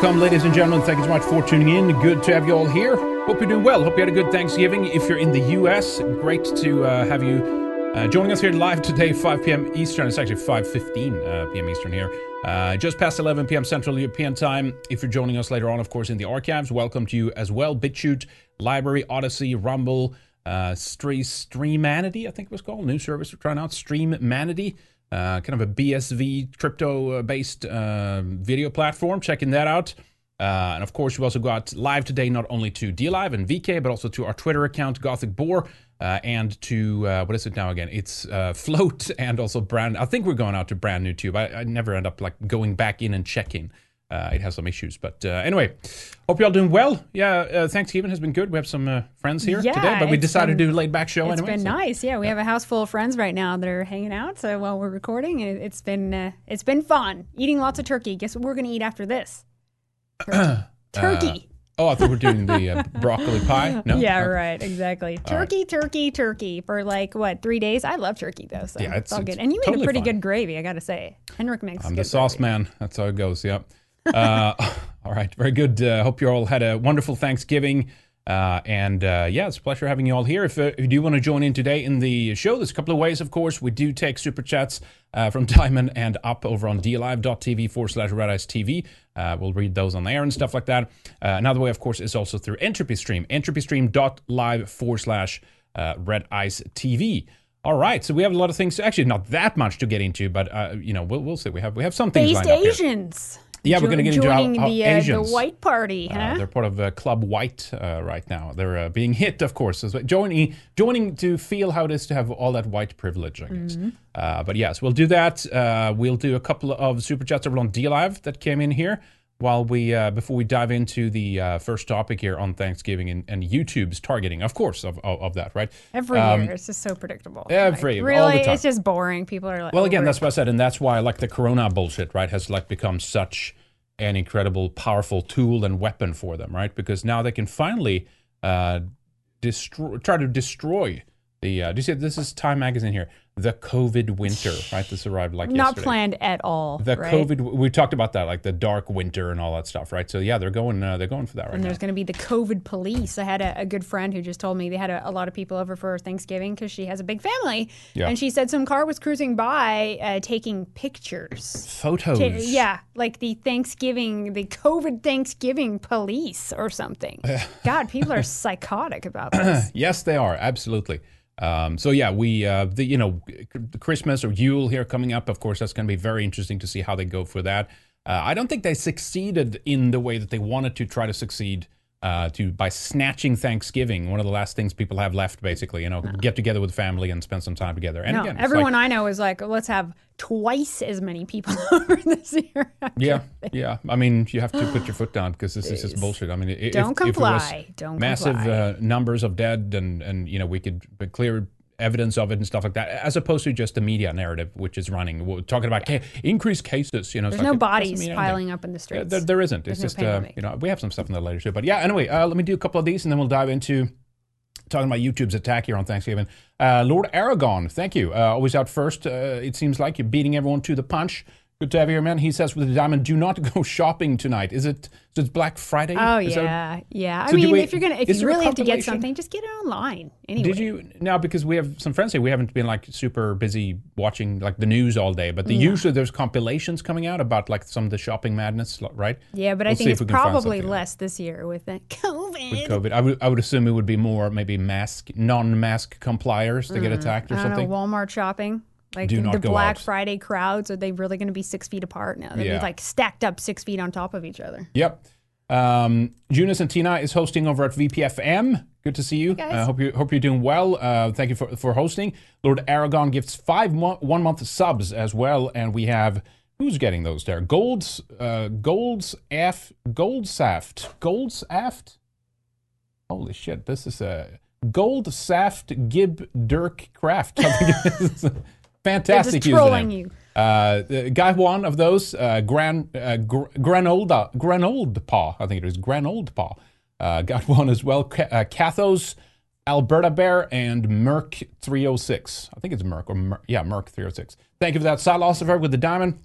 Welcome, ladies and gentlemen. Thank you so much for tuning in. Good to have you all here. Hope you're doing well. Hope you had a good Thanksgiving. If you're in the U.S., great to uh, have you uh, joining us here live today, 5 p.m. Eastern. It's actually 5:15 uh, p.m. Eastern here. Uh, just past 11 p.m. Central European Time. If you're joining us later on, of course, in the archives, welcome to you as well. BitChute, LBRY, Odysee, Rumble, uh, Streamanity, I think it was called, new service we're trying out, Streamanity uh, kind of a BSV crypto based uh, video platform. Checking that out. Uh, and of course, we also got live today not only to DLive and VK, but also to our Twitter account, Gothic Boar, uh, and to uh, what is it now again? It's uh, Flote and also brand. I think we're going out to BrandNewTube. I, I never end up like going back in and checking. Uh, it has some issues, but uh, anyway, hope you're all doing well. Yeah, uh, Thanksgiving has been good. We have some uh, friends here Yeah, today, but we decided been- to do a laid back show It's anyway. been so- nice. Yeah, we have a house full of friends right now that are hanging out. So while we're recording, it, it's been uh, it's been fun eating lots of turkey. Guess what we're gonna eat after this? Turkey. turkey. Oh, I thought we were doing the uh, broccoli pie. No, yeah, Okay. right. Exactly. Turkey, turkey, turkey for like what three days? I love turkey though, so Yeah, it's- it's, all it's good. And you made a pretty good gravy, I gotta say. Henrik makes. I'm good the sauce gravy. man. That's how it goes. Yep. Uh, all right. Very good. Uh, hope you all had a wonderful Thanksgiving. Uh, and uh, yeah, it's a pleasure having you all here. If, uh, if you do want to join in today in the show, there's a couple of ways, of course. We do take super chats uh, from Diamond and up over on dlive.tv forward slash red ice TV. Uh, we'll read those on the air and stuff like that. Uh, another way, of course, is also through Entropy Stream, entropystream.live forward slash red ice TV. All right, so we have a lot of things. Actually, not that much to get into, but uh, you know, we'll, we'll see. We have we have some things Based lined up here. Yeah, we're going to get into how, the, uh, the white party, uh, huh? they're part of uh, Club White uh, right now. They're uh, being hit, of course, as well. joining joining to feel how it is to have all that white privilege. I guess. Mm-hmm. Uh, but yes, we'll do that. Uh, we'll do a couple of super chats over on D Live that came in here while we uh, before we dive into the uh, first topic here on Thanksgiving and, and YouTube's targeting, of course, of of, of that, right? Every Um, year, it's just so predictable. every- Like, all the really, time. it's just boring. People are like, Well, again, that's what I said, and that's why like the Corona bullshit, right, has like become such an incredible, powerful tool and weapon for them, right? Because now they can finally uh, destroy, try to destroy the. Uh, do you see? This is Time Magazine here. The COVID winter, right? This arrived like not yesterday. planned at all. The right? COVID. We talked about that, like the dark winter and all that stuff, right? So yeah, they're going. Uh, they're going for that right And now. there's going to be the COVID police. I had a, a good friend who just told me they had a, a lot of people over for Thanksgiving because she has a big family. Yeah. And she said some car was cruising by uh, taking pictures. Photos. Ta- yeah, like the Thanksgiving, the COVID Thanksgiving police or something. God, people are psychotic about this. Yes, they are absolutely. Um, so yeah, we uh, the you know Christmas or Yule here coming up. Of course, that's going to be very interesting to see how they go for that. Uh, I don't think they succeeded in the way that they wanted to try to succeed. Uh, to by snatching Thanksgiving, one of the last things people have left, basically, you know, get together with family and spend some time together. And no, again, everyone like, I know is like, let's have twice as many people over this year. yeah, yeah. I mean, you have to put your foot down because this is just bullshit. I mean, i- if, Don't if it comply. Don't massive comply. uh, numbers of dead and and you know we could clear evidence of it and stuff like that, as opposed to just the media narrative which is running, We're talking about ca- increased cases. You know, There's like, no bodies piling up in the streets. there, there isn't. There's It's no just uh, you know we have some stuff in the later too. But yeah, anyway, uh, let me do a couple of these and then we'll dive into talking about YouTube's attack here on Thanksgiving. Uh, Lord Aragon, thank you. Uh, always out first. Uh, it seems like you're beating everyone to the punch. Good to have you here, man. He says with the diamond, do not go shopping tonight. Is it? Is it Black Friday? Oh Is that- yeah, yeah. I So mean, we- if you're gonna, if you really have to get something, just get it online. Anyway. Did you now because we have some friends here? We haven't been like super busy watching like the news all day, but the, usually there's compilations coming out about like some of the shopping madness, right? Yeah, but I We'll think it's if we can find probably less this year with the COVID. with COVID. I would I would assume it would be more maybe mask non-mask compliers to get attacked or Mm, I something. know, Walmart shopping. Like Do the, not the go Black out. Friday crowds, are they really going to be six feet apart now? They'll Yeah. be like stacked up six feet on top of each other. Yep. Um, Junus and Tina is hosting over at VPFM. Good to see you. guys. Uh, hope you hope you're doing well. Uh, thank you for, for hosting. Lord Aragon gives five mo- one month subs as well, and we have who's getting those there? Golds, uh, Golds F, Goldsaft, Goldsaft. Holy shit! This is a Gold Saft Gib Dirk Craft. I think it is. They're Fantastic just trolling username. you. Uh, guy one of those, uh, Gran, uh, Gr- Granolda, Granold Paw, I think it is Granold Paw. Uh, got one as well. Ca- uh, Cathos, Alberta Bear, and Merc 306. I think it's Merc, or Mer- yeah, Merc 306. Thank you for that. Sal Ossifer with the diamond.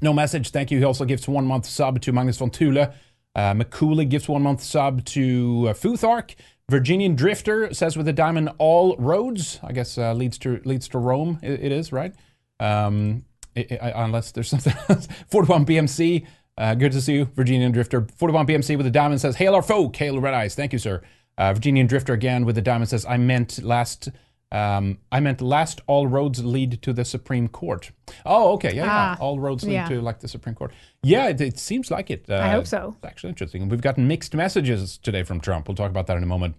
No message. Thank you. He also gives one month sub to Magnus von Thule. Uh, McCooley gives one month sub to uh, Futhark. Virginian Drifter says with a diamond, all roads. I guess uh, leads to leads to Rome. It, it is right. Um, i i unless there's something else. 41 BMC. Uh, good to see you, Virginian Drifter. 41 BMC with a diamond says, "Hail our folk, hail Red Ice." Thank you, sir. Uh, Virginian Drifter again with a diamond says, "I meant last." Um, I meant last all roads lead to the Supreme Court. Oh, okay, yeah, yeah. Ah, all roads lead yeah. to like the Supreme Court. Yeah, it, it seems like it. Uh, I hope so. It's actually interesting. We've gotten mixed messages today from Trump. We'll talk about that in a moment.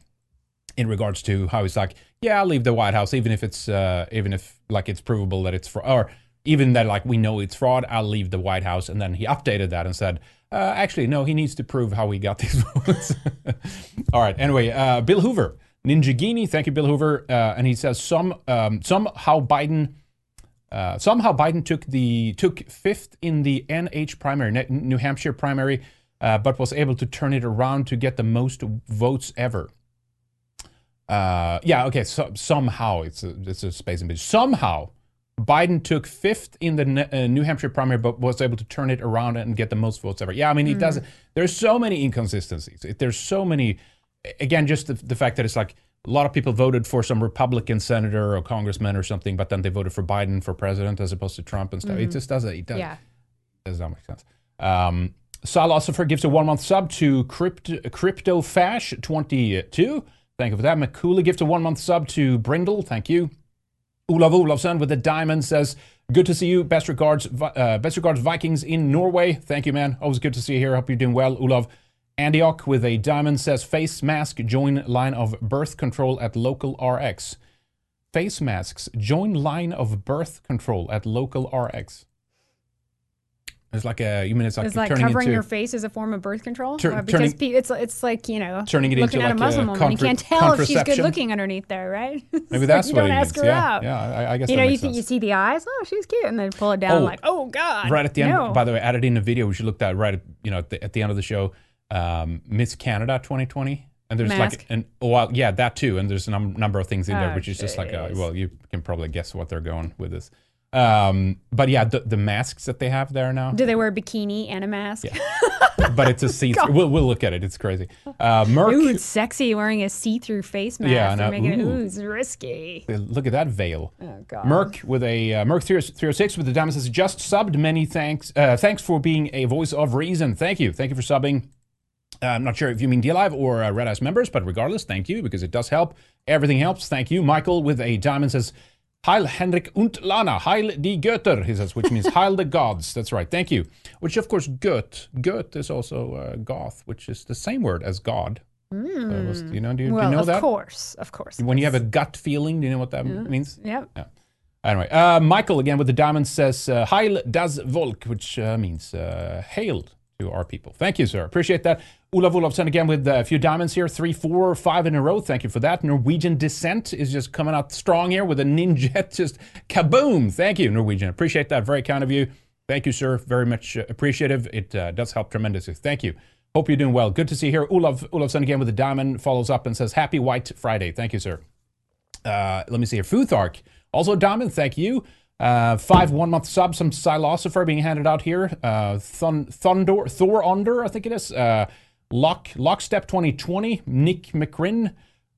In regards to how he's like, yeah, I'll leave the White House, even if it's, uh, even if like it's provable that it's fraud, or even that like we know it's fraud. I'll leave the White House, and then he updated that and said, uh, actually, no, he needs to prove how he got these votes. All right. Anyway, uh, Bill Hoover, Ninjagini, thank you, Bill Hoover, uh, and he says some um, somehow Biden. Uh, somehow Biden took the took fifth in the NH primary, New Hampshire primary, uh, but was able to turn it around to get the most votes ever. Uh, yeah, okay. So somehow it's a, it's a space image. Somehow Biden took fifth in the uh, New Hampshire primary, but was able to turn it around and get the most votes ever. Yeah, I mean he doesn't. There's so many inconsistencies. It- There's so many. Again, just the, the fact that it's like a lot of people voted for some Republican senator or congressman or something, but then they voted for Biden for president as opposed to Trump and stuff. It just doesn't. It does, Yeah. does not make sense. Um, Sal Ossifer gives a one month sub to Crypto, Crypto Fash 22. Thank you for that. McCooley gives a one month sub to Brindle. Thank you. Olav Olafsson with the diamond says, Good to see you. Best regards, uh, best regards, Vikings in Norway. Thank you, man. Always good to see you here. Hope you're doing well. Olav Antioch with a diamond says, Face mask, join line of birth control at local RX. Face masks, join line of birth control at local RX. It's like a, you mean it's like It's like covering into, your face as a form of birth control. Tur- Uh, because turning- pe- it's it's like you know Turning it looking into at like a a Muslim woman. You can't tell if she's good looking underneath there, right? Maybe that's you what don't ask means. her yeah, out. yeah. I, I guess You know, you think you see the eyes. Oh, she's cute, and then pull it down Oh, like, oh god. right at the end. No. By the way, added in the video, we should look at right at you know at the, at the end of the show, um, Miss Canada 2020, and there's Mask. like an oh well, yeah that too, and there's a num- number of things in there, Oh, which is just like jeez. well, you can probably guess what they're going with this. Um, but yeah, the, the masks that they have there now, Do they wear a bikini and a mask? Yeah. but it's a see. we'll we'll look at it. It's crazy. Uh, Merc, Ooh, it's sexy wearing a see-through face mask. Yeah, know. making it, Ooh. ooh, it's risky. look at that veil. Oh god. Merc with a uh, Merc 306 with the diamond says just subbed. Many thanks. Uh, thanks for being a voice of reason. Thank you. Thank you for subbing. Uh, I'm not sure if you mean D Live or uh, Red Ice members, but regardless, thank you because it does help. Everything helps. Thank you. Michael with a diamond says Heil Henrik und Lana, Heil die Götter, he says, which means Heil the gods. That's right. Thank you. Which, of course, Göt. Göt is also uh, goth, which is the same word as God. So was- you know, do you, do you know of that? Of course, of course. When you have a gut feeling, do you know what that means? Yep. Yeah. Anyway, uh, Michael again with the diamond says uh, Heil das Volk, which uh, means uh, hail to our people. Thank you, sir. Appreciate that. Olav Olafsson again with uh, a few diamonds here, three, four, five in a row. Thank you for that. Norwegian Descent is just coming out strong here with a ninja, just kaboom. Thank you, Norwegian. Appreciate that. Very kind of you. Thank you, sir. Very much uh, appreciative. It uh, does help tremendously. Thank you. Hope you're doing well. Good to see you here. Olav Olafsson again with a diamond follows up and says, Happy White Friday. Thank you, sir. Uh, let me see here. Futhark, also a diamond. Thank you. Uh, five one month subs, some Philosopher being handed out here. Uh, Thun- Thunder, Thor Under, I think it is. Uh, Lock, Lockstep 2020, Nick McCrin,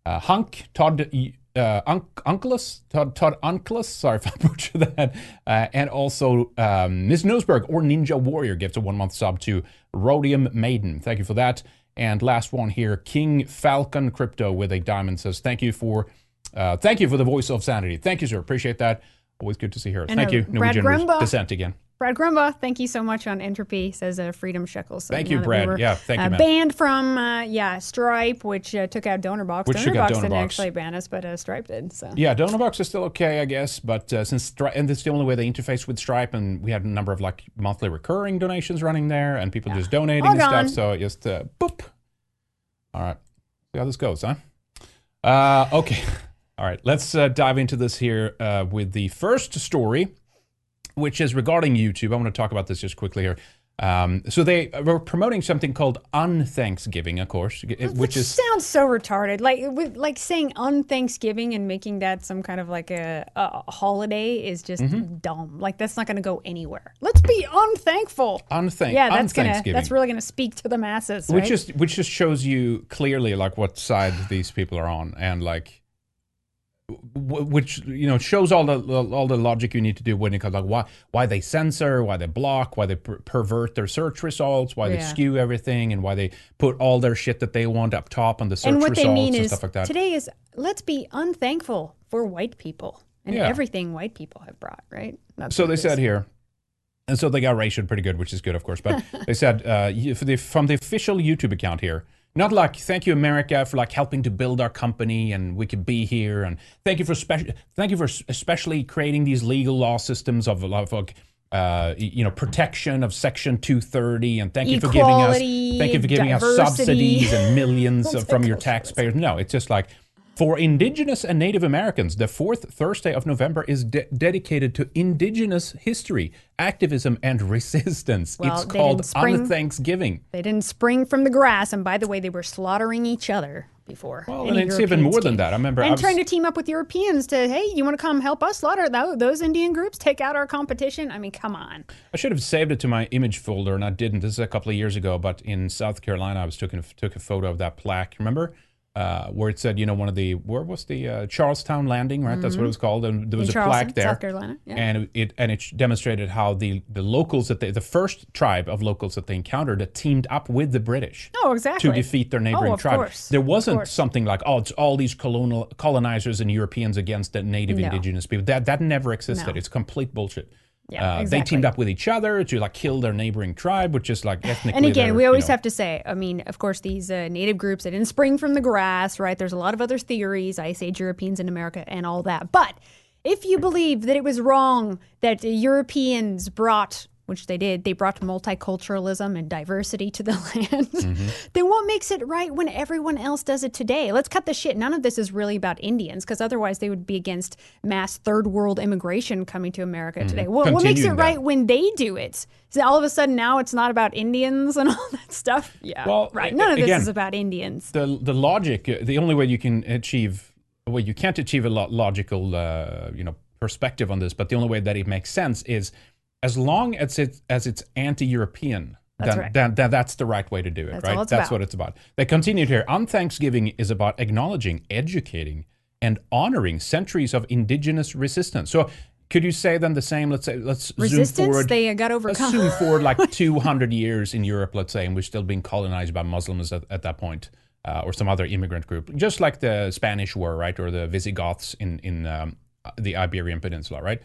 uh, Hunk, Todd uh, Unclus, Todd, Todd Unclus, sorry if I butchered that, uh, and also um, Miss Noseberg or Ninja Warrior gives a one month sub to Rhodium Maiden. Thank you for that. And last one here, King Falcon Crypto with a diamond says, "Thank you for, uh, thank you for the voice of sanity. Thank you, sir. Appreciate that. Always good to see her. And, Thank you, Norwegian Grumba. descent again. Brad Grumba, thank you so much on Entropy, says uh, Freedom Shekels. So Thank you, Brad. We were, Yeah, thank you, uh. Banned from, uh, yeah, Stripe, which uh, took out DonorBox. Which took DonorBox out didn't DonorBox. actually ban us, but uh, Stripe did. So Yeah, DonorBox is still okay, I guess, but uh, since Stri- and it's the only way they interface with Stripe, and we had a number of like monthly recurring donations running there, and people just donating All and gone. stuff. So it just uh, boop. All right, see how this goes, huh? Uh, okay, all right. Let's uh, dive into this here uh, with the first story, which is regarding YouTube. I want to talk about this just quickly here. Um, so they were promoting something called Unthanksgiving, of course, which is sounds so retarded. Like with, like saying unthanksgiving and making that some kind of like a, a holiday is just Mm-hmm. dumb. Like that's not going to go anywhere. Let's be unthankful. unthank. yeah, that's gonna that's really gonna speak to the masses. which right? just which just shows you clearly like what side these people are on and like which you know shows all the all the logic you need to do when it comes like why why they censor why they block why they per- pervert their search results why they skew everything and why they put all their shit that they want up top on the search and what results they mean and is stuff like that today is let's be unthankful for white people and Yeah. everything white people have brought. Right. That's so they said here and so they got rated pretty good which is good of course but they said uh, for the, from the official youtube account here not like thank you america for like helping to build our company and we could be here and thank you for special thank you for especially creating these legal law systems of, of like uh, you know protection of section 230 and thank you for giving us thank you for giving us subsidies and millions of, from your taxpayers. No it's just like for Indigenous and Native Americans, the fourth Thursday of November is de- dedicated to Indigenous history, activism, and resistance. Well, it's called spring- On Thanksgiving. They didn't spring from the grass, and by the way, they were slaughtering each other before. Well, and it's even more than that. I remember I and was- trying to team up with Europeans to, hey, you want to come help us slaughter those Indian groups, take out our competition? I mean, come on. I should have saved it to my image folder, and I didn't. This is a couple of years ago, but in South Carolina, I was taking took a photo of that plaque. Remember? Uh, where it said, you know, one of the where was the uh, Charlestown Landing, right? That's what it was called, and there was Mm-hmm. In a Charleston, plaque there, South Carolina, yeah. and it and it demonstrated how the the locals that they, the first tribe of locals that they encountered that teamed up with the British Oh, exactly. to defeat their neighboring Oh, of tribe. course. There wasn't something like, oh, it's all these colonial colonizers and Europeans against the native No. indigenous people. That that never existed. No. It's complete bullshit. Yeah, uh, They teamed up with each other to like kill their neighboring tribe, which is like ethnically. And again, we you always know- have to say, I mean, of course, these uh, native groups, they didn't spring from the grass, right? There's a lot of other theories, Ice Age Europeans in America and all that. But if you believe that it was wrong that Europeans brought, which they did, they brought multiculturalism and diversity to the land, Mm-hmm. then what makes it right when everyone else does it today? Let's cut the shit. None of this is really about Indians, because otherwise they would be against mass third world immigration coming to America today. What, what makes it Mm-hmm. That. right when they do it? So all of a sudden now it's not about Indians and all that stuff. Yeah, Well, right. None of this again, is about Indians. the the logic. uh, The only way you can achieve, well, you can't achieve a lo- logical, uh, you know, perspective on this. But the only way that it makes sense is as long as it as it's anti-European. That's then, right. then, then that's the right way to do it, That's right? it's that's about. what it's about. They continued here. On Thanksgiving is about acknowledging, educating, and honoring centuries of indigenous resistance. So, could you say then the same? Let's say, let's zoom Resistance forward. they got overcome. Assume forward like 200 years in Europe, let's say, and we're still being colonized by Muslims at, at that point, uh, or some other immigrant group, just like the Spanish were, right, or the Visigoths in in um, the Iberian Peninsula, right?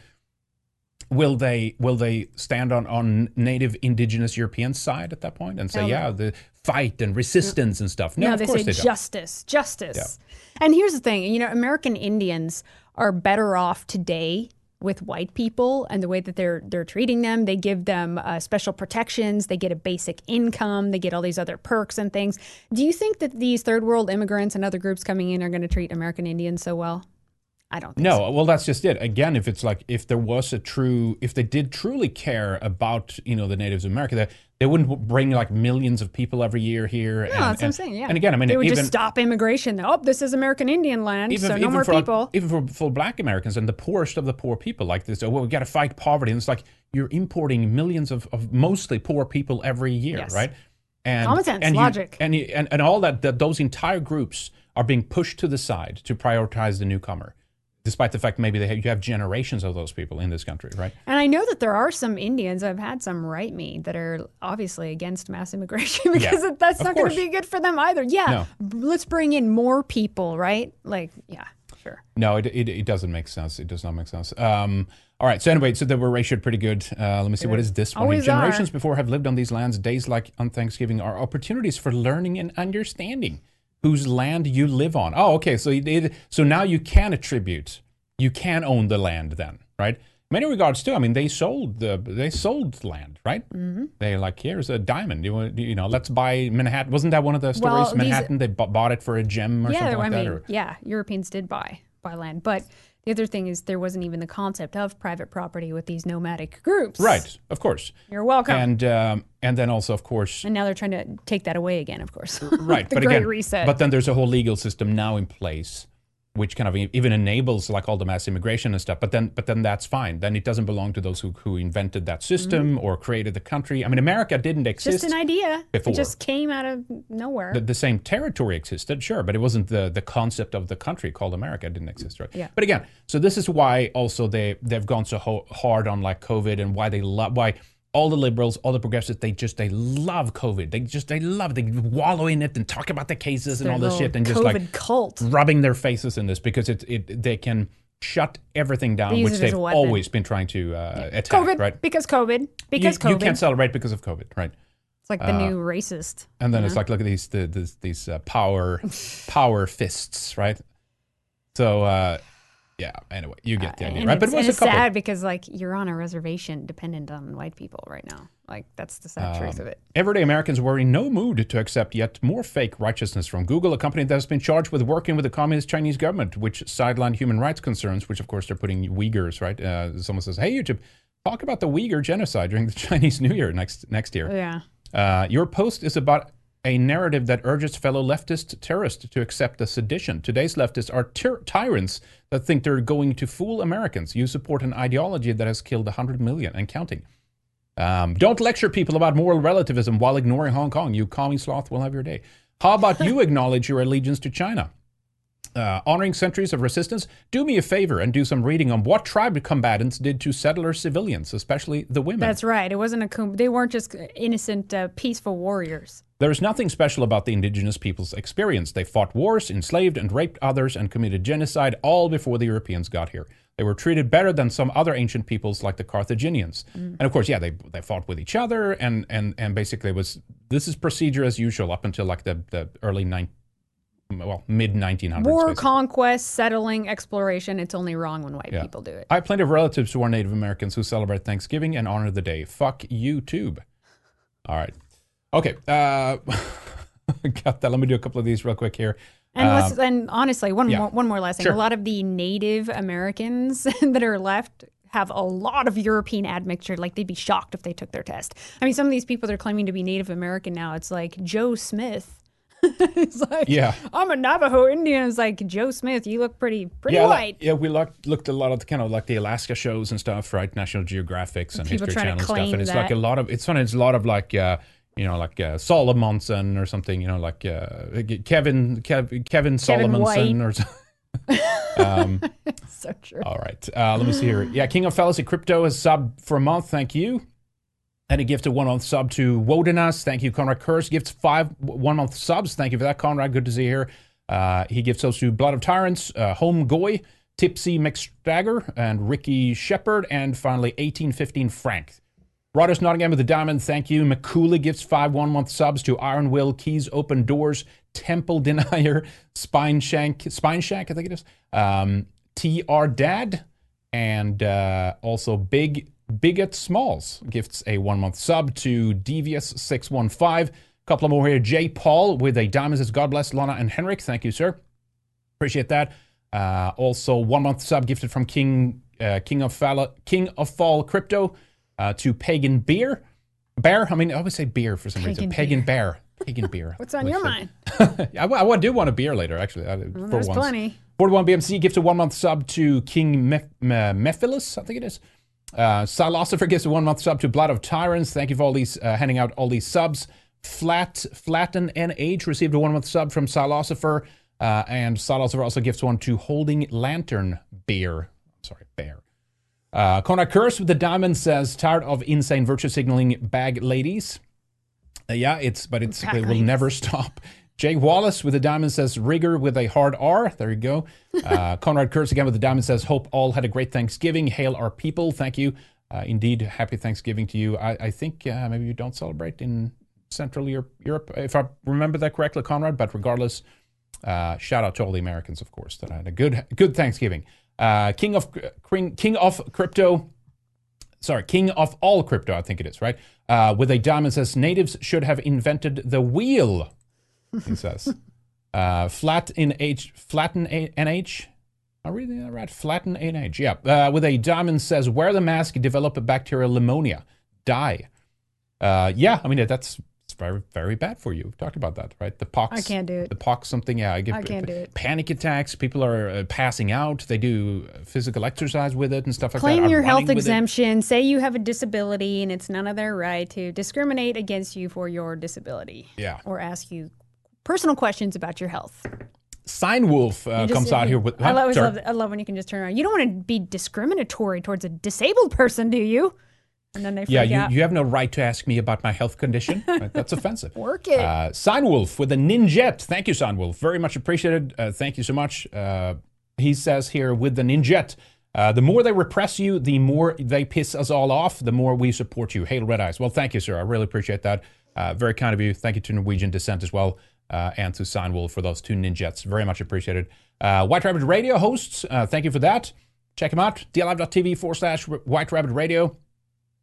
Will they will they stand on on native indigenous European side at that point and say, Hell no. yeah, the fight and resistance and stuff? No, No, of they course say they justice, justice. And here's the thing, you know, American Indians are better off today with white people and the way that they're they're treating them. They give them uh, special protections. They get a basic income. They get all these other perks and things. Do you think that these third world immigrants and other groups coming in are going to treat American Indians so well? I don't think so. No, well, that's just it. Again, if it's like if there was a true, if they did truly care about you know the natives of America, they, they wouldn't bring like millions of people every year here. No, and, that's what I'm saying. Yeah. And again, I mean, they would even just stop immigration. Oh, this is American Indian land, even, so no even more for people. even for full black Americans and the poorest of the poor people, like this. Oh, well, we got to fight poverty, and it's like you're importing millions of, of mostly poor people every year, Yes. right? And Common sense, and you- logic. and, you- and and all that, that those entire groups are being pushed to the side to prioritize the newcomer, despite the fact maybe they have, you have generations of those people in this country, right? And I know that there are some Indians. I've had some write me that are obviously against mass immigration because Yeah, that's of not going to be good for them either. Yeah, let's bring in more people, right? Like, yeah, sure. No, it, it, it doesn't make sense. It does not make sense. Um, all right. So anyway, so they were ratioed pretty good. Uh, let me see. What is this one? Always Generations are. before have lived on these lands. Days like on Thanksgiving are opportunities for learning and understanding whose land you live on. Oh, okay. So did. So now you can attribute. You can own the land then, right? Many regards too. I mean, they sold the they sold land, right? Mm-hmm. They like here's a diamond. You want you know? Let's buy Manhattan. Wasn't that one of the stories? Well, these- Manhattan. they bu- bought it for a gem or yeah, something like I that. mean, or- yeah, Europeans did buy buy land, but the other thing is there wasn't even the concept of private property with these nomadic groups. Right. Of course. You're welcome. And um, and then also, of course, and now they're trying to take that away again, of course. right the but Great again Reset. but then there's a whole legal system now in place which kind of even enables like all the mass immigration and stuff but then but then that's fine then it doesn't belong to those who, who invented that system or created the country i mean america didn't exist Mm-hmm. just an idea. before. It just came out of nowhere. the, the same territory existed, sure, but it wasn't the the concept of the country called America it didn't exist, right? Yeah. But again, so this is why also they they've gone so ho- hard on like COVID and why they love why all the liberals, all the progressives, they just they love COVID. They just they love it. they wallow in it and talk about the cases and all this shit and just COVID like cult. rubbing their faces in this because it it they can shut everything down, They which they've always been trying to uh, attack, COVID, right? because COVID, You, because you COVID. can't celebrate because of COVID, right? it's like the new racist. And then it's like, look at these the, the, these uh, power power fists, right? So uh, yeah. Anyway, you get the idea, And right? it's, But it was a it's couple. sad because like you're on a reservation dependent on white people right now. Like that's the sad Um, truth of it. Everyday Americans were in no mood to accept yet more fake righteousness from Google, a company that has been charged with working with the communist Chinese government, which sidelined human rights concerns, which of course they're putting Uyghurs, right? Uh, someone says, "Hey, YouTube, talk about the Uyghur genocide during the Chinese New Year next next year." Yeah. Uh, your post is about a narrative that urges fellow leftist terrorists to accept the sedition. Today's leftists are tyr- tyrants that think they're going to fool Americans. You support an ideology that has killed 100 million and counting. Um, don't lecture people about moral relativism while ignoring Hong Kong. You commie sloth will have your day. How about you acknowledge your allegiance to China? Uh, honoring centuries of resistance, do me a favor and do some reading on what tribe combatants did to settler civilians, especially the women. That's right. It wasn't a coup. They weren't just innocent, uh, peaceful warriors. There is nothing special about the indigenous people's experience. They fought wars, enslaved and raped others, and committed genocide all before the Europeans got here. They were treated better than some other ancient peoples like the Carthaginians. And of course, yeah, they, they fought with each other, and, and, and basically it was this is procedure as usual up until like the, the early nine, well mid 1900s. War, basically. conquest, settling, exploration. It's only wrong when white Yeah. people do it. I have plenty of relatives who are Native Americans who celebrate Thanksgiving and honor the day. Fuck YouTube. All right. Okay. Uh, got that. Let me do a couple of these real quick here. And, Um, and honestly, one yeah. more one more last thing. Sure. A lot of the Native Americans that are left have a lot of European admixture. Like they'd be shocked if they took their test. I mean, some of these people that are claiming to be Native American now, it's like Joe Smith. it's like, Yeah. I'm a Navajo Indian. It's like Joe Smith. You look pretty pretty yeah, white. like- yeah, we looked looked a lot of the kind of like the Alaska shows and stuff, right? National Geographics and People History Channel stuff, and it's like a lot of it's funny. It's a lot of like uh, you know like uh, Solomonson or something, you know like uh, Kevin Kev, Kevin Solomonson or something. um, so true. All right. Uh, let me see here. Yeah, King of Fallacy Crypto has sub for a month. Thank you. And a gift of one month sub to Wodenas. Thank you. Conrad Kurz gifts five one month subs. Thank you for that, Conrad. Good to see you here. Uh, he gives those to Blood of Tyrants, uh, Home Goy, Tipsy McStagger, and Ricky Shepard, and finally 1815 Frank. Rodders Nottingham with the diamond, thank you. McCooley gives five one month subs to Iron Will, Keys Open Doors, Temple Denier, Spine Shank, Spine Shank, I think it is. Um, TR Dad, and uh, also Big Bigot Smalls gifts a one month sub to Devious615. Couple of more here. J. Paul with a diamond says, God bless Lana and Henrik. Thank you, sir. Appreciate that. Uh, also, one month sub gifted from King uh, King of Fall, King of Fall Crypto uh, to Pagan Beer. Bear? I mean, I always say beer for some reason. Pagan Pagan Bear. Pagan Beer. What's on your mind? I, I, do want a beer later, actually. for There's once. plenty. 41 BMC gives a one month sub to King Meph- Mephilus, I think it is. Uh, Silosopher gives a one month sub to Blood of Tyrants. Thank you for all these, uh, handing out all these subs. Flat Flatten NH received a one month sub from Silosopher. Uh, and Silosopher also gives one to Holding Lantern Beer. I'm sorry, Bear. Uh, Conrad Kurz with the diamond says, tired of insane virtue signaling bag ladies. Uh, yeah, it's but it's it will never stop. Jay Wallace with a diamond says rigor with a hard R. There you go. Uh, Conrad Kurtz again with the diamond says hope all had a great Thanksgiving. Hail our people. Thank you. Uh, indeed, happy Thanksgiving to you. I, I think uh, maybe you don't celebrate in Central Europe, Europe, if I remember that correctly, Conrad. But regardless, uh, shout out to all the Americans, of course, that had a good good Thanksgiving. Uh, King of King, King of Crypto sorry, king of all crypto, I think it is, right? Uh, with a diamond says natives should have invented the wheel. He says, uh, flat in H, flatten NH. Am I reading that right? Flatten NH. Yeah. Uh, with a diamond says wear the mask, develop a bacterial pneumonia, die. Uh, yeah, I mean that's it's very very bad for you. We've talked about that, right? The pox. I can't do it. The pox something. Yeah, I get I can't do it. panic attacks. People are uh, passing out. They do physical exercise with it and stuff like that. Claim I'm your health exemption. Say you have a disability, and it's none of their right to discriminate against you for your disability. Yeah. Or ask you personal questions about your health. Sign Wolf uh, just- comes out here with. I always love, I love when you can just turn around. You don't want to be discriminatory towards a disabled person, do you? And then they Yeah, you, out. you have no right to ask me about my health condition. That's offensive. Work it. Uh, Wolf with a ninjet. Thank you, Sign Wolf. Very much appreciated. Uh, thank you so much. Uh, he says here with the ninjet. Uh, the more they repress you, the more they piss us all off, the more we support you. Hail Red Ice. Well, thank you, sir. I really appreciate that. Uh, very kind of you. Thank you to Norwegian Descent as well, uh, and to Sign Wolf for those two ninjets. Very much appreciated. Uh, White Rabbit Radio hosts, uh, thank you for that. Check him out. DLive.tv forward slash White Rabbit Radio.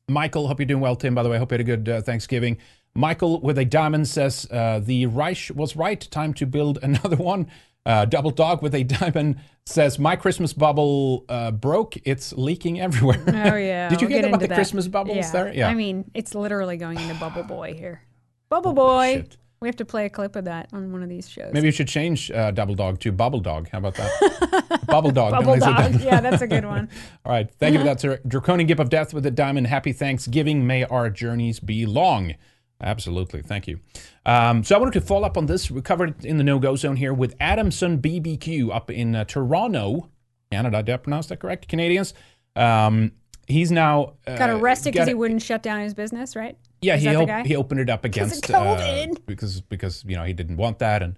Michael, hope you're doing well, Tim. By the way, hope you had a good uh, Thanksgiving. Michael with a diamond says uh, the Reich was right. Time to build another one. Uh, Double Dog with a diamond says my Christmas bubble uh, broke. It's leaking everywhere. Oh yeah. Did you we'll get, about the that. Christmas bubbles yeah. there? Yeah. I mean, it's literally going into Bubble Boy here. Bubble Boy. shit. We have to play a clip of that on one of these shows. Maybe you should change uh, Double Dog to Bubble Dog. How about that? Bubble Dog. Bubble Don't they say Dog. Yeah, that's a good one. All right. Thank you for that, sir. Draconian Gift of Death with a diamond. Happy Thanksgiving. May our journeys be long. Absolutely. Thank you. Um, so I wanted to follow up on this. We covered it in the no go zone here with Adamson BBQ up in uh, Toronto, Canada. Did I pronounce that correct? Canadians. Um, he's now uh, Got arrested because he wouldn't shut down his business, right? Yeah, Is he op- he opened it up against uh, because because you know he didn't want that, and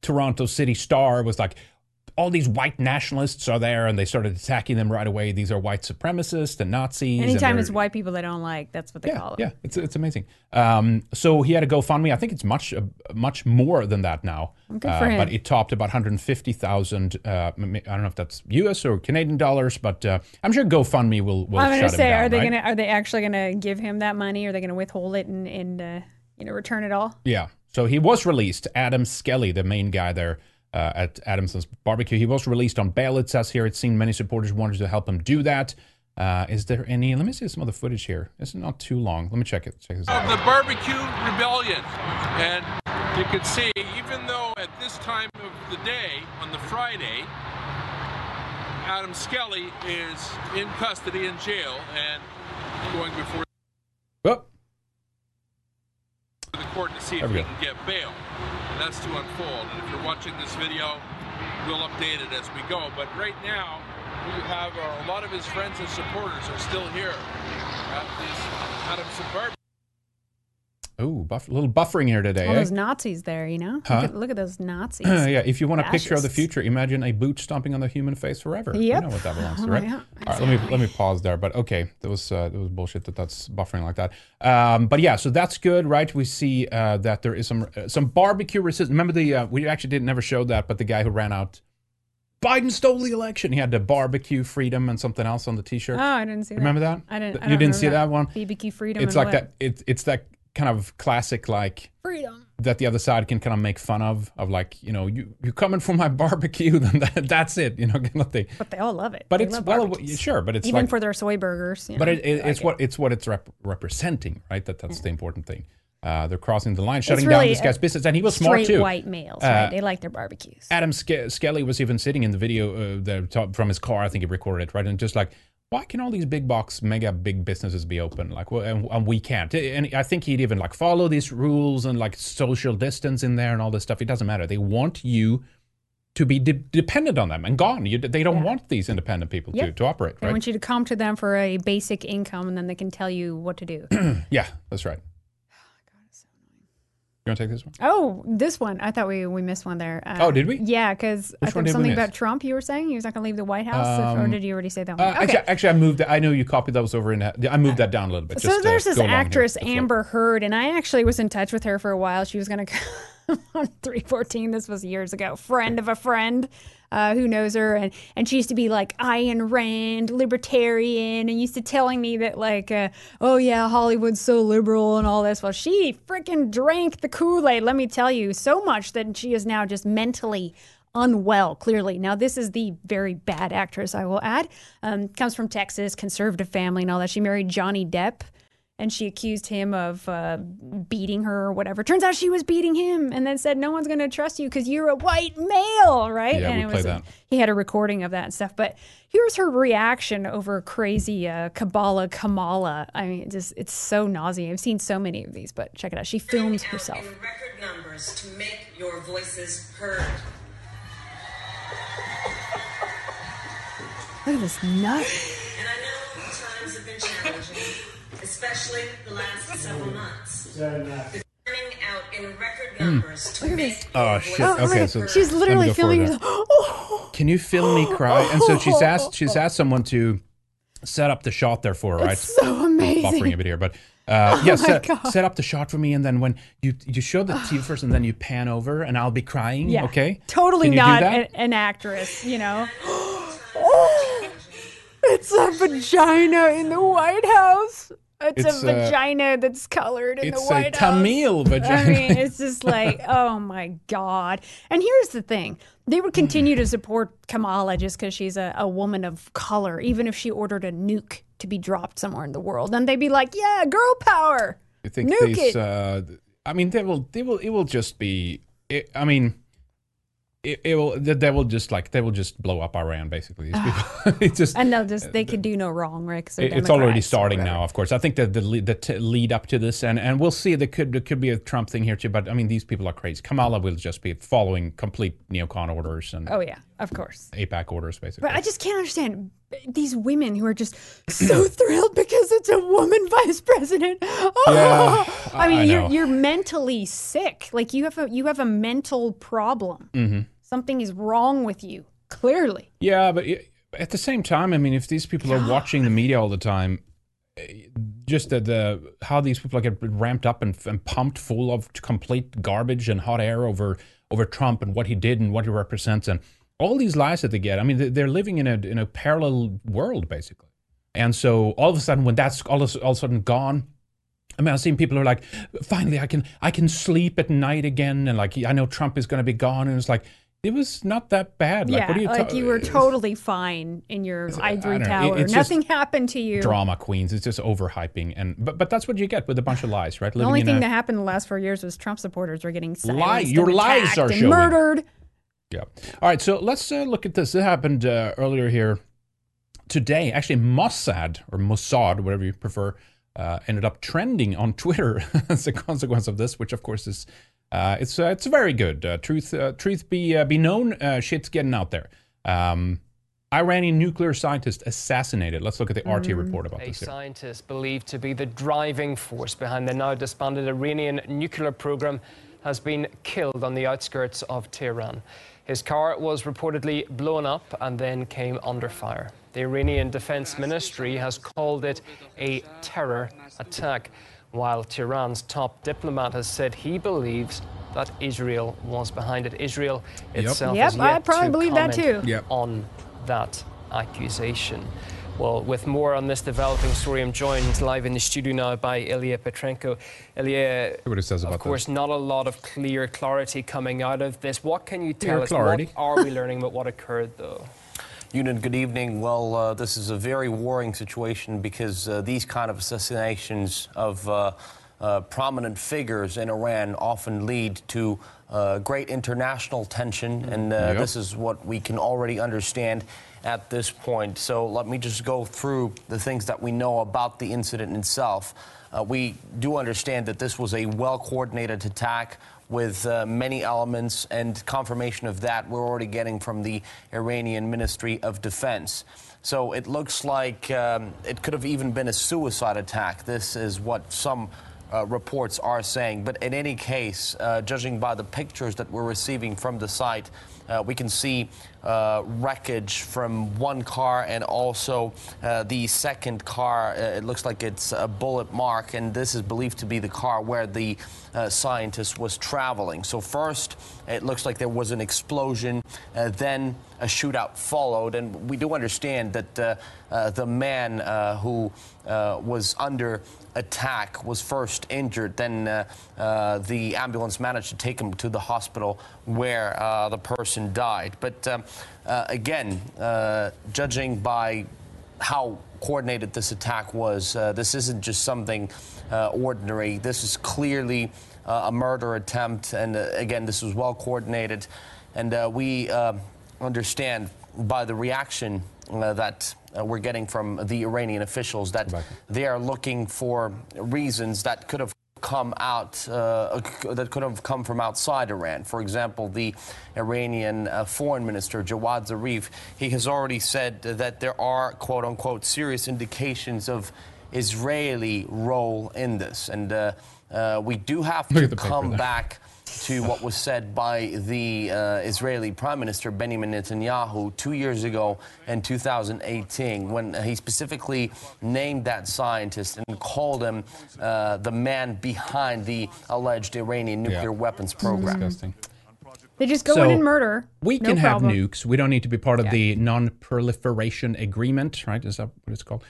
Toronto City Star was like, all these white nationalists are there, and they started attacking them right away. These are white supremacists and Nazis. Anytime they're- it's white people they don't like, that's what they yeah, call it. yeah, it's it's amazing. Um, so he had a GoFundMe. I think it's much uh, much more than that now. Good Uh, for him. But it topped about 150,000. Uh, I don't know if that's U.S. or Canadian dollars, but uh, I'm sure GoFundMe will will I'm gonna say, down, are they right? gonna are they actually gonna give him that money? Or are they gonna withhold it and and uh, you know return it all? Yeah. So he was released. Adam Skelly, the main guy there uh, at Adamson's barbecue, he was released on bail. It says here. It seen many supporters wanted to help him do that. Uh, is there any? Let me see some of the footage here. It's not too long. Let me check it. Check this of out. the barbecue rebellion. And you can see, even though at this time of the day, on the Friday, Adam Skelly is in custody in jail and going before Oh, the court to see if we he can get bail. And that's to unfold. And if you're watching this video, we'll update it as we go. But right now, we have uh, a lot of his friends and supporters are still here at this Adamson barbecue. Oh, buff- a little buffering here today. All eh? those Nazis there, you know. Huh? Look, at, look at those Nazis. yeah, if you want a picture of the future, imagine a boot stomping on the human face forever. You Yep. know what that belongs to, right? yeah, All right, let me let me pause there. But okay, that was uh, that was bullshit that that's buffering like that. Um, but yeah, so that's good, right? We see uh, that there is some uh, some barbecue resistance. Remember the uh, we actually didn't never show that, but the guy who ran out, Biden stole the election. He had the barbecue freedom and something else on the T-shirt. Oh, I didn't see that. Remember that? I didn't. I You didn't see remember that one? BBQ freedom. It's like what? that. It's it's that kind of classic like Freedom. that the other side can kind of make fun of, of like, you know, you you coming for my barbecue, then that, that's it, you know, kind of thing. But they all love it. But They it's well, barbecues. sure, but it's even like, for their soy burgers. You but know, it, it, I it's like what it's what it's rep- representing, right? That that's the important thing. Uh, they're crossing the line, shutting really down this guy's business, and he was smart straight too. white males, Uh, right? They like their barbecues. Adam Ske- Skelly was even sitting in the video uh, the top, from his car. I think he recorded it, right? And just like, why can all these big box, mega big businesses be open? Like, well, and, and we can't. And I think he'd even like follow these rules and like social distance in there and all this stuff. It doesn't matter. They want you to be de- dependent on them and gone. You, they don't want these independent people to, to operate, They right? want you to come to them for a basic income, and then they can tell you what to do. yeah, that's right. You want to take this one? oh, this one. I thought we we missed one there. Uh, Oh, did we? Yeah, because I think something about Trump. You were saying he was not going to leave the White House, if- or Um, did you already say that one? Uh, actually, actually, I moved. That, I know you copied those over in. I moved that down a little bit. So there's this actress with the flow. Amber Heard, and I actually was in touch with her for a while. She was going to on 314. This was years ago. Friend of a friend uh, who knows her, and and she used to be like Ayn Rand, libertarian, and used to telling me that like, uh, oh yeah, Hollywood's so liberal and all this. Well, she freaking drank the Kool Aid. Let me tell you, so much that she is now just mentally unwell, clearly. Now, this is the very bad actress, I will add. Um, comes from Texas, conservative family and all that. She married Johnny Depp and she accused him of uh, beating her or whatever. Turns out she was beating him and then said, No one's going to trust you because you're a white male, right? Yeah, and we it play was, that. He had a recording of that and stuff. But here's her reaction over crazy uh, Kabbalah Kamala. I mean, it just it's so nauseating. I've seen so many of these, but check it out. She films herself. in record numbers to make your voices heard. Look at this nut. And I know times have been challenging, especially the last several months. But turning out in record numbers to make Oh, your shit. voices Okay, heard. so She's literally go filming there. herself. Oh, Can you film me cry? And so she's asked she's asked someone to set up the shot there for her, right? so amazing. Buffering a bit here, but uh, yeah, my set, God. set up the shot for me, and then when you you show the TV first, and then you pan over, and I'll be crying. Yeah. Okay, Totally Can you do not that? a- an actress, you know. oh, it's a vagina in the White House. It's, It's, a uh, vagina that's colored in it's the a White House. Tamil vagina. I mean, it's just like, oh my God. And here's the thing they would continue to support Kamala just because she's a, a woman of color, even if she ordered a nuke to be dropped somewhere in the world. And they'd be like, yeah, girl power. I think Nuke these. it. Uh, I mean, they will. They will. It will just be. It, I mean, it, it will. They will just like they will just blow up Iran. Basically, these people. it just. And they'll just, they could do no wrong, right? it- it's already starting now. Of course, I think that the lead, the t- lead up to this, and and we'll see. There could there could be a Trump thing here too. But I mean, these people are crazy. Kamala will just be following complete neocon orders and Oh, yeah, of course. AIPAC orders, basically. But I just can't understand these women who are just so thrilled because it's a woman vice president. Oh, Yeah, I mean, I you're you're mentally sick. Like you have a you have a mental problem. Mm-hmm. Something is wrong with you. Clearly, Yeah, but at the same time, I mean, if these people are watching the media all the time, eh, just the, the how these people get ramped up and, and pumped full of complete garbage and hot air over over Trump and what he did and what he represents and all these lies that they get. I mean, they- they're living in a in a parallel world basically, and so all of a sudden, when that's all of, all of a sudden gone. I mean, I've seen people who are like, finally, I can I can sleep at night again, and like I know Trump is going to be gone, and it's like it was not that bad. Like, yeah, what are you like ta- you were totally fine in your ivory. It- tower. it's Nothing happened to you. drama queens. It's just overhyping, and but but that's what you get with a bunch of lies, right? The Living only thing a- that happened the last four years was Trump supporters were getting Lie- your lies are showing. murdered. Yeah. All right. So let's uh, look at this. It happened uh, earlier here today. Actually, Mossad or Mossad, whatever you prefer, uh, ended up trending on Twitter as a consequence of this, which of course is uh, it's uh, it's very good. Uh, truth uh, truth be uh, be known. Uh, shit's getting out there. Um, Iranian nuclear scientist assassinated. Let's look at the RT report about A this. Here. scientist believed to be the driving force behind the now disbanded Iranian nuclear program has been killed on the outskirts of Tehran. His car was reportedly blown up and then came under fire. The Iranian Defense Ministry has called it a terror attack, while Tehran's top diplomat has said he believes that Israel was behind it. Israel itself Yep, has yet I probably to believe that comment too. Yep. on that accusation. Well, with more on this developing story, I'm joined live in the studio now by Ilya Petrenko. Ilya, what it says about of course, this. not a lot of clear clarity coming out of this. What can you tell Clear us? clarity. What are we learning about what occurred, though? Ewan, good evening. Well, uh, this is a very worrying situation because uh, these kind of assassinations of uh, uh, prominent figures in Iran often lead to uh, great international tension, and uh, Yep. this is what we can already understand at this point. So let me just go through the things that we know about the incident itself. Uh, we do understand that this was a well coordinated attack with uh, many elements, and confirmation of that we're already getting from the Iranian Ministry of Defense. So it looks like um, it could have even been a suicide attack. This is what some uh, reports are saying. But in any case, uh, judging by the pictures that we're receiving from the site, uh, we can see uh, wreckage from one car and also uh, the second car. Uh, it looks like it's a bullet mark, and this is believed to be the car where the uh, scientist was traveling. So, first, it looks like there was an explosion, uh, then a shootout followed, and we do understand that uh, the man who was under attack was first injured. Then uh, uh, the ambulance managed to take him to the hospital where uh, the person died. But um, uh, again, uh, judging by how coordinated this attack was, uh, this isn't just something uh, ordinary. This is clearly uh, a murder attempt, and uh, again, this was well coordinated. And uh, we uh, understand by the reaction uh, that uh, we're getting from the Iranian officials that they are looking for reasons that could have come out uh, that could have come from outside Iran. For example, the Iranian uh, foreign minister Javad Zarif, he has already said that there are quote unquote serious indications of Israeli role in this, and uh, uh, we do have Look to at the paper come back to what was said by the uh, Israeli Prime Minister Benjamin Netanyahu two years ago in 2018, when he specifically named that scientist and called him uh, the man behind the alleged Iranian nuclear Yeah. weapons program. Disgusting. They just go So, in and murder. We No can have problem. nukes. We don't need to be part of the non-proliferation agreement, right? Is that what it's called?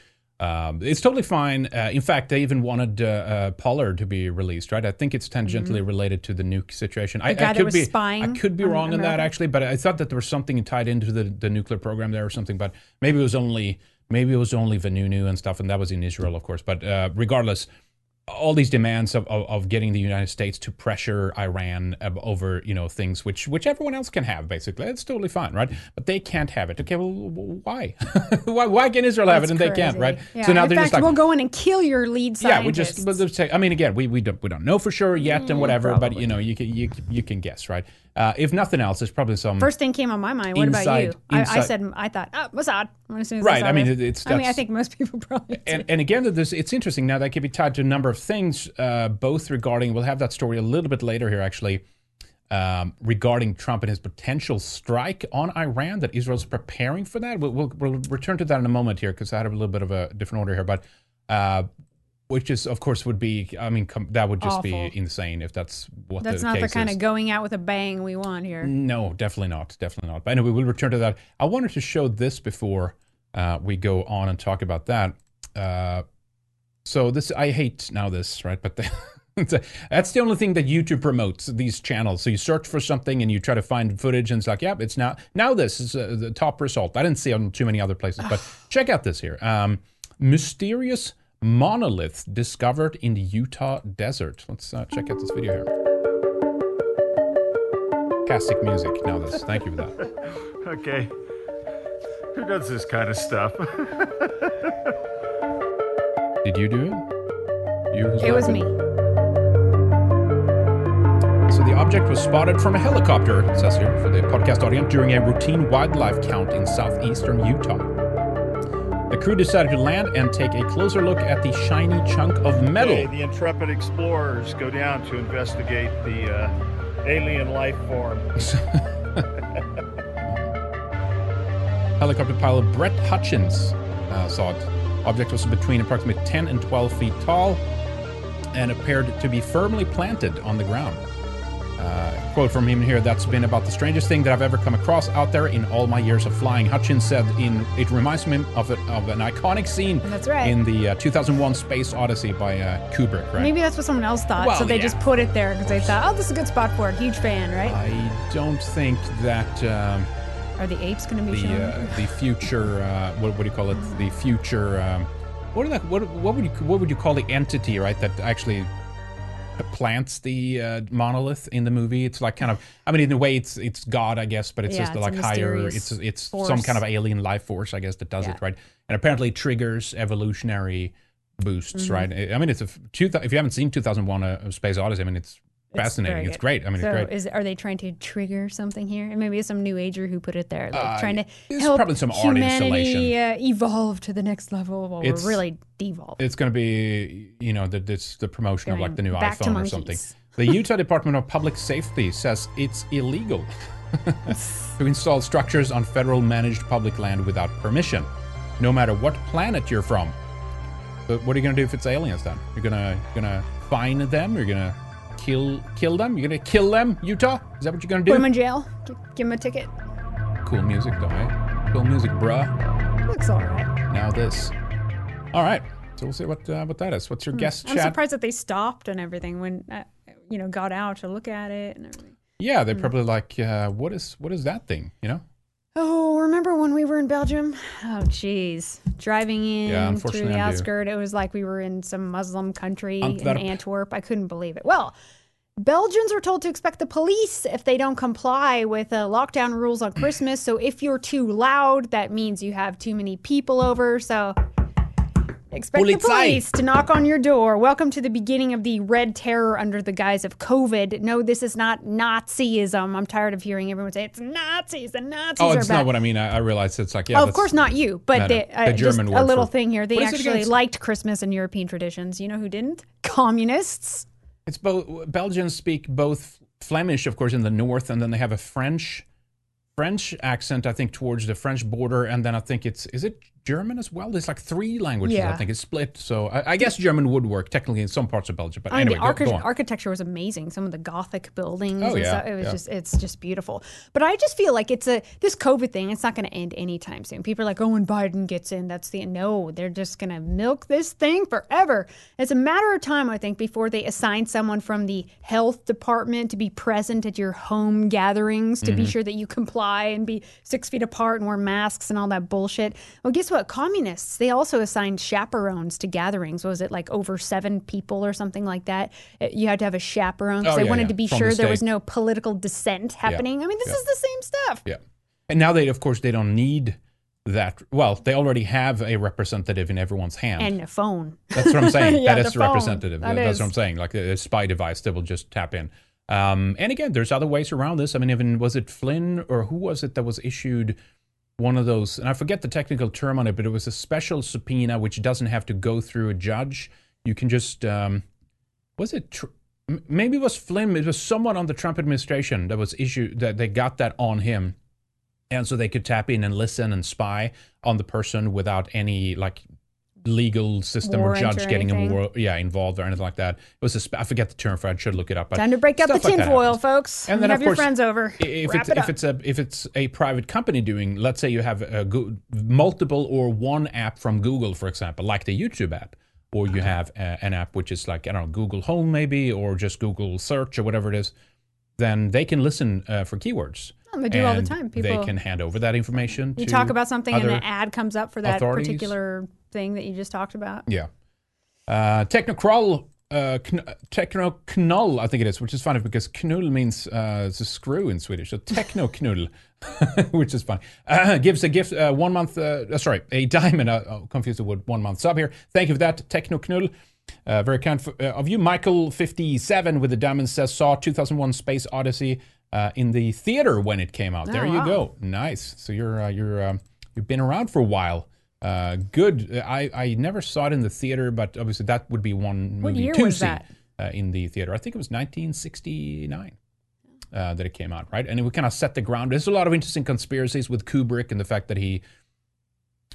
Um, it's totally fine. Uh, in fact, they even wanted uh, uh, Pollard to be released, right? I think it's tangentially related to the nuke situation. I, Mm-hmm. guy I that could was be spying I could be on wrong on that actually, but I thought that there was something tied into the, the nuclear program there or something. But maybe it was only maybe it was only Vanunu and stuff, and that was in Israel, of course. But uh, regardless, all these demands of, of, of getting the United States to pressure Iran over you know things which which everyone else can have basically it's totally fine right but they can't have it okay well why why why can Israel have That's it and they can't right Yeah. so now in they're fact, just like we'll go in and kill your lead yeah we just say I mean again we, we don't we don't know for sure yet and whatever but you know you can you, you can guess right uh, if nothing else there's probably some First thing came on my mind. What about you? Inside- I, I said I thought oh, Mossad. As as Right, I mean, it- it's- I mean, I think most people probably. and, and again, that this it's interesting now that could be tied to a number of things, uh, both regarding we'll have that story a little bit later here actually, um, regarding Trump and his potential strike on Iran. That Israel's preparing for that. We'll, we'll, we'll return to that in a moment here because I had a little bit of a different order here, but. Uh, which is, of course, would be. I mean, com- that would just be insane if that's what That's the not the kind is. of going out with a bang we want here. No, definitely not. Definitely not. But anyway, we'll return to that. I wanted to show this before uh, we go on and talk about that. Uh, so this, I hate now this, right? But the, that's the only thing that YouTube promotes these channels. So you search for something and you try to find footage, and it's like, yep, it's now now this is uh, the top result. I didn't see it on too many other places, but check out this here. Um, mysterious monolith discovered in the Utah desert. Let's uh, check out this video here. Castic music. Now this. Thank you for that. Okay. Who does this kind of stuff? Did you do it? You It was me. So the object was spotted from a helicopter, it says here for the podcast audience, during a routine wildlife count in southeastern Utah. The crew decided to land and take a closer look at the shiny chunk of metal. Okay, the intrepid explorers go down to investigate the uh, alien life form. Helicopter pilot Brett Hutchins uh, saw it. Object was between approximately 10 and 12 feet tall and appeared to be firmly planted on the ground. Uh, quote from him here that's been about the strangest thing that I've ever come across out there in all my years of flying. Hutchins said in it reminds me of, a, of an iconic scene right. in the uh, 2001 Space Odyssey by uh, Kubrick, right? Maybe that's what someone else thought, Well, so they yeah, just put it there because they thought, oh, this is a good spot for it. Huge fan, right? I don't think that um, Are the apes going to be shown? the uh, the future uh, what, what do you call it? The future um, what, are that, what what would you what would you call the entity right that actually plants the uh, monolith in the movie? It's like kind of I mean in a way it's it's God I guess, but it's Yeah, just it's like higher. It's it's some kind of alien life force I guess that does Yeah. it right, and apparently triggers evolutionary boosts Mm-hmm. right. I mean it's a two, if you haven't seen 2001 uh, Space Odyssey, I mean it's fascinating. It's great. I mean so it's great. Is, are they trying to trigger something here? And maybe it's some new ager who put it there, like Uh, trying to it's help probably some art humanity uh, evolve to the next level while It's- we're really devolved. It's going to be, you know, the, this, the promotion of like the new Going to iPhone or something. The Utah Department of Public Safety says it's illegal to install structures on federal managed public land without permission, no matter what planet you're from. But what are you going to do if it's aliens then? You're going to you're gonna fine them? You're going to kill kill them? You're to kill them, Utah? Is that what you're to do? Put do? in jail. G- give him a ticket. Cool music though, eh? Cool music, bruh. Looks all right. Now this. All right. So we'll see what uh, what that is. What's your guest Hmm. I'm chat? surprised that they stopped and everything when uh, you know got out to look at it and everything. Yeah, they're probably like, uh, what is what is that thing? You know? Oh, remember when we were in Belgium? Oh, jeez. Driving in Yeah, through the outskirt, it was like we were in some Muslim country Antwerp. in Antwerp. I couldn't believe it. Well, Belgians are told to expect the police if they don't comply with uh, lockdown rules on Christmas. So if you're too loud, that means you have too many people over. So expect the Polizei. police to knock on your door. Welcome to the beginning of the red terror under the guise of COVID. No, this is not Nazism. I'm tired of hearing everyone say it's Nazis. The Nazis Oh, it's bad. not what I mean. I, I realize it's like, yeah. Oh, of course not you, but no, they, uh, the just a little thing here. They What is it actually liked Christmas and European traditions. You know who didn't? Communists. It's both Belgians speak both Flemish, of course, in the north, and then they have a French French accent, I think, towards the French border, and then I think it's is it German as well. There's like three languages. I think it's split. So I, I guess German would work technically in some parts of Belgium. But I anyway, the go, archi- go on. architecture was amazing. Some of the Gothic buildings. Oh, yeah. It was yeah. just, it's just beautiful. But I just feel like it's a this COVID thing. It's not going to end anytime soon. People are like, oh, when Biden gets in, that's the no. They're just going to milk this thing forever. It's a matter of time, I think, before they assign someone from the health department to be present at your home gatherings to Mm-hmm. be sure that you comply and be six feet apart and wear masks and all that bullshit. Well, guess what? Communists they also assigned chaperones to gatherings. Was it like over seven people or something like that? Uh, You had to have a chaperone because Oh, they yeah, wanted yeah. to be From sure the there was no political dissent happening. I mean, this Yeah. is the same stuff. Yeah. And now they, of course, they don't need that. Well, they already have a representative in everyone's hand. And a phone. That's what I'm saying. Yeah, that is representative. That That's is. what I'm saying. Like a, a spy device that will just tap in. Um, and again, there's other ways around this. I mean, even was it Flynn or who was it that was issued one of those? And I forget the technical term on it, but it was a special subpoena which doesn't have to go through a judge. You can just um, was it? Tr- maybe it was Flynn. It was someone on the Trump administration that was issued that they got that on him and so they could tap in and listen and spy on the person without any like legal system or judge or getting invo- yeah involved or anything like that. It was a sp- I forget the term for it. I should look it up. But Time to break up the stuff like tinfoil, folks. And then have of your friends over. If Wrap it's it if it's a if it's a private company doing, let's say you have a go- multiple or one app from Google, for example, like the YouTube app, or you have a, an app which is like I don't know Google Home maybe, or just Google Search or whatever it is, then they can listen uh, for keywords. Oh, they do all the And time. they can hand over that information. you talk about something and an ad comes up for that particular thing that you just talked about. Yeah. Uh, Technocrawl, uh, kn- Technoknull, I think it is, which is funny because knull means uh, it's a screw in Swedish. So Technoknull, which is funny, uh, gives a gift, uh, one month, uh, uh, sorry, a diamond, uh, oh, confused the word one month sub here. Thank you for that, Technoknull. Uh, very kind f- uh, of you. Michael57 with the diamond says, saw 2001 Space Odyssey uh, in the theater when it came out. there Oh, you wow. go. Nice. So you're, uh, you're, um, you've been around for a while. Uh, good. I, I never saw it in the theater, but obviously that would be one What movie to see that? Uh, in the theater. I think it was 1969 uh, that it came out, right? And it would kind of set the ground. There's a lot of interesting conspiracies with Kubrick and the fact that he,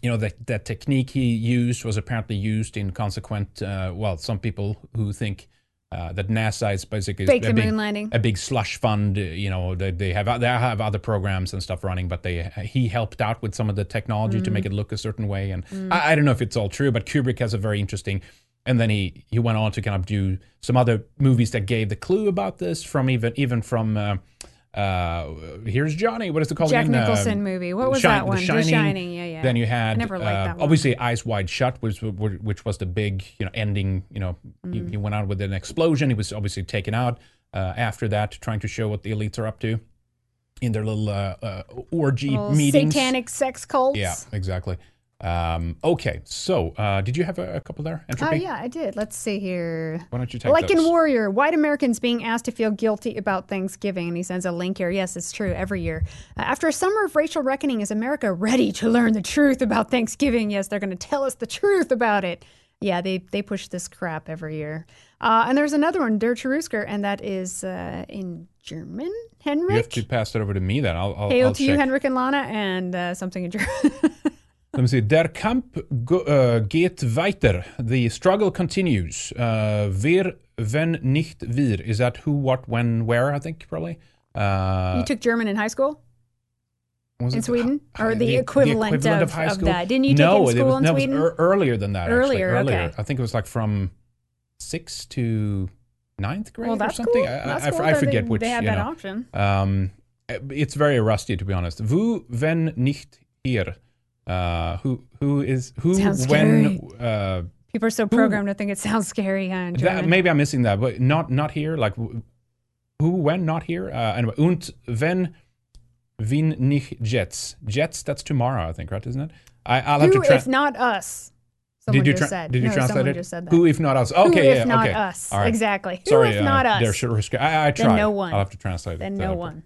you know, that that technique he used was apparently used in consequent. Uh, well, some people who think uh, that NASA is basically Fake a the big, moon landing. a big slush fund. uh, You know, they, they have they have other programs and stuff running, but they he helped out with some of the technology to make Mm. it look a certain way. And I, I don't know if it's all true, but Kubrick has a very interesting. And then he he went on to kind of do some other movies that gave the clue about this from even even from. Uh, uh, here's Johnny. What is it called? Jack again? Nicholson Um, movie. What was Shine- that one? The Shining. Shining, yeah, yeah. Then you had I never liked uh, that one. obviously Eyes Wide Shut, which which was the big you know ending. You know, he, Mm. he went out with an explosion. He was obviously taken out uh, after that, trying to show what the elites are up to in their little uh, uh, orgy Little meetings. satanic sex cults. Yeah, exactly. Um, okay, so uh, did you have a, a couple there? Oh Entropy? yeah, I did. Let's see here. Why don't you take Like in? Warrior, white Americans being asked to feel guilty about Thanksgiving, and he sends a link here. Yes, it's true every year. Uh, after a summer of racial reckoning, is America ready to learn the truth about Thanksgiving? Yes, they're going to tell us the truth about it. Yeah, they they push this crap every year. Uh, and there's another one, Der Cherusker, and that is uh, in German. Henrik. You have to pass it over to me then. I'll, I'll, Hail I'll to you. Henrik and Lana, and uh, something in German. Let me see. Der Kampf uh, geht weiter. The struggle continues. Uh, wer, wenn nicht wir. Is that who, what, when, where? I think probably. Uh, you took German in high school? was in it Sweden? Or the equivalent of- high of school? that. Didn't you take no, it in it was, in no, it was Sweden? earlier than that. actually. Earlier, earlier. okay. I think it was like from sixth to ninth grade Well, or something. cool. I, I, cool I forget they, which. They you that know. option. Um, it's very rusty, to be honest. Wo, wenn nicht hier? Uh, who, who is who Sounds when? Uh, People are so programmed to think it sounds scary. Huh, that, maybe I'm missing that, but not not here. Like who, when, not here. Uh, anyway, und wenn, wenn nicht Jets. Jets. That's tomorrow, I think, right? Isn't it? I, I'll have Who, to. Tra- if not us? Someone did you just tra- said. did you no, translate someone it? just said that. Who if not us? Who Okay, if yeah, not okay. us? Right. Exactly. Who Sorry, if not uh, us? there should risk- I, I Then tried. no one. I'll have to translate Then it. no uh, one.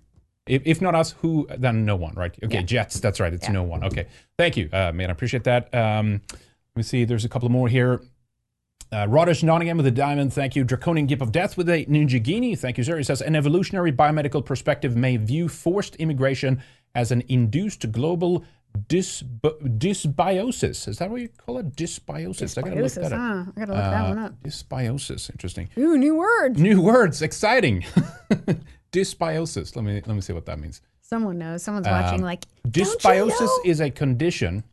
If, if not us, who? Then no one, right? Okay, Yeah. Jets. That's right. It's Yeah. no one. Okay, thank you, uh, man. I appreciate that. Um, let me see. There's a couple more here. Uh, Rodish Nottingham with a diamond. Thank you. Draconian Gift of Death with a Ninjagini. Thank you, sir. He says an evolutionary biomedical perspective may view forced immigration as an induced global dys- dysbiosis. Is that what you call it? Dysbiosis. I gotta look Dysbiosis, that up. I gotta look that one Uh, up. Dysbiosis. Interesting. Ooh, new word. New words. Exciting. dysbiosis. Let me let me see what that means. Someone knows. Someone's Um, watching. Like "Don't you Dysbiosis know?" is a condition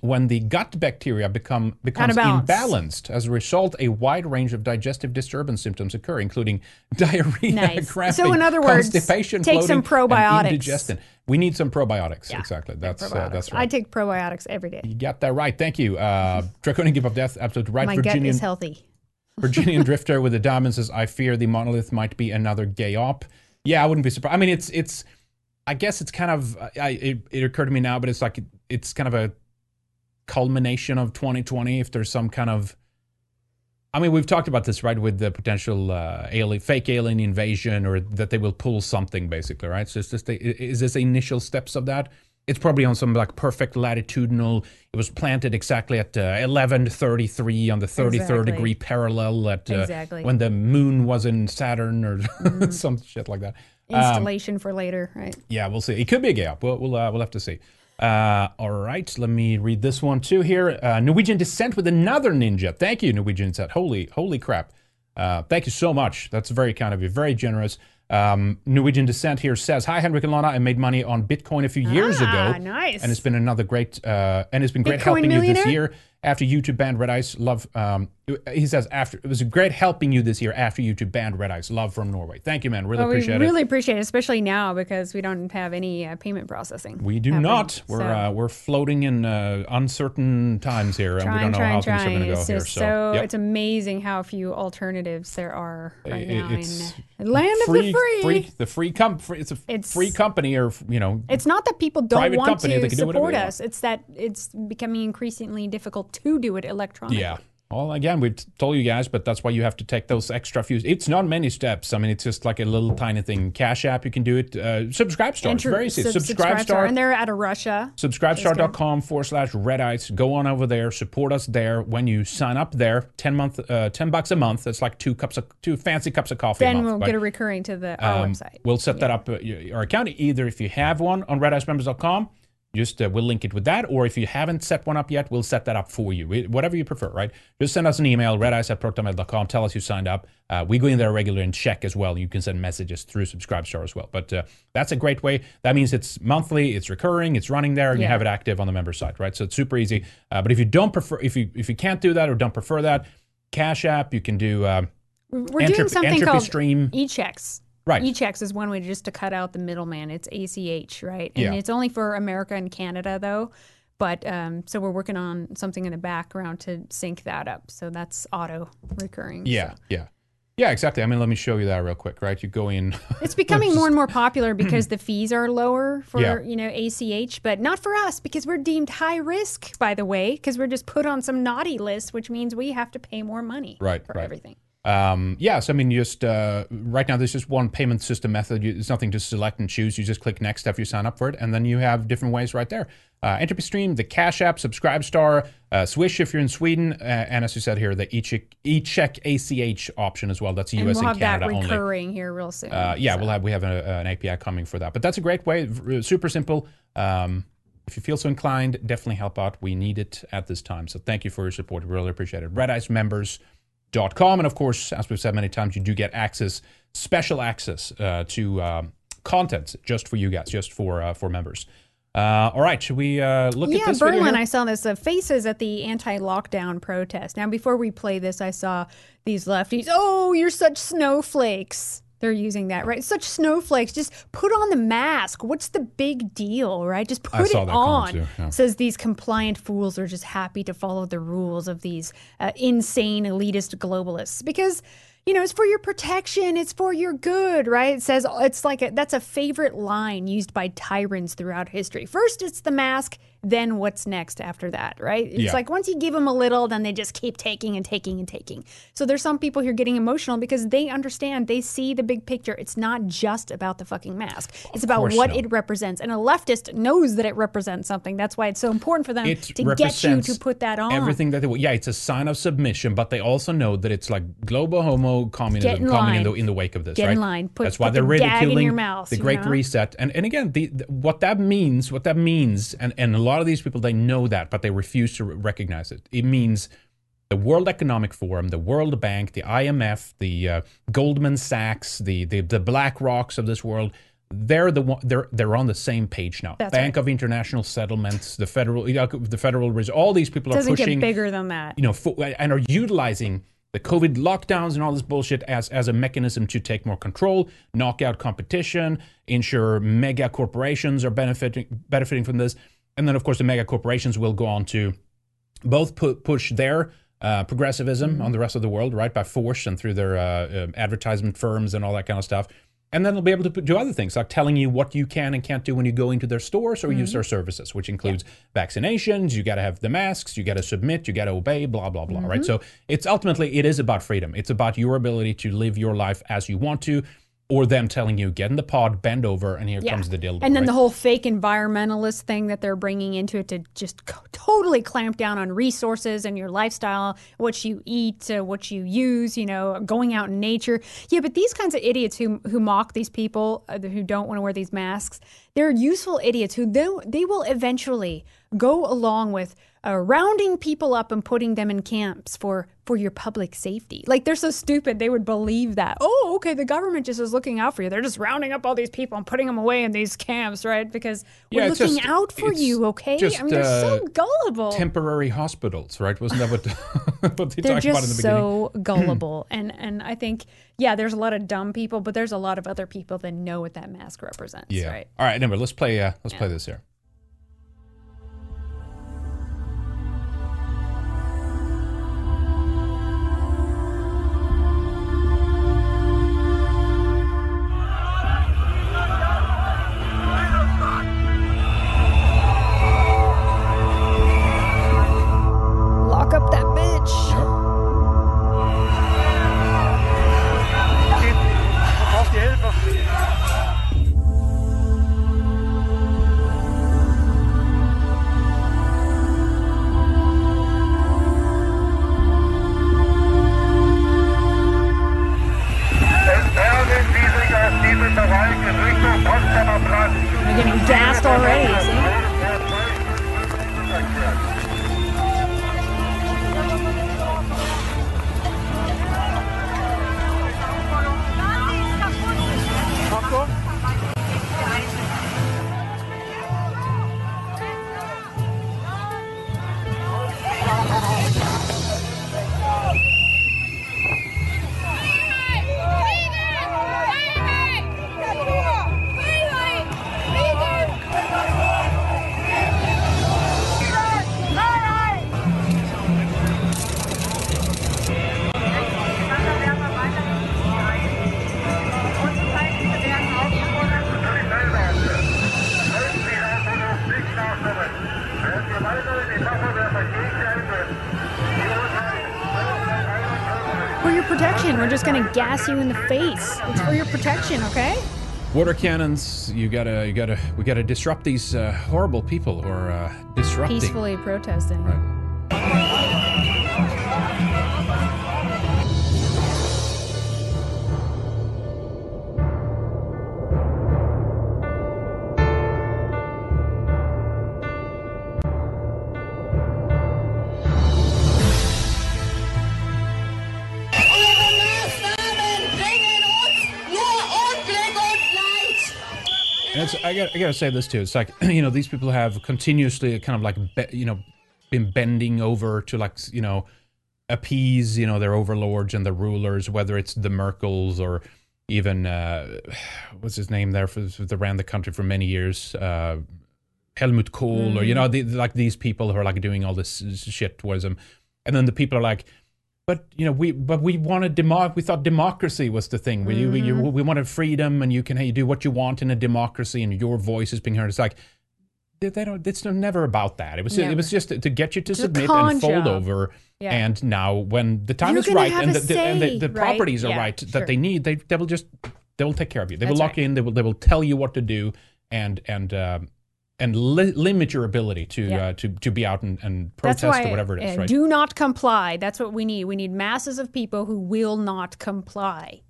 when the gut bacteria become becomes imbalanced. As a result, a wide range of digestive disturbance symptoms occur, including diarrhea, Nice. cramping, So in other words, constipation, take some bloating, and probiotics. indigestion. We need some probiotics. Yeah, exactly. That's uh, probiotics. that's I take probiotics every day. you got that right. Thank you. Uh, Draconian Gift of Death. Absolutely right. My gut is healthy. Virginian Drifter with the diamond says, "I fear the monolith might be another gay op." Yeah, I wouldn't be surprised. I mean, it's it's. I guess it's kind of. I, it, it occurred to me now, but it's like it's kind of a culmination of 2020. If there's some kind of. I mean, we've talked about this, right, with the potential uh, alien, fake alien invasion, or that they will pull something, basically, right? So, is this the, is this initial steps of that? It's probably on some like perfect latitudinal. It was planted exactly at uh, 1133 on the 33rd Exactly. degree parallel at uh, Exactly. When the moon was in Saturn or some shit like that. Um, Installation for later, right? yeah, we'll see. It could be a gap. We'll we'll, uh, we'll have to see. Uh, all right, let me read this one too here. Uh, Norwegian Descent with another ninja. Thank you, Norwegian Descent. Holy holy crap! Uh, thank you so much. That's very kind of you. Very generous. Um, Norwegian Descent here says, "Hi, Henrik and Lana. I made money on Bitcoin a few years Ah, ago, nice. and it's been another great uh, and it's been great Bitcoin helping you this year." After YouTube banned Red Ice, love. Um, he says after it was great helping you this year after you to banned Red Ice. Love from Norway. Thank you, man. Really Well, we appreciate it. really appreciate it, especially now because we don't have any uh, payment processing. We do happening. not. We're So, uh, we're floating in uh, uncertain times here, and we don't know trying, how things are going to go It's here. So, so yep. it's amazing how few alternatives there are right now it's in the land free, of the free. the free com- free, It's a It's- free company, or you know, It's not that people don't want company, to can do whatever support us. It's that it's becoming increasingly difficult to do it electronically. yeah. Well, again, we've told you guys, but that's why you have to take those extra few. It's not many steps. I mean, it's just like a little tiny thing. Cash app, you can do it. Uh, subscribe Star, it's Enter- very easy. sub- Subscribe Star. and they're out of Russia. subscribestar.com forward slash red ice go on over there support us there when you sign up there 10 month uh, 10 bucks a month that's like two cups of two fancy cups of coffee Then month, we'll right? get a recurring to the our Um, website. We'll set that up, uh, your, your account, either if you have one on redicemembers.com, just uh, we'll link it with that. Or if you haven't set one up yet, we'll set that up for you. We- Whatever you prefer, right? Just send us an email, redice at protonmail.com. Tell us you signed up. Uh, we go in there regularly and check as well. You can send messages through Subscribestar as well. But uh, that's a great way. That means it's monthly, it's recurring, it's running there, and you have it active on the member site, right? So it's super easy. Uh, but if you don't prefer, if you if you can't do that or don't prefer that, Cash App, you can do. Uh, We're Entropy- doing something Entropy called Stream. e-checks. Right. E-checks is one way just to cut out the middleman. It's ACH, right? And Yeah. it's only for America and Canada though. But um, so we're working on something in the background to sync that up. So that's auto recurring. yeah, So yeah, yeah, exactly. I mean, let me show you that real quick, right? You go in. It's becoming more and more popular because the fees are lower for Yeah. you know ACH, but not for us because we're deemed high risk. By the way, because we're just put on some naughty list, which means we have to pay more money Right, for right. everything. Um, yeah, so I mean, just uh, right now, there's just one payment system method. You, it's nothing to select and choose. You just click next after you sign up for it, and then you have different ways right there. Uh, Entropy Stream, the Cash App, Subscribestar, uh, Swish if you're in Sweden, uh, and as you said here, the e-check, e-check ACH option as well. That's US and we'll and have that only. recurring here real soon. Uh, yeah, so. we'll have we have a, an API coming for that. But that's a great way, super simple. Um, if you feel so inclined, definitely help out. We need it at this time. So thank you for your support. We really appreciate it. RedIceMembers.com. And of course, as we've said many times, you do get access, special access uh, to um, content just for you guys, just for uh, for members. Uh, all right, should we uh, look at yeah, this video Berlin. I saw this uh, faces at the anti-lockdown protest. Now, before we play this, I saw these lefties. Oh, you're such snowflakes. They're using that, right? Such snowflakes. Just put on the mask. What's the big deal, right? Just I put saw it that on. too, yeah. Says these compliant fools are just happy to follow the rules of these uh, insane elitist globalists because you know it's for your protection it's for your good right it says it's like a, that's a favorite line used by tyrants throughout history first it's the mask then what's next after that right it's Yeah. like once you give them a little then they just keep taking and taking and taking so there's some people here getting emotional because they understand they see the big picture it's not just about the fucking mask it's about what it represents and a leftist knows that it represents something that's why it's so important for them it to get you to put that on Everything that they want. Yeah, it's a sign of submission, but they also know that it's like global homo communism in coming in the in the wake of this. Get right? in line. Put- That's why they're the gag in ridiculing your mouth, the Great know? Reset. And and again, the, the- what that means, what that means, and and a lot of these people they know that, but they refuse to recognize it. It means the World Economic Forum, the World Bank, the IMF, the uh, Goldman Sachs, the the the BlackRocks of this world. They're the one. They're they're on the same page now. That's Bank of International Settlements, the federal, the Federal Reserve. All these people are doesn't pushing get bigger than that you know, fo- and are utilizing the COVID lockdowns and all this bullshit as as a mechanism to take more control, knock out competition, ensure mega corporations are benefiting benefiting from this, and then of course the mega corporations will go on to both pu- push their uh, progressivism on the rest of the world, right, by force and through their uh, um, advertisement firms and all that kind of stuff. And then they'll be able to do other things like telling you what you can and can't do when you go into their stores or use their services, which includes vaccinations. You got to have the masks. You got to submit. You got to obey. Blah blah blah. Right. So it's ultimately it is about freedom. It's about your ability to live your life as you want to, or them telling you get in the pod, bend over, and here comes the dildo. And then right? the whole fake environmentalist thing that they're bringing into it to just co- totally clamp down on resources and your lifestyle, what you eat, uh, what you use, you know, going out in nature. Yeah, but these kinds of idiots who who mock these people uh, who don't want to wear these masks, they're useful idiots who they, they will eventually go along with uh, rounding people up and putting them in camps for for your public safety. Like they're so stupid they would believe that. Oh, okay, the government just is looking out for you. They're just rounding up all these people and putting them away in these camps, right? Because we're Yeah, looking just- out for you, okay? just, I mean, they're so uh, gullible. temporary hospitals, right? Wasn't that what, what they they're talked about in the just beginning? so gullible, and and I think yeah, there's a lot of dumb people, but there's a lot of other people that know what that mask represents, Yeah. right? All right. Anyway, let's play. Uh, let's play this here. Gas you in the face. It's for your protection, okay? Water cannons. You gotta, you gotta, we gotta disrupt these uh, horrible people who are uh, disrupting. Peacefully protesting. Right. I got, I gotta say this too. It's like you know these people have continuously kind of like be, you know been bending over to like you know appease you know their overlords and the rulers, whether it's the Merkels or even uh, what's his name there for, that ran the country for many years, uh, Helmut Kohl, or you know the, like these people who are like doing all this shit towards them, and then the people are like. But you know we but we wanted demo- we thought democracy was the thing. We, we, you, we wanted freedom and you can hey, do what you want in a democracy and your voice is being heard. It's like they, they don't. It's never about that. It was it was just to get you to submit and fold job. over. Yeah. And now when the time You're is right and the, the, and the, the right? properties are Yeah, right sure. that they need, they they will just they will take care of you. They will lock right. in. They will they will tell you what to do and and. Um, and li- limit your ability to Yeah. uh, to to be out and, and protest why or whatever it is, uh, right? do not comply. That's what we need. We need masses of people who will not comply.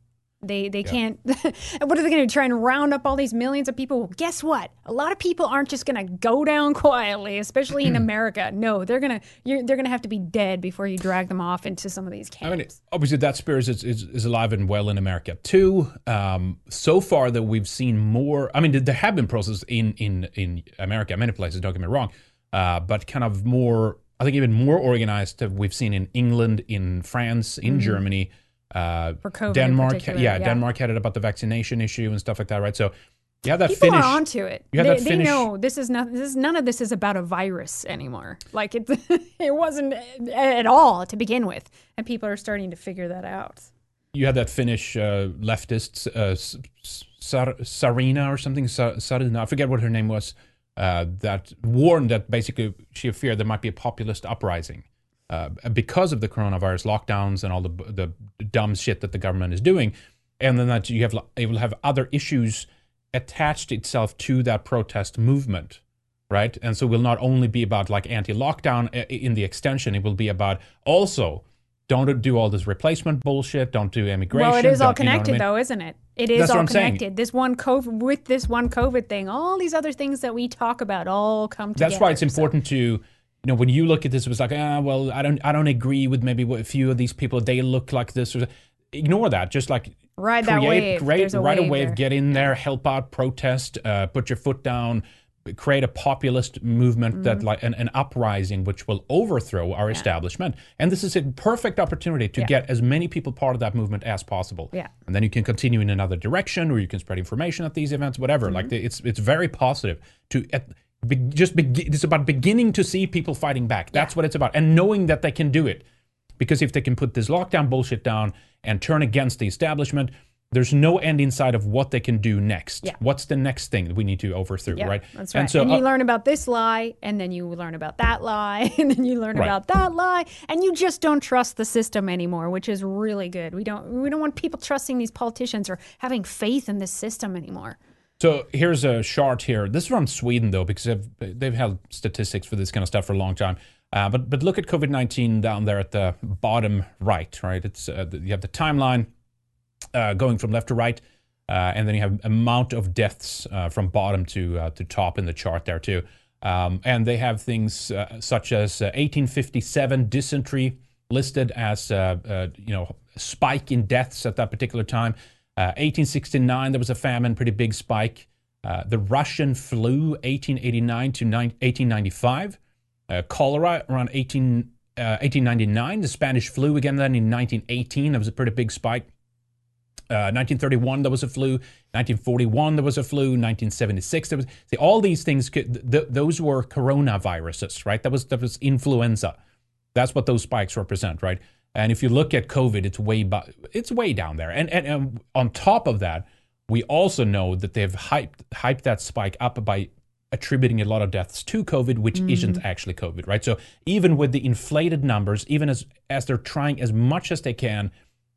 They they can't. what are they going to try and round up all these millions of people? Well, guess what? A lot of people aren't just going to go down quietly, especially in America. No, they're gonna you're, they're going to have to be dead before you drag them off into some of these camps. I mean, obviously that spirit is, is, is alive and well in America too. Um, so far that we've seen more. I mean, there have been processes in in in America, many places. Don't get me wrong, uh, but kind of more. I think even more organized. That we've seen in England, in France, in Germany. Uh. For COVID Denmark, yeah, yeah. Denmark had it about the vaccination issue and stuff like that, right? So you have that People are onto it. you have they, that they know this is not. This is none of this is about a virus anymore. Like it, it wasn't at all to begin with, and people are starting to figure that out. you had that Finnish uh, leftist uh, Sar- Sarina or something, Sa- Sarina, I forget what her name was, uh, that warned that basically she feared there might be a populist uprising uh, because of the coronavirus lockdowns and all the the dumb shit that the government is doing, and then that you have it will have other issues attached itself to that protest movement right? And so it will not only be about like anti-lockdown in the extension, it will be about also don't do all this replacement bullshit, don't do immigration. Well, it is all don't- you know I connected, mean? though, isn't it? It is That's all I'm saying. connected. This one COVID with this one COVID thing, all these other things that we talk about all come together. That's why it's So- important to you know when you look at this, it was like ah well I don't I don't agree with maybe what a few of these people they look like this or ignore that. Just like Ride that create wave. great There's a ride a wave wave, there. get in there, help out, protest, uh, put your foot down. Create a populist movement Mm-hmm. that like an, an uprising which will overthrow our establishment, and this is a perfect opportunity to Yeah. get as many people part of that movement as possible. Yeah. and then you can continue in another direction, or you can spread information at these events, whatever. Mm-hmm. Like the, it's it's very positive to at, be, just begin. It's about beginning to see people fighting back. That's what it's about, and knowing that they can do it. Because if they can put this lockdown bullshit down and turn against the establishment, there's no end in sight of what they can do next. Yeah. What's the next thing that we need to overthrow, Yeah, right? That's right. And so and you uh, learn about this lie, and then you learn about that lie, and then you learn Right. about that lie, and you just don't trust the system anymore, which is really good. We don't we don't want people trusting these politicians or having faith in this system anymore. So here's a chart here. This is from Sweden though, because they've, they've held statistics for this kind of stuff for a long time. Uh, but but look at COVID nineteen down there at the bottom right. Right, it's uh, you have the timeline uh, going from left to right, uh, and then you have amount of deaths uh, from bottom to uh, to top in the chart there too. Um, and they have things such as uh, 1857 dysentery listed as you know spike in deaths at that particular time. Uh, 1869 there was a famine, pretty big spike. Uh, the Russian flu 1889 to 1895. Uh, cholera around 18, 1899. The Spanish flu again then in 1918 there was a pretty big spike. 1931 there was a flu. 1941 there was a flu. 1976 there was. See, all these things. Could, th- those were coronaviruses, right? That was that was influenza. That's what those spikes represent, right? And if you look at COVID, it's way it's way down there. And, and and on top of that, we also know that they've hyped hyped that spike up by attributing a lot of deaths to COVID, which mm. isn't actually COVID, right? So even with the inflated numbers, even as as they're trying as much as they can,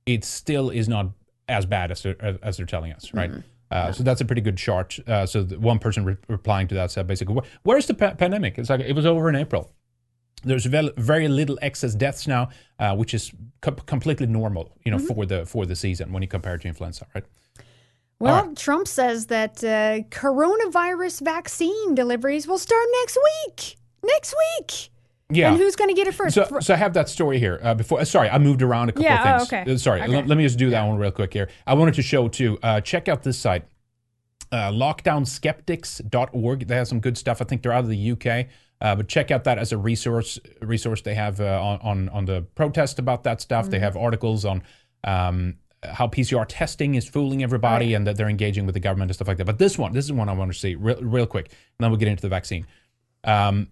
it still is not as bad as they're, as they're telling us, right? Mm-hmm. Uh, yeah. So that's a pretty good chart. Uh, so one person re- replying to that said basically, "Where's the pa- pandemic?" It's like it was over in April. There's very, very little excess deaths now, uh, which is co- completely normal, you know, mm-hmm. for the for the season when you compare it to influenza, right? Well, right. Trump says that uh, coronavirus vaccine deliveries will start next week. Next week. Yeah. And who's going to get it first? So, so I have that story here. Uh, before, uh, sorry, I moved around a couple yeah, of things. Oh, okay. Uh, sorry, okay. L- let me just do that one real quick here. I wanted to show too. Uh, check out this site, uh, lockdownskeptics.org. They have some good stuff. I think they're out of the UK. Uh, but check out that as a resource. Resource they have uh, on, on on the protest about that stuff. Mm-hmm. They have articles on um, how PCR testing is fooling everybody right. and that they're engaging with the government and stuff like that. But this one, this is one I want to see real, real quick, and then we'll get into the vaccine. Um,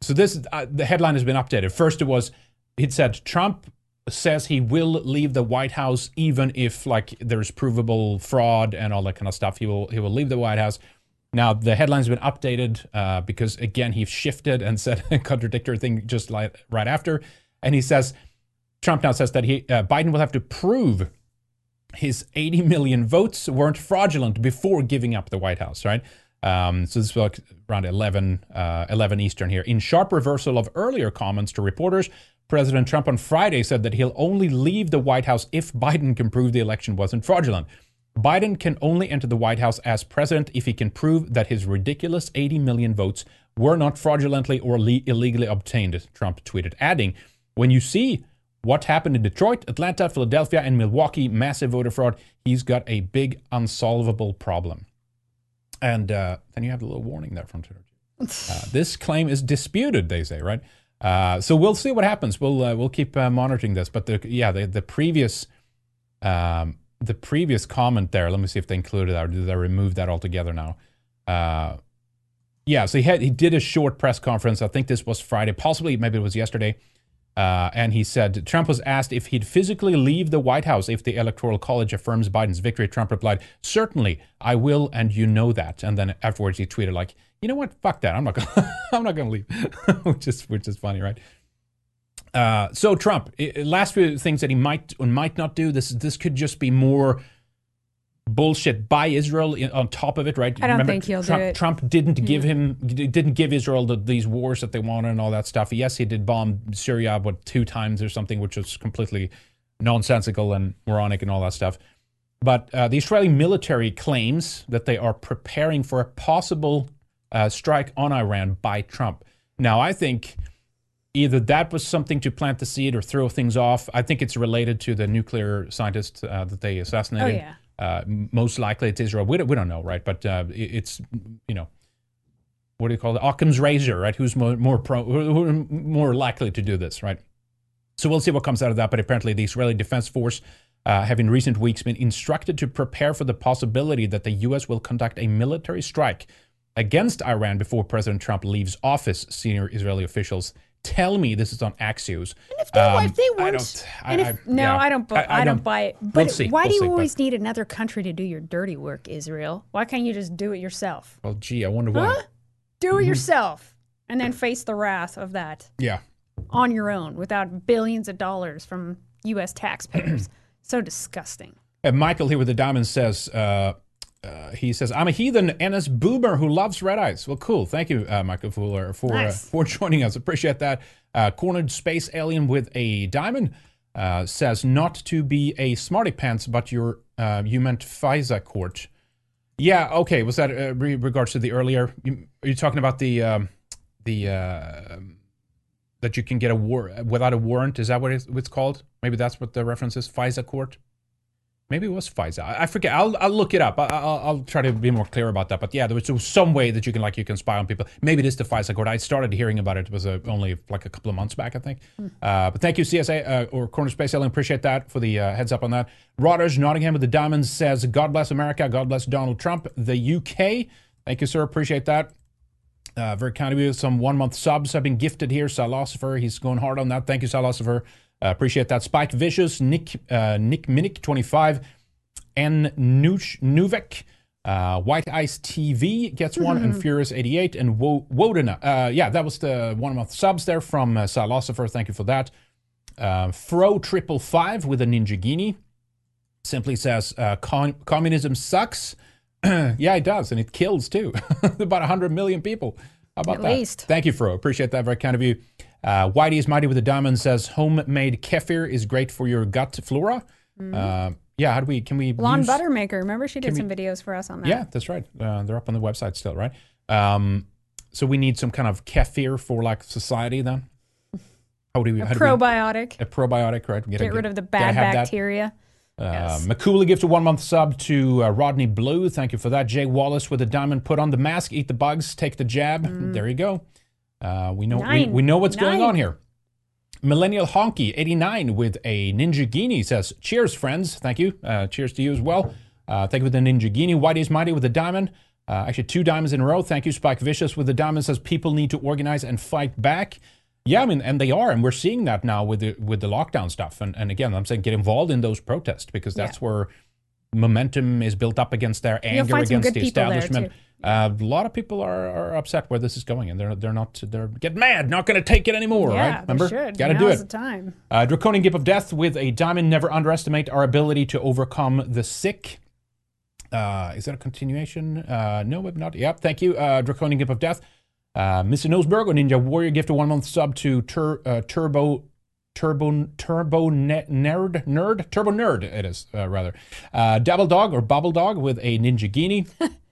so this uh, the headline has been updated. First, it was it said Trump says he will leave the White House even if like there's provable fraud and all that kind of stuff. He will he will leave the White House. Now the headline's been updated uh, because again he shifted and said a contradictory thing just like right after, and he says Trump now says that he uh, Biden will have to prove his 80 million votes weren't fraudulent before giving up the White House, right? Um, so this is like around 11, uh, 11 Eastern here. In sharp reversal of earlier comments to reporters, President Trump on Friday said that he'll only leave the White House if Biden can prove the election wasn't fraudulent. Biden can only enter the White House as president if he can prove that his ridiculous 80 million votes were not fraudulently or le- illegally obtained, Trump tweeted, adding, When you see what happened in Detroit, Atlanta, Philadelphia, and Milwaukee, massive voter fraud, he's got a big unsolvable problem. And uh, then you have a little warning there from Twitter. Uh, this claim is disputed, they say, right? Uh, so we'll see what happens. We'll uh, we'll keep uh, monitoring this. But the, yeah, the the previous um, the previous comment there. Let me see if they included that or did they remove that altogether now? Uh, yeah, so he had he did a short press conference. I think this was Friday, possibly maybe it was yesterday. Uh, and he said Trump was asked if he'd physically leave the White House if the Electoral College affirms Biden's victory. Trump replied, "Certainly, I will, and you know that." And then afterwards, he tweeted like, "You know what? Fuck that. I'm not gonna. I'm not gonna leave," which is which is funny, right? Uh, so Trump, last few things that he might or might not do. This this could just be more bullshit by Israel on top of it, right? I don't Remember, think he'll Trump, do it. Trump didn't give him didn't give Israel the, these wars that they wanted and all that stuff. Yes, he did bomb Syria what two times or something, which was completely nonsensical and moronic and all that stuff. But uh, the Israeli military claims that they are preparing for a possible uh, strike on Iran by Trump. Now, I think either that was something to plant the seed or throw things off. I think it's related to the nuclear scientist uh, that they assassinated. Oh, yeah. Uh, most likely it's Israel. We don't, we don't know, right? But uh, it's you know what do you call it? Occam's razor, right? Who's more more pro, more likely to do this, right? So we'll see what comes out of that. But apparently, the Israeli Defense Force uh, have in recent weeks been instructed to prepare for the possibility that the U.S. will conduct a military strike against Iran before President Trump leaves office. Senior Israeli officials tell me this is on Axios. And if they, um, if they weren't, I don't, I, if, I, no, yeah, I don't. I, I, don't buy it. But we'll see, why we'll do you see, always but, need another country to do your dirty work, Israel? Why can't you just do it yourself? Well, gee, I wonder why. Huh? Do it mm-hmm. yourself, and then face the wrath of that. Yeah. On your own, without billions of dollars from U.S. taxpayers. so disgusting. And Michael here with the diamond says. Uh, uh, he says, "I'm a heathen and NS boomer who loves Red Ice." Well, cool. Thank you, uh, Michael Fuller, for uh, for joining us. Appreciate that. Uh, cornered space alien with a diamond uh, says, "Not to be a smarty pants, but your uh, you meant FISA court." Yeah. Okay. Was that uh, re- regards to the earlier? You, are you talking about the um, the uh, that you can get a war without a warrant? Is that what it's, it's called? Maybe that's what the reference is. FISA court. Maybe it was FISA. I, I forget. I'll I'll look it up. I, I'll I'll try to be more clear about that. But yeah, there was, there was some way that you can like you can spy on people. Maybe it is the FISA court. I started hearing about it. It was uh, only like a couple of months back, I think. Uh, but thank you, CSA uh, or Corner Space Alien. Appreciate that for the uh, heads up on that. Rodgers Nottingham with the diamonds says, "God bless America. God bless Donald Trump." The UK. Thank you, sir. Appreciate that. Uh, very kind of you. Some one month subs have been gifted here. Salosifer, he's going hard on that. Thank you, Salosifer. Uh, appreciate that. Spike Vicious, Nick uh, Nick Minnick, 25, N Nuch Nuvek, uh, White Ice TV gets one, and Furious 88, and Wo- Wodena. Uh, yeah, that was the one month subs there from uh, Salosifer. Thank you for that. Uh, Fro Triple Five with a Ninjaghini simply says uh, com- communism sucks. yeah, it does, and it kills too. About 100 million people. How about At that? least. Thank you, Fro. Appreciate that. Very kind of you. Uh, Whitey is mighty with the diamond says homemade kefir is great for your gut flora. Uh, yeah, how do we? Can we? Blonde use- butter maker. Remember, she did can we- some videos for us on that. Yeah, that's right. Uh, they're up on the website still, right? Um, so we need some kind of kefir for like society then. How do we? A how do we- probiotic. a probiotic, right? We gotta Get rid of the bad bacteria. Uh, McCooley gives a one month sub to uh, Rodney Blue. Thank you for that. Jay Wallace with a diamond. Put on the mask, eat the bugs, take the jab. There you go. Uh, we know we, we know what's going on here. Millennial Honky 89 with a Ninjaghini says, Cheers, friends. Thank you. Uh, cheers to you as well. Uh, thank you for the Ninjaghini. Whitey's Mighty with a diamond. Uh, actually, two diamonds in a row. Thank you, Spike Vicious with the diamond says, People need to organize and fight back. Yeah, I mean, and they are, and we're seeing that now with the with the lockdown stuff. And and again, I'm saying get involved in those protests because that's where momentum is built up against their anger against the establishment. Uh, a lot of people are, are upset where this is going, and they're they're not they're getting mad, not going to take it anymore, yeah, right? Remember, got to do it. the time. Uh, Draconian Gift of Death with a diamond. Never underestimate our ability to overcome the sick. Uh, is that a continuation? Uh, no, maybe not. Yep. Thank you, uh, Draconian Gift of Death. Uh, Mr. Nosberg, a Ninja Warrior gift a one month sub to tur- uh, Turbo. Turbo Turbo ne- Nerd Nerd Turbo Nerd it is uh, rather uh, Dabble Dog or Bubble Dog with a Ninjaghini.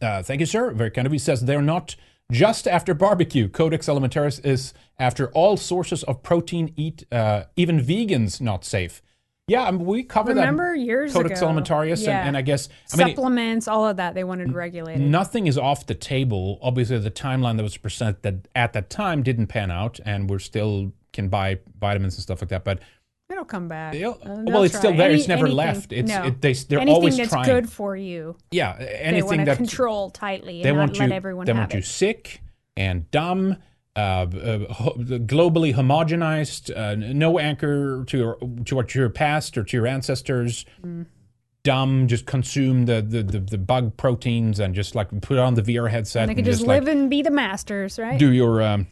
Uh, thank you, sir. Very kind of you. Says they're not just after barbecue. Codex Alimentarius is after all sources of protein. Eat uh, even vegans not safe. Yeah, I mean, we covered that. Remember that. years Codex ago? Alimentarius, Yeah. and, and I guess I mean, it- Supplements, all of that, they wanted regulated. nothing is off the table. Obviously, the timeline that was presented that at that time didn't pan out, and we're still can buy vitamins and stuff like that. But It'll come back. They'll- Uh, well, it's still there. Any- It's never anything- left. It's- no. it- they- they're anything always that's trying. good for you. yeah, They anything want to that control tightly they and want you everyone they want you sick and dumb uh, uh, ho- globally homogenized uh, no anchor to your to what your past or to your ancestors Mm. dumb just consume the, the, the, the bug proteins and just like put on the vr headset And they can and just, like live and be the masters, right? do your um,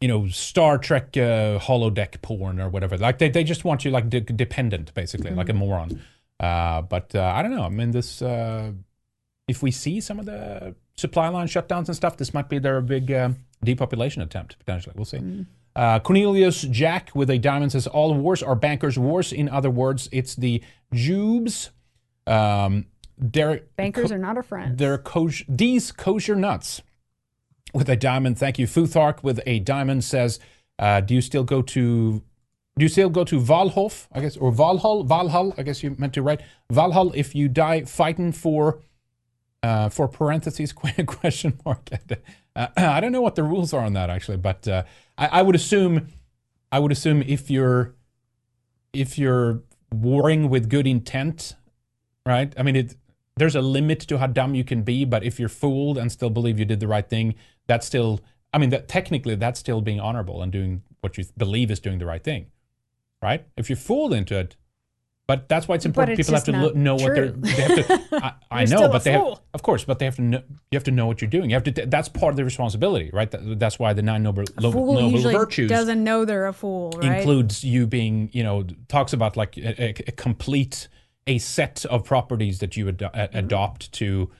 you know Star Trek uh, holodeck porn or whatever. Like they, they just want you like de- dependent basically, like a Mm-hmm. moron. Uh, but uh, I don't know. I mean, this uh, if we see some of the supply line shutdowns and stuff, this might be their big um depopulation attempt potentially. We'll see. Mm. Uh, Cornelius Jack with a diamond says all wars are bankers' wars. In other words, it's the Jubes. Um, Bankers are not our friends. they're kosher, these kosher nuts with a diamond. Thank you. Futhark with a diamond says, uh, do you still go to do you still go to Valhof, I guess, or Valhall? Valhall, I guess you meant to write Valhall if you die fighting for uh, for parentheses question mark. Uh, I don't know what the rules are on that actually, but uh, I, I would assume I would assume if you're if you're warring with good intent, right? I mean, it there's a limit to how dumb you can be, but if you're fooled and still believe you did the right thing, that's still I mean, that technically that's still being honorable and doing what you believe is doing the right thing, right? If you're fooled into it, but that's why it's important. it's People have to lo- know what they're. They have to. I, I know, but they have, of course, but they have to know. You have to know what you're doing. You have to. That's part of the responsibility, right? That, that's why the nine noble, lo- fool noble usually virtues doesn't know they're a fool, right? includes you being, you know, talks about like a, a, a complete a set of properties that you ad- a- mm-hmm. adopt to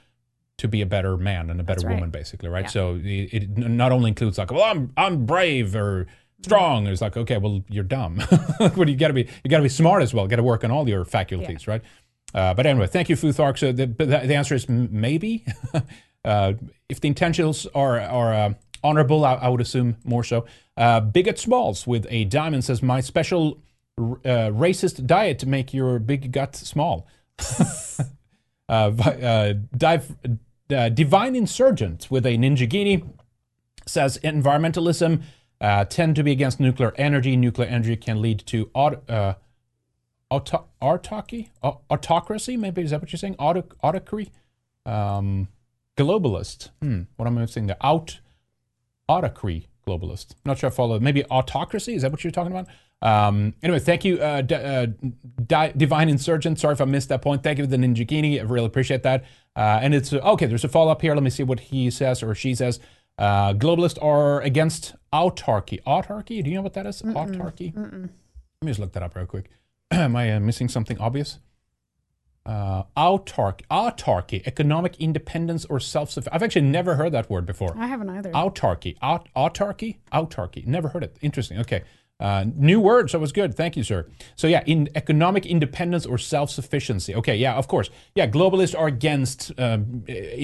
to be a better man and a better Mm-hmm. Right. woman, basically, right? Yeah. So it, it not only includes like, well, I'm I'm brave or strong. It's like, okay, well, you're dumb. what you got to be, you got to be smart as well. Got to work on all your faculties, right? Uh, but anyway, thank you, Futhark. So the, the, the answer is m- maybe. uh, if the intentions are, are uh, honorable, I, I would assume more so. Uh, Bigot Smalls with a diamond says, My special r- uh, racist diet to make your big gut small. uh, uh, dive, uh, Divine Insurgent with a Ninjaghini says environmentalism uh, tend to be against nuclear energy. Nuclear energy can lead to aut- uh, auto- autarky, Au- autocracy. Maybe is that what you're saying? Auto- autocracy, um, globalist. Hmm, what am I saying there? Out autocracy globalist. Not sure I follow. Maybe autocracy. Is that what you're talking about? Um, anyway, thank you, uh, D- uh, Di- Divine Insurgent. Sorry if I missed that point. Thank you for the Ninjaghini. I really appreciate that. Uh, and it's okay. There's a follow up here. Let me see what he says or she says. Uh, globalists are against autarky. Autarky? Do you know what that is? Autarky. Let me just look that up real quick. Am I uh, missing something obvious? Uh, autarky, autarky, economic independence or self-sufficiency. I've actually never heard that word before. I haven't either. Autarky, Aut- autarky, autarky. Never heard it. Interesting. Okay, uh, new word. So it was good. Thank you, sir. So yeah, in economic independence or self-sufficiency. Okay, yeah, of course. Yeah, globalists are against eh,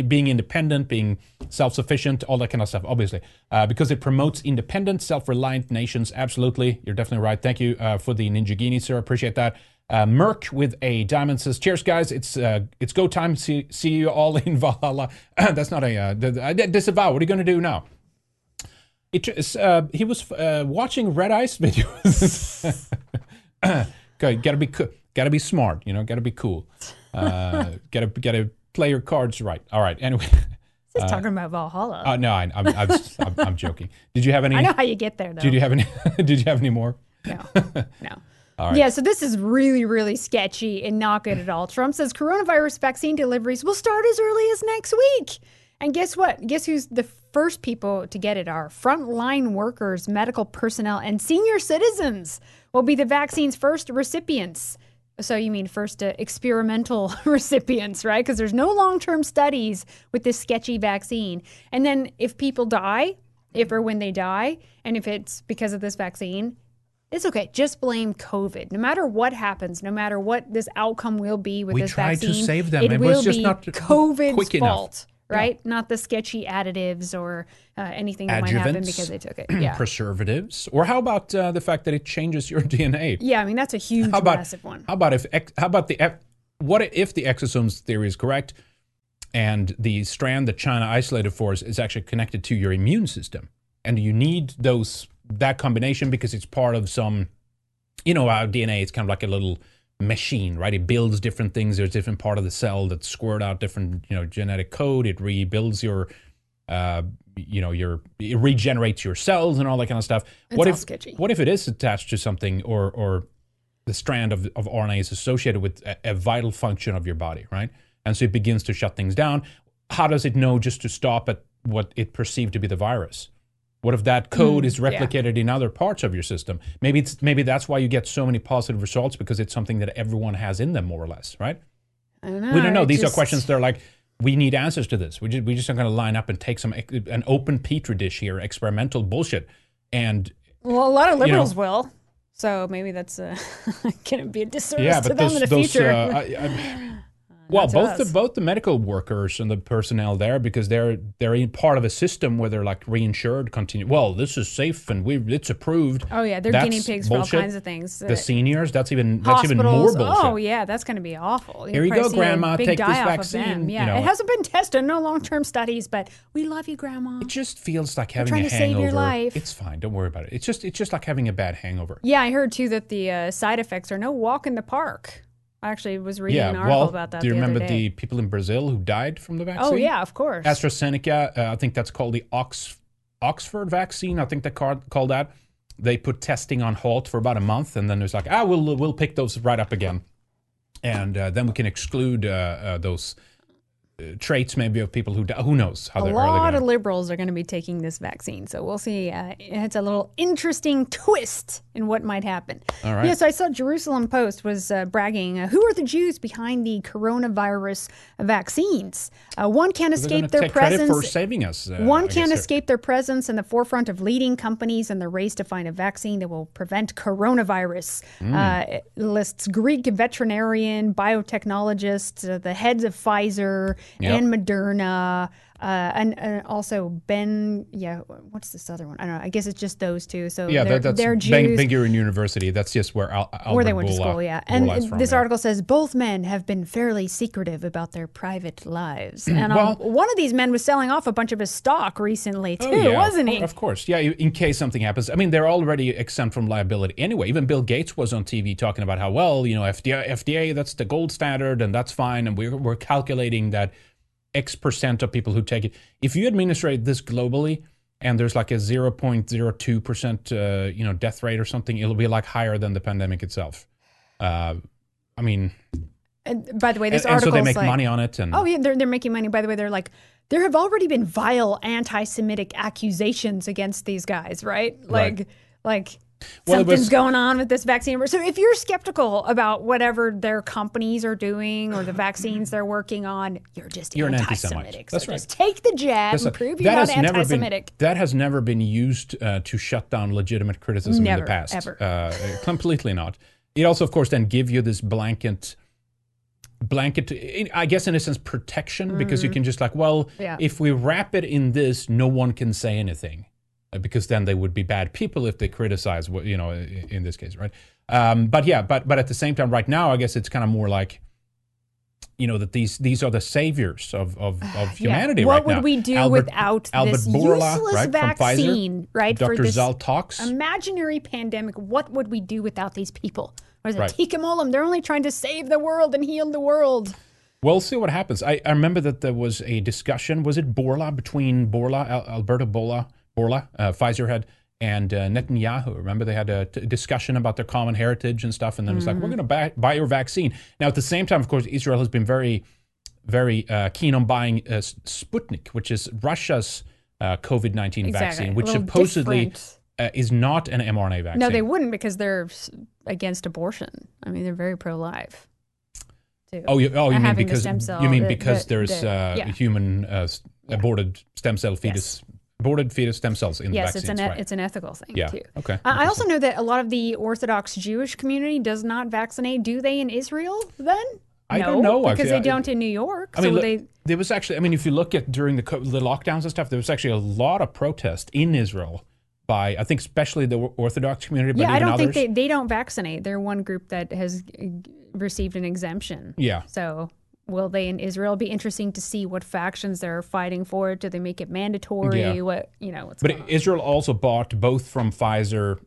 being independent, being self-sufficient, all that kind of stuff. Obviously, uh, because it promotes independent, self-reliant nations. Absolutely, you're definitely right. Thank you uh, for the ninja Ninjaghini, sir. Appreciate that. Uh, Merc with a diamond says, "Cheers, guys! It's uh, it's go time. See see you all in Valhalla." That's not a uh, disavow. What are you going to do now? It uh, he was uh, watching Red Ice videos. okay, gotta be co- gotta be smart. You know, gotta be cool. Uh, gotta gotta play your cards right. All right. Anyway, Just talking about Valhalla. uh, no, I, I'm, I'm, I'm I'm joking. Did you have any? I know how you get there, though. Did you have any? did you have any more? No, no. Yeah, so this is really, really sketchy and not good at all. Trump says coronavirus vaccine deliveries will start as early as next week. And guess what? Guess who's the first people to get it are frontline workers, medical personnel, and senior citizens will be the vaccine's first recipients. So you mean first uh, experimental recipients, right? Because there's no long-term studies with this sketchy vaccine. And then if people die, if or when they die, and if it's because of this vaccine, it's okay. Just blame COVID. No matter what happens, no matter what this outcome will be with We this tried to vaccine, save them. It, It was will just be not COVID's quick enough. Right? Not the sketchy additives or uh, anything that might happen Adjuvants, because they took it. Yeah, preservatives, or how about uh, the fact that it changes your DNA? yeah. I mean, that's a huge, How about massive one. how about if how about the what if the exosomes theory is correct, and the strand that China isolated for us is actually connected to your immune system, and you need those that combination because it's part of some, you know, our DNA. It's kind of like a little machine, right? It builds different things. There's different part of the cell that squirt out different, you know, genetic code. It rebuilds your, uh, you know, your it regenerates your cells and all that kind of stuff. what all if sketchy. what if it is attached to something or or the strand of, of RNA is associated with a, a vital function of your body, right? And so it begins to shut things down. How does it know just to stop at what it perceived to be the virus? What if that code is yeah. replicated in other parts of your system? Maybe it's maybe that's why you get so many positive results because it's something that everyone has in them, more or less, right? I don't know. we don't know. it These just- are questions that are like, we need answers to this. We just, we just are going to line up and take some an open petri dish here, experimental bullshit, and Well, a lot of you know- liberals will. So maybe that's going to be a disservice yeah, to them those in the those future. uh, I, I, well, both the both the medical workers and the personnel there because they're they're in part of a system where they're like reinsured. Continue. Well, this is safe and we it's approved. oh yeah, they're That's guinea pigs for all kinds of things. The seniors, that's even that's even more bullshit. Oh yeah, that's going to be awful. Here you go, Grandma, take this vaccine, them. you Yeah, know. it hasn't been tested. No long-term studies, but we love you, Grandma. It just feels like having trying a to save hangover. your life. It's fine. Don't worry about it. It's just it's just like having a bad hangover. Yeah, I heard too that the uh, side effects are no walk in the park. I actually was reading yeah. an article well, about that. do you the remember the people in Brazil who died from the vaccine? Oh yeah, of course. AstraZeneca, uh, I think that's called the Ox, Oxford vaccine. I think they called, called that. They put testing on halt for about a month, and then it was like, ah, we'll we'll pick those right up again, and uh, then we can exclude uh, uh, those traits maybe of people who die. who knows how a lot gonna, of liberals are going to be taking this vaccine, so we'll see. Uh, it's a little interesting twist in what might happen. All right. Yes, I saw Jerusalem Post was uh, bragging. Uh, who are the Jews behind the coronavirus vaccines? Uh, one can't escape their presence. for saving us. uh, One can't they're- escape their presence in the forefront of leading companies in the race to find a vaccine that will prevent coronavirus. Uh, lists Greek veterinarian, biotechnologists, uh, the heads of Pfizer Yep. and Moderna. Uh, and, and also Ben, yeah, what's this other one? I don't know. I guess it's just those two. So Yeah, they're, that, that's they're Jews Ben Gurion University. That's just where Al, Albert where they went to school, yeah. And from, this yeah. article says both men have been fairly secretive about their private lives. And um, one of these men was selling off a bunch of his stock recently too, Oh, yeah, wasn't he? Of course, yeah. In case something happens, I mean, they're already exempt from liability anyway. Even Bill Gates was on TV talking about how well, you know, FDA, FDA that's the gold standard, and that's fine, and we're we're calculating that X percent of people who take it. If you administrate this globally, and there's like a zero point zero two percent, uh, you know, death rate or something, it'll be like higher than the pandemic itself. Uh, I mean, And by the way, this and so article they make like, money on it, and Oh yeah, they're they're making money. By the way, they're like there have already been vile anti-Semitic accusations against these guys, right? Like Right. like Well, something's was- going on with this vaccine. So if you're skeptical about whatever their companies are doing or the vaccines they're working on, you're just You're anti-Semitic. anti-Semite. So That's right. just take the jab That's and prove you're not never been- anti-Semitic. that has never been used uh, to shut down legitimate criticism in the past. ever. Uh, completely not. It also, of course, then give you this blanket, blanket. I guess in a sense, protection because you can just like, well, Mm-hmm. Yeah. if we wrap it in this, no one can say anything. Uh, Because then they would be bad people if they criticize what you know. In this case, right? Um, but yeah, but but at the same time, right now, I guess it's kind of more like, you know, that these these are the saviors of of, of humanity What right would now. we do Albert- without Albert this Bourla, useless right, from Pfizer, vaccine, right? Dr. for this imaginary pandemic. What would we do without these people? Or is it Right. They're only trying to save the world and heal the world. We'll see what happens. I, I remember that there was a discussion. Was it Bourla between Bourla, Al- Alberto Bourla, Bourla, uh, Pfizer had, and uh, Netanyahu? Remember they had a t- discussion about their common heritage and stuff, and then it's like we're going to buy, buy your vaccine. Now at the same time, of course, Israel has been very, very uh, keen on buying uh, Sputnik, which is Russia's uh, COVID nineteen Exactly. vaccine, which supposedly different. uh, is not an mRNA vaccine. No, they wouldn't because they're against abortion. I mean, they're very pro-life. Too. Oh, you, oh, you mean because you mean the- because the- there's the- uh, yeah. human uh, s- aborted stem cell fetus, aborted fetus stem cells in Yes, the it's vaccines, an e- right? it's an ethical thing Yeah, too. okay, I also know that a lot of the Orthodox Jewish community does not vaccinate. Do they in Israel then? I no, don't know. Because they don't in New York. I mean, so look, they there was actually. I mean, if you look at during the the lockdowns and stuff, there was actually a lot of protest in Israel by I think especially the Orthodox community, but yeah, I don't others. think they they don't vaccinate. They're one group that has received an exemption. Yeah. So will they in Israel be interesting to see what factions they're fighting for? Do they make it mandatory? Yeah. What you know? What's But going on? Israel also bought both from Pfizer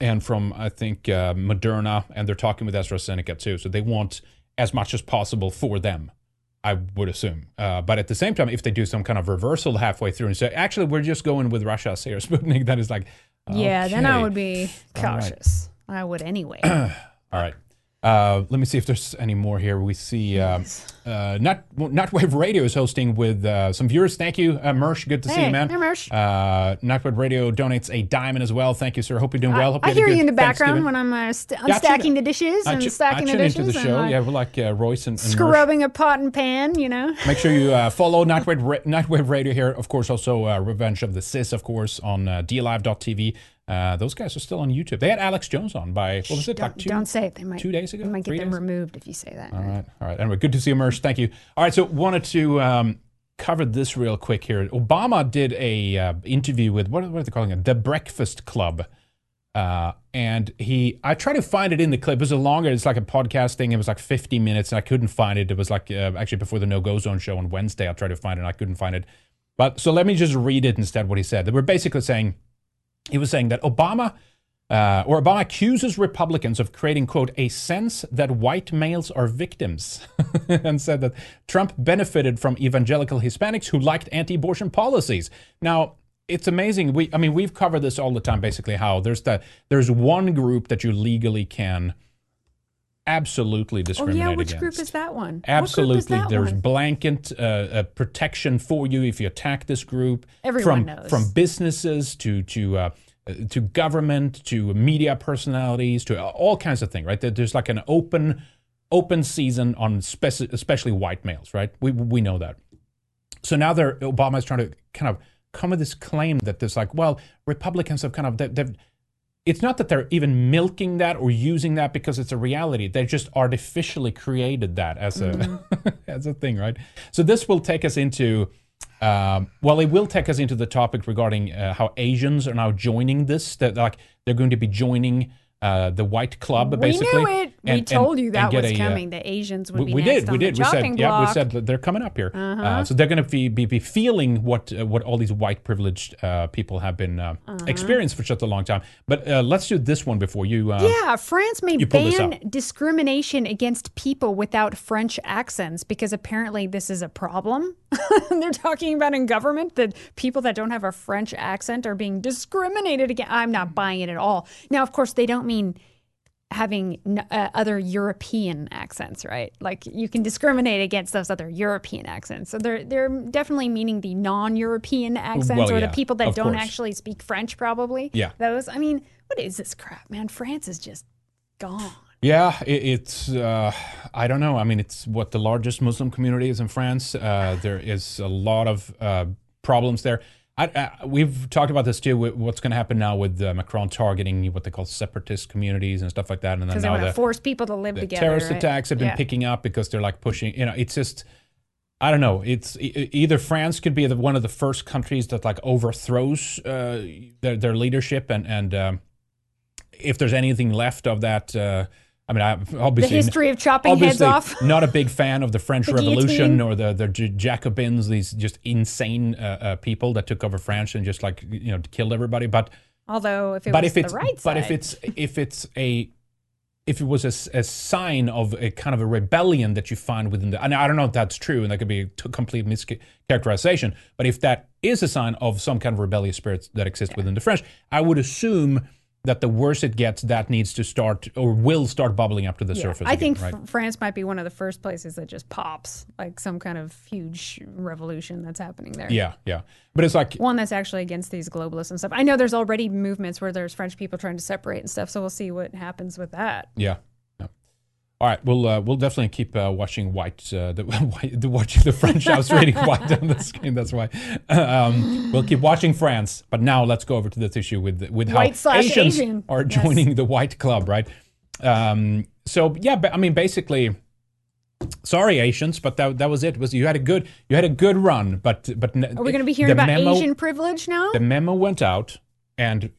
and from I think uh, Moderna, and they're talking with AstraZeneca too. So they want as much as possible for them. I would assume, uh, but at the same time, if they do some kind of reversal halfway through and say, "Actually, we're just going with Russia's here, Sputnik," that is like, Yeah, then I would be All right. cautious. I would anyway. All right. Uh, let me see if there's any more here. We see uh, uh, Not Nutwave Radio is hosting with uh, some viewers. Thank you, uh, Mersh. Good to see you, man. hey, Mersh. Uh, Nutwave Radio donates a diamond as well. Thank you, sir. Hope you're doing well. Hope I a hear you in the background when I'm uh, st- I'm Yeah, I tune- stacking the dishes and stacking the dishes. into the and show. Yeah, we're like uh, Royce and, and Mersh. scrubbing a pot and pan, you know. Make sure you uh, follow Nightwave, Ra- Nightwave Radio here. Of course, also uh, Revenge of the Cis, of course, on uh, DLive.tv. Uh, those guys are still on YouTube. They had Alex Jones on by, what was it, Don't, two, don't say it. They might two days ago? They might get them days? removed if you say that. All right, all right. Anyway, good to see you, Mersh. Thank you. All right, so wanted to um, cover this real quick here. Obama did a uh, interview with what, what are they calling it? The Breakfast Club. Uh, and he, I tried to find it in the clip. It was a longer, it's like a podcast thing. It was like 50 minutes, and I couldn't find it. It was like uh, actually before the No Go Zone show on Wednesday. I tried to find it, and I couldn't find it. But so let me just read it instead. What he said. They were basically saying, he was saying that Obama uh, or Obama accuses Republicans of creating, quote, a sense that white males are victims, and said that Trump benefited from evangelical Hispanics who liked anti abortion policies. Now, it's amazing. We, I mean, we've covered this all the time. Basically, how there's that there's one group that you legally can absolutely Oh yeah, which against. group is that one? Is Absolutely, that there's one? blanket uh, uh, protection for you if you attack this group. Everyone from knows. from businesses to to uh, uh, to government to media personalities to all kinds of things. Right? There's like an open open season on speci- especially white males. Right? We we know that. So now they're Obama's trying to kind of come with this claim that there's like, well, Republicans have kind of they've, they've it's not that they're even milking that or using that because it's a reality. They just artificially created that as a as a thing, right? So this will take us into. Um, well, it will take us into the topic regarding uh, how Asians are now joining this. That like they're going to be joining uh, the White Club, basically. We knew it. we and- and- told you that was a, uh, coming. the Asians would we, be we next did. We did. We said. chopping Yeah, we said that they're coming up here. Uh-huh. Uh, so they're going to be, be be feeling what uh, what all these white privileged uh, people have been uh, Uh-huh. experienced for such a long time. But uh, let's do this one before you. Uh, Yeah, France may you pull this ban discrimination against people without French accents because apparently this is a problem. They're talking about in government that people that don't have a French accent are being discriminated against. I'm not buying it at all. Now, of course, they don't mean having n- uh, other European accents, right? Like you can discriminate against those other European accents. So they're they're definitely meaning the non-European accents Well, or yeah, the people that don't course. actually speak French, probably. Yeah. Those. I mean, what is this crap, man? France is just gone. Yeah, it, it's. Uh, I don't know. I mean, it's what the largest Muslim community is in France. Uh, there is a lot of uh, problems there. I, I, we've talked about this too. What's going to happen now with uh, Macron targeting what they call separatist communities and stuff like that, and then now the, force people to live the together. terrorist right? attacks have been Yeah. picking up because they're like pushing. You know, it's just. I don't know. It's e- either France could be the, one of the first countries that like overthrows uh, their their leadership, and and um, if there's anything left of that. Uh, I mean, I The obviously history of chopping heads off. not a big fan of the French The Revolution guillotine. or the the Jacobins, these just insane uh, uh, people that took over France and just like you know killed everybody. But Although if it but was if it's the right but side, if it's if it's a if it was a, a sign of a kind of a rebellion that you find within the and I don't know if that's true and that could be a t- complete mischaracterization but if that is a sign of some kind of rebellious spirit that exists within the French I would assume that the worse it gets that needs to start or will start bubbling up to the yeah, surface I again, think right? France might be one of the first places that just pops, like some kind of huge revolution that's happening there. yeah yeah but it's like One that's actually against these globalists and stuff. I know there's already movements where there's French people trying to separate and stuff, so we'll see what happens with that. Yeah. All right, we'll uh, we'll definitely keep uh, watching white uh, the, white the watching the French. I was reading white on the screen. That's why. Um, we'll keep watching France, but now let's go over to this issue with with how Asians Asian. are Yes. joining the White Club, right? Um, so yeah, but, I mean, basically, sorry Asians, but that that was it. Was you had a good you had a good run, but but Are we going to be hearing about Asian privilege now? the memo went out and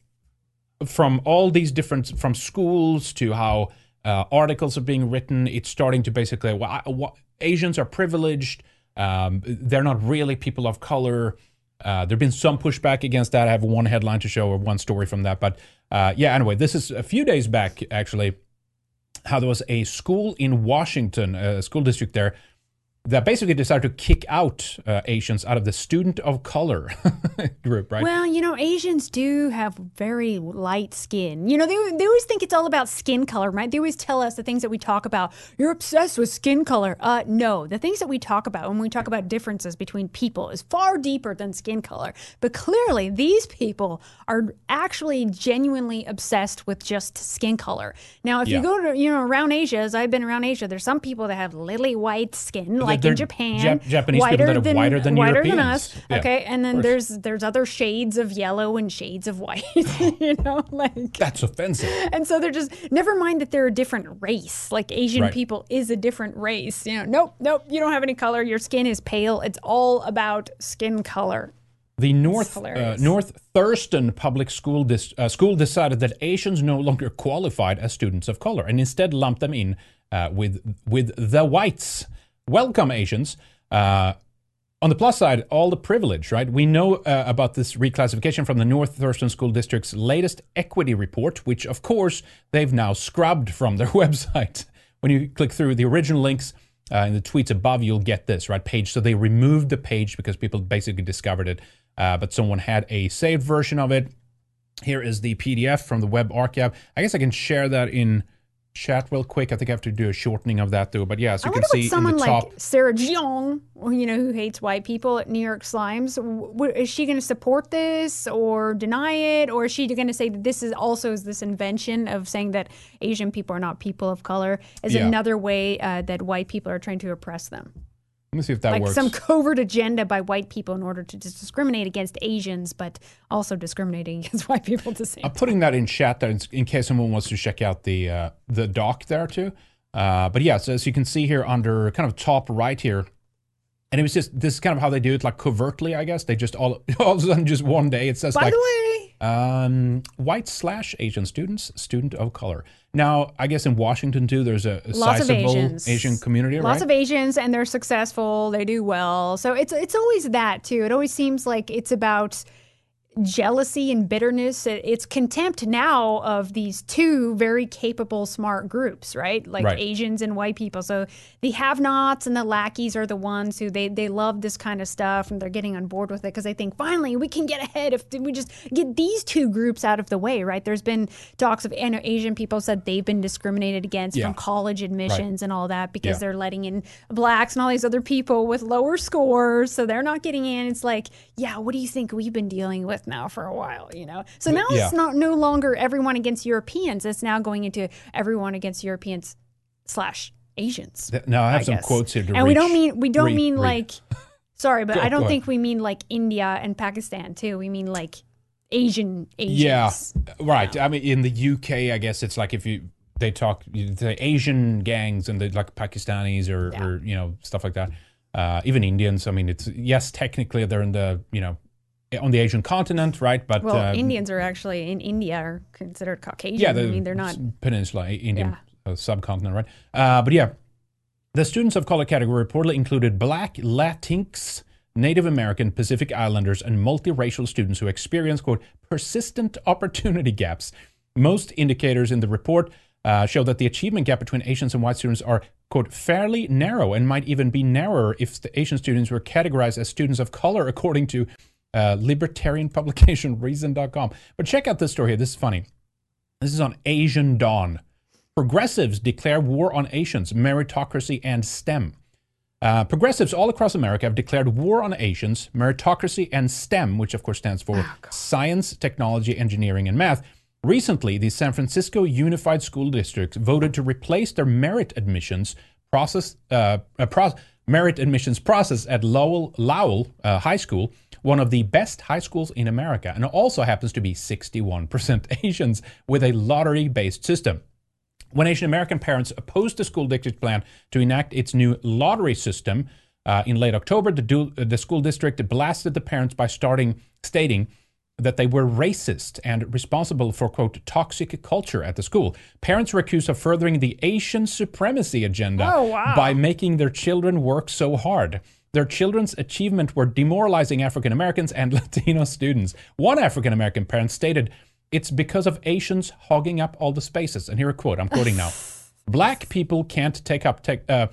from all these different from schools to how uh, articles are being written. It's starting to basically well, I- asians are privileged. Um, they're not really people of color. Uh, there's been some pushback against that. I have one headline to show or one story from that. But uh, yeah anyway this is a few days back actually how there was a school in washington a school district there that basically decided to kick out uh, asians out of the student of color group right Well, you know, Asians do have very light skin. You know, they, they always think it's all about skin color, right? They always tell us the things that we talk about. You're obsessed with skin color. Uh, no, the things that we talk about when we talk about differences between people is far deeper than skin color. But clearly, these people are actually genuinely obsessed with just skin color. Now, if Yeah. you go to, you know, around Asia, as I've been around Asia, there's some people that have lily white skin, like they're in Japan. Jap- Japanese people that are whiter than whiter than Europeans. us. Yeah, okay, and then there's there's other shades of yellow and shades of white. you know, like That's offensive. and so they're just never mind that they're a different race. Like Asian Right. people is a different race. You know, nope, nope, you don't have any color. Your skin is pale. It's all about skin color. The North uh. North Thurston Public School dis- uh, School decided that Asians no longer qualified as students of color and instead lumped them in uh, with with the whites. Welcome, Asians. Uh, on the plus side, all the privilege, right? We know uh, about this reclassification from the North Thurston School District's latest equity report, which, of course, they've now scrubbed from their website. When you click through the original links uh, in the tweets above, you'll get this, right? Page. So they removed the page because people basically discovered it, uh, but someone had a saved version of it. Here is the PDF from the web archive. I guess I can share that in chat real quick. I think I have to do a shortening of that though. But yeah, so I you can see what in someone the top. like Sarah Jeong, you know, who hates white people at New York Slimes, w- is she going to support this or deny it, or is she going to say that this is also is this invention of saying that Asian people are not people of color is Yeah. another way uh, that white people are trying to oppress them? Let me see if that like works. some covert agenda by white people in order to dis- discriminate against Asians, but also discriminating against white people at the same I'm putting that in chat there in, case someone wants to check out the uh, the doc there too. Uh, but yeah, so as you can see here under kind of top right here, and it was just this is kind of how they do it, like covertly, I guess. They just all all of a sudden just one day it says By like the way, um, white slash Asian students, student of color. Now, I guess in Washington too, there's a, a lots of Asians, Asian community, lots right? of Asians, and they're successful. They do well. So it's it's always that too. It always seems like it's about jealousy and bitterness. It's contempt now of these two very capable, smart groups, right? Like Right. Asians and white people. So the have-nots and the lackeys are the ones who they they love this kind of stuff and they're getting on board with it because they think finally we can get ahead if we just get these two groups out of the way, right? There's been talks of know Asian people said they've been discriminated against Yeah. from college admissions and all that because Yeah. they're letting in blacks and all these other people with lower scores, so they're not getting in. It's like, yeah, what do you think we've been dealing with now for a while, you know? So now yeah. it's not no longer everyone against Europeans. It's now going into everyone against Europeans slash Asians. Now I have some guess. quotes here to and we don't mean we don't read- mean read. like sorry, but Go- I don't ahead. think we mean like India and Pakistan too. We mean like Asian Asians. Yeah, right. I mean, in the UK, I guess it's like if you they talk the Asian gangs and the like Pakistanis or, Yeah. or you know stuff like that. Uh, even Indians. I mean, it's yes, technically they're in the you know on the Asian continent, right? But Well, uh, Indians are actually in India are considered Caucasian. yeah, I mean they're not peninsula, Indian uh, subcontinent, right? Uh, but yeah, the students of color category reportedly included Black, Latinx, Native American, Pacific Islanders, and multiracial students who experience quote persistent opportunity gaps. Most indicators in the report uh, show that the achievement gap between Asians and white students are quote fairly narrow and might even be narrower if the Asian students were categorized as students of color, according to uh, libertarian publication Reason.com. But check out this story here. This is funny. This is on Asian Dawn. Progressives declare war on Asians, meritocracy, and STEM. Uh, progressives all across America have declared war on Asians, meritocracy, and STEM, which of course stands for science, technology, engineering, and math. Recently, the San Francisco Unified School District voted to replace their merit admissions process, uh, uh, pro- merit admissions process at Lowell, Lowell uh, High School, one of the best high schools in America, and also happens to be 61% Asians with a lottery-based system. When Asian American parents opposed the school district's plan to enact its new lottery system uh, in late October, the, du- the school district blasted the parents by starting stating that they were racist and responsible for quote toxic culture at the school. Parents were accused of furthering the Asian supremacy agenda Oh, wow. by making their children work so hard. Their children's achievement were demoralizing African Americans and Latino students. One African American parent stated, It's because of Asians hogging up all the spaces. And here a quote, I'm quoting now. Black people can't take up tech. Uh,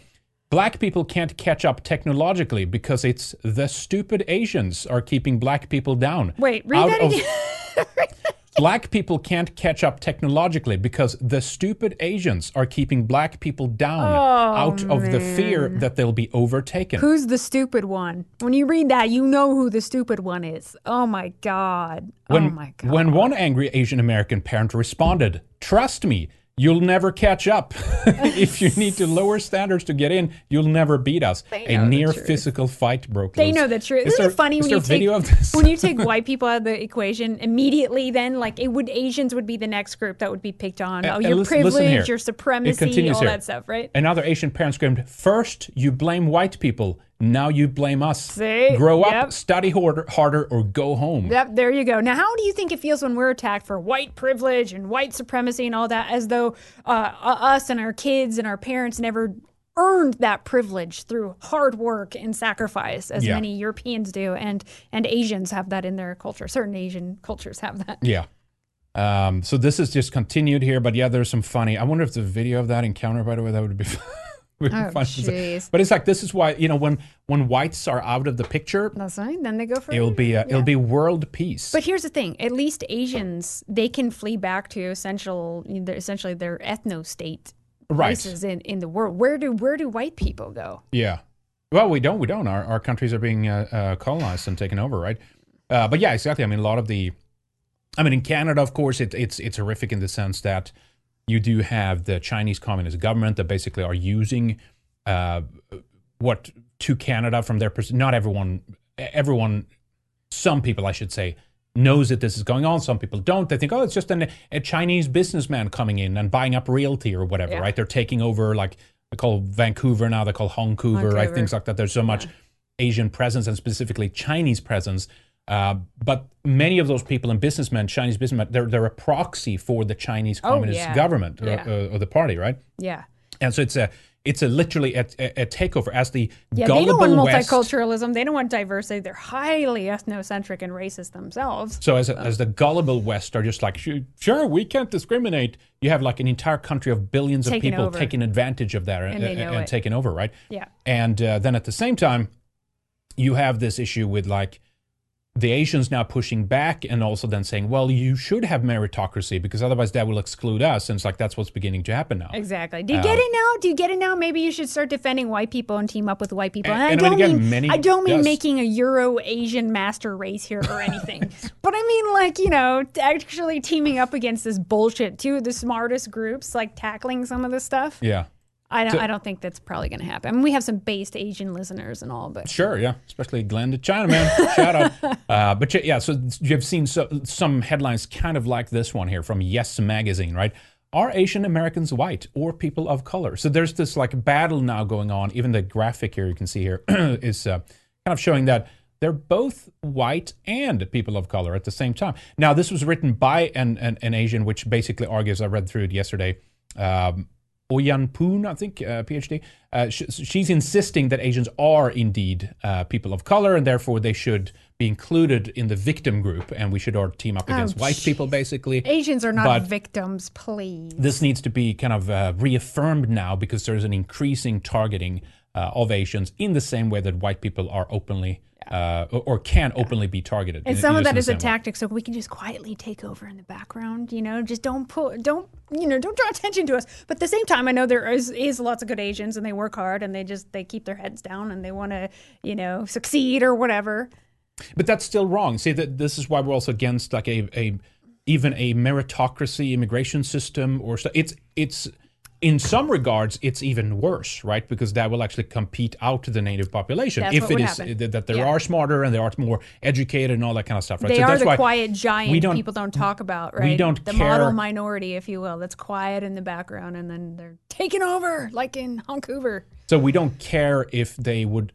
Black people can't catch up technologically because it's the stupid Asians are keeping black people down. Wait, read Out that again. Black people can't catch up technologically because the stupid Asians are keeping black people down oh, out of the fear that they'll be overtaken. Who's the stupid one? When you read that, you know who the stupid one is. Oh my god. when, oh my god. when one angry Asian American parent responded, Trust me, you'll never catch up. if you need to lower standards to get in, you'll never beat us. A near physical fight broke they loose. know the truth. Is Isn't there- it funny is when you video take of this? when you take white people out of the equation immediately? Then like it would Asians would be the next group that would be picked on. Uh, oh, your listen- listen privilege, your supremacy, all here. that stuff, right? Another Asian parent screamed, First, you blame white people. Now you blame us. See? Grow up, Yep. study harder, harder, or go home. Yep, there you go. Now, how do you think it feels when we're attacked for white privilege and white supremacy and all that, as though uh, us and our kids and our parents never earned that privilege through hard work and sacrifice, as Yeah. many Europeans do, and and Asians have that in their culture. Certain Asian cultures have that. Yeah. Um, so this is just continued here, but yeah, there's some funny. I wonder if the video of that encounter, by the way, that would be We Oh, find things like- jeez. but it's like this is why you know when when whites are out of the picture, That's right. Then they go for it'll be uh, yeah. it'll be world peace. But here's the thing: at least Asians, they can flee back to essential, essentially their ethno state Right. places in, in the world. Where do where do white people go? Yeah. Well, we don't. We don't. Our, our countries are being uh, uh, colonized and taken over, right? Uh, but yeah, exactly. I mean, a lot of the. I mean, in Canada, of course, it, it's it's horrific in the sense that you do have the Chinese Communist government that basically are using uh, what to Canada from their pers- not everyone everyone some people I should say knows that this is going on. Some people don't. They think, oh, it's just an, a Chinese businessman coming in and buying up realty or whatever, Yeah. right? They're taking over like they call Vancouver now. They call Vancouver, right? Vancouver. Things like that. There's so much Asian presence and specifically Chinese presence. Uh, but many of those people and businessmen, Chinese businessmen, they're they're a proxy for the Chinese Oh, Communist yeah. government or, Yeah. uh, or the party, right? Yeah. And so it's a it's a literally a, a, a takeover as the Yeah, they don't want West. multiculturalism. They don't want diversity. They're highly ethnocentric and racist themselves. So as, as the gullible West are just like, "Sure, we can't discriminate. You have like an entire country of billions of people over. taking advantage of that and, And they and taking over, right? Yeah. And uh, then at the same time, you have this issue with like the Asians now pushing back and also then saying, well, you should have meritocracy because otherwise that will exclude us. And it's like that's what's beginning to happen now. Exactly. Do you Uh, get it now? Do you get it now? Maybe you should start defending white people and team up with white people. And- And, and I I don't mean, again, mean many- I don't mean yes. making a Euro Asian master race here or anything. but I mean like, you know, actually teaming up against this bullshit. Two of the smartest groups like tackling some of this stuff. Yeah. I don't So- I don't think that's probably going to happen. I mean, we have some based Asian listeners and all, but Sure, yeah, especially Glenn to China, man. Shout out. Uh, but yeah, yeah, so you've seen so, some headlines kind of like this one here from Yes Magazine, right? Are Asian Americans white or people of color? So there's this like battle now going on. Even the graphic here you can see here is uh, kind of showing that they're both white and people of color at the same time. Now, this was written by an, an, an Asian, which basically argues, I read through it yesterday. Um, OiYan Poon, I think, uh, PhD. Uh, sh- she's insisting that Asians are indeed uh, people of color, and therefore they should be included in the victim group, and we should all team up against white people, basically. Asians are not But victims, please. this needs to be kind of uh, reaffirmed now because there's an increasing targeting uh, of Asians in the same way that white people are openly uh, or, or can openly be targeted. And in- some of that is a tactic, so we can just quietly take over in the background. You know, just don't pull, don't you know, don't draw attention to us. But at the same time, I know there is, is lots of good Asians, and they work hard, and they just they keep their heads down, and they want to, you know, succeed or whatever. But that's still wrong. See, that this is why we're also against like a, a even a meritocracy immigration system or so. It's it's in some regards it's even worse, right? Because that will actually compete out the native population That's if it is happen. that, they Yeah. are smarter and they are more educated and all that kind of stuff, right? They so are that's the quiet giant we don't people don't talk about, right? we don't the care- model minority, if you will, that's quiet in the background, and then they're taking over, like in Vancouver. So we don't care if they would.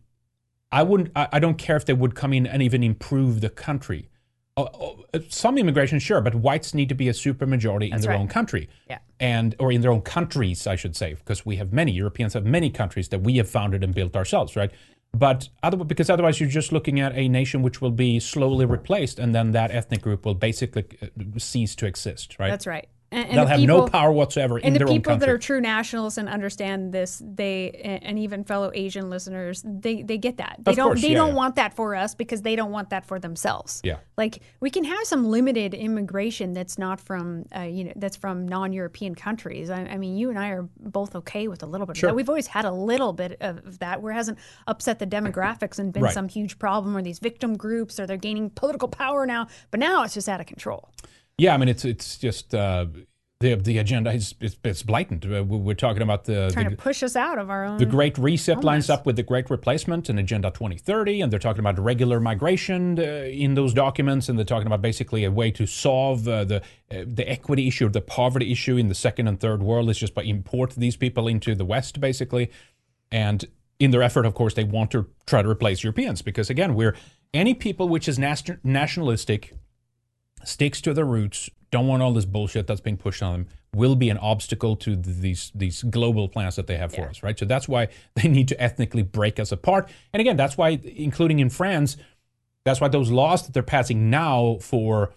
I wouldn't. I, I don't care if they would come in and even improve the country. Uh, uh, some immigration, sure, but whites need to be a supermajority in That's their right. own country. Yeah. And or in their own countries, I should say, because we have many Europeans have many countries that we have founded and built ourselves, right? But other, because otherwise you're just looking at a nation which will be slowly replaced, and then that ethnic group will basically uh, cease to exist, right? That's right. And, and They'll the have no people- power whatsoever in and the their own people that are true nationalists and understand this they and and even fellow asian listeners they they get that they Of don't course, they yeah, don't yeah. want that for us because they don't want that for themselves Yeah. like we can have some limited immigration that's not from uh, you know that's from non-european countries I, I mean you and i are both okay with a little bit Sure. of that we've always had a little bit of that where it hasn't upset the demographics and been Right. some huge problem or these victim groups or they're gaining political power now but now it's just out of control Yeah, I mean it's it's just uh, the the agenda is it's, it's blatant. Uh, we- We're talking about the trying the, to push us out of our own the Great Reset lines up with the Great Replacement and Agenda 2030, and they're talking about regular migration uh, in those documents, and they're talking about basically a way to solve uh, the uh, the equity issue, or the poverty issue in the second and third world is just by import these people into the West, basically. And in their effort, of course, they want to try to replace Europeans because again, we're any people which is nation- nationalistic sticks to their roots, don't want all this bullshit that's being pushed on them, will be an obstacle to these these global plans that they have for us, right? So that's why they need to ethnically break us apart. And again, that's why, including in France, that's why those laws that they're passing now for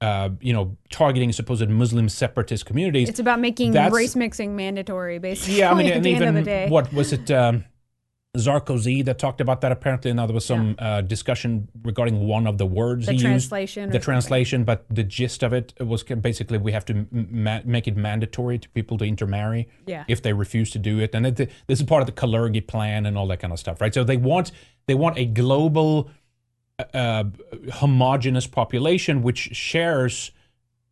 uh, you know, targeting supposed Muslim separatist communities. It's about making race mixing mandatory, basically. yeah, I mean, at and the even end of the day. what was it? Um, Sarkozy that talked about that apparently. Now there was some uh, discussion regarding one of the words The he translation used. The something. translation, but the gist of it was basically we have to ma- make it mandatory to people to intermarry Yeah. if they refuse to do it, and it, this is part of the Kalergi plan and all that kind of stuff, right? So they want they want a global, uh, homogenous population which shares.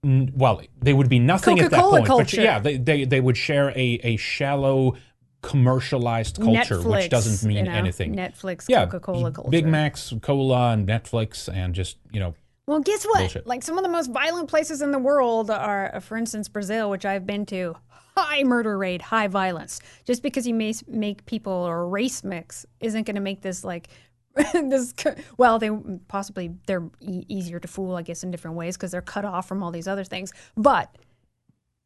Well, they would be nothing at that point, culture. but yeah, they, they they would share a, a shallow commercialized culture, Netflix, which doesn't mean you know, anything. Netflix, yeah, Coca-Cola culture. Big Macs, cola, and Netflix, and just you know, Well, guess what? Bullshit. Like some of the most violent places in the world are, uh, for instance, Brazil, which I've been to. High murder rate, high violence. Just because you may make people or race mix isn't going to make this like this. Well, they possibly they're e- easier to fool, I guess, in different ways because they're cut off from all these other things. But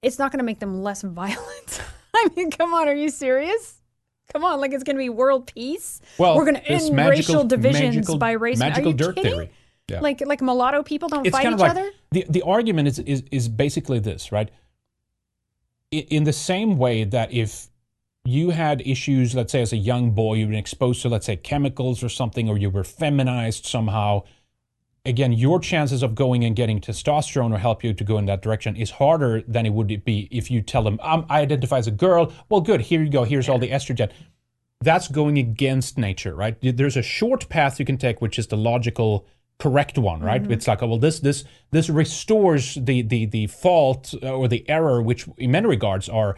it's not going to make them less violent. I mean, come on, are you serious? Come on, like it's going to be world peace. well, we're going to end magical, racial divisions magical, by race. magical are you dirt kidding? theory. Yeah. Like like mulatto people don't it's fight kind each of like other. the the argument is is is basically this, right? I- In the same way that if you had issues, let's say as a young boy, you've been exposed to, let's say, chemicals or something, or you were feminized somehow. Again, your chances of going and getting testosterone or help you to go in that direction is harder than it would be if you tell them, um, I identify as a girl. Well, good. Here you go. Here's all the estrogen. That's going against nature, right? There's a short path you can take, which is the logical, correct one, right? Mm-hmm. It's like, oh, well, this this this restores the the the fault uh, or the error, which in many regards are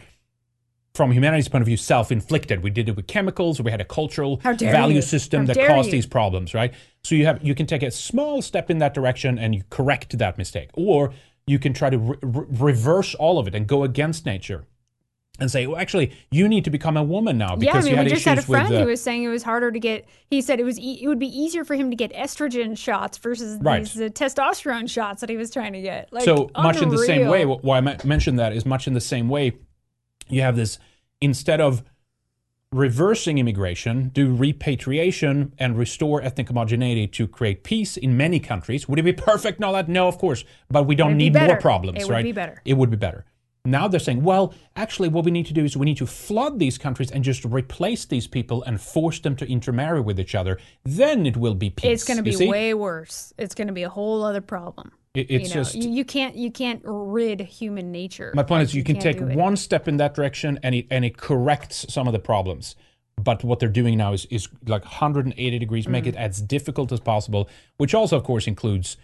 from humanity's point of view, self-inflicted. We did it with chemicals. We had a cultural value you. system How that caused you. these problems, right? So you have you can take a small step in that direction and you correct that mistake, or you can try to re- re- reverse all of it and go against nature and say, well, actually, you need to become a woman now because yeah, I mean, we just had a with. friend uh, who was saying it was harder to get. He said it was e- it would be easier for him to get estrogen shots versus Right. these uh, testosterone shots that he was trying to get. Like, so much in the same way, why I mentioned that is much in the same way. You have this instead of reversing immigration, do repatriation and restore ethnic homogeneity to create peace in many countries. Would it be perfect and all that? No, of course. But we don't It'd be need more problems, It would be better. It would be better. Now they're saying, well, actually, what we need to do is we need to flood these countries and just replace these people and force them to intermarry with each other. Then it will be peace. It's going to be way worse. It's going to be a whole other problem. It- it's you know, just- you, you can't you can't rid human nature. My point Like, is, you can can't take one step in that direction, and it and it corrects some of the problems. But what they're doing now is is like 180 degrees, make Mm. it as difficult as possible, which also, of course, includes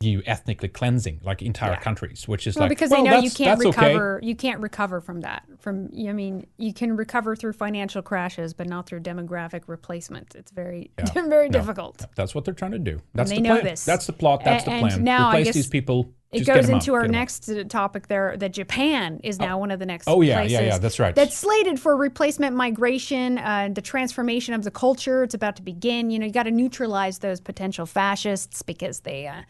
you ethnically cleansing like entire countries, which is Well, like because well, they know you can't that's okay. recover. You can't recover from that. From I mean, you can recover through financial crashes, but not through demographic replacement. It's very very No, difficult. That's what they're trying to do. That's they the know plan. this. That's the plot. That's A- the plan. now Replace these people. It just goes them out, into our get them out. next uh, topic there that Japan is now one of the next Oh, yeah, yeah, places yeah, that's right. That's slated for replacement migration, uh, the transformation of the culture. It's about to begin. You know, you got to neutralize those potential fascists because they uh,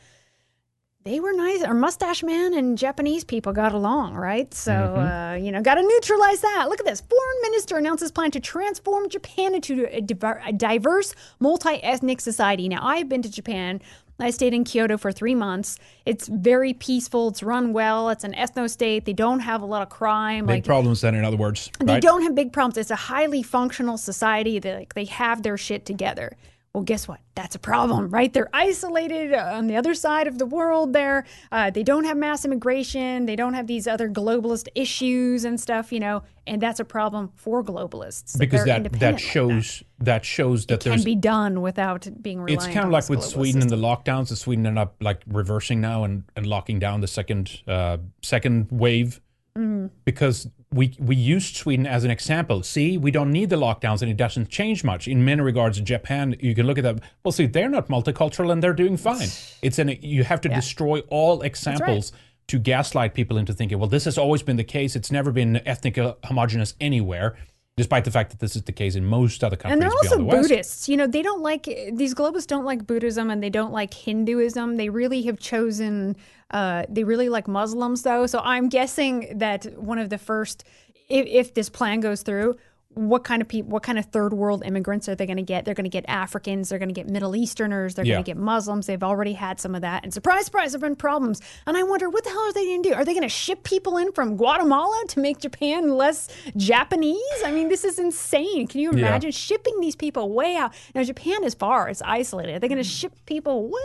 they were nice. Our mustache man and Japanese people got along, right? So Mm-hmm. uh, you know, got to neutralize that. Look at this. Foreign minister announces plan to transform Japan into a, diver- a diverse, multi-ethnic society. Now, I've been to Japan. I stayed in Kyoto for three months. It's very peaceful. It's run well. It's an ethno state. They don't have a lot of crime. Big like problems then, in other words. they right? don't have big problems. It's a highly functional society. They like they have their shit together. Well, guess what? That's a problem, right? They're isolated uh, on the other side of the world. There, uh, they don't have mass immigration. They don't have these other globalist issues and stuff, you know. And that's a problem for globalists because that that like shows that, shows that can there's be done without being reliant. it's kind of like with Sweden system. and the lockdowns. The Sweden ended up like reversing now and, and locking down the second uh, second wave Mm-hmm. because we we used Sweden as an example. See, we don't need the lockdowns and it doesn't change much. In many regards, Japan, you can look at that. Well, see, they're not multicultural and they're doing fine. It's an you have to destroy all examples. To gaslight people into thinking, well, this has always been the case. It's never been ethnic uh, homogenous anywhere, despite the fact that this is the case in most other countries And they're also the West. Buddhists. You know, they don't like these globalists don't like Buddhism and they don't like Hinduism. They really have chosen uh, they really like Muslims though. So I'm guessing that one of the first if, if this plan goes through, what kind of people, what kind of third world immigrants are they going to get? They're going to get Africans, they're going to get Middle Easterners, they're Yeah. going to get Muslims. They've already had some of that. And surprise, surprise, there have been problems. And I wonder, what the hell are they going to do? Are they going to ship people in from Guatemala to make Japan less Japanese? I mean, this is insane. Can you Yeah. imagine shipping these people way out? Now, Japan is far, it's isolated. Are they going to mm. ship people way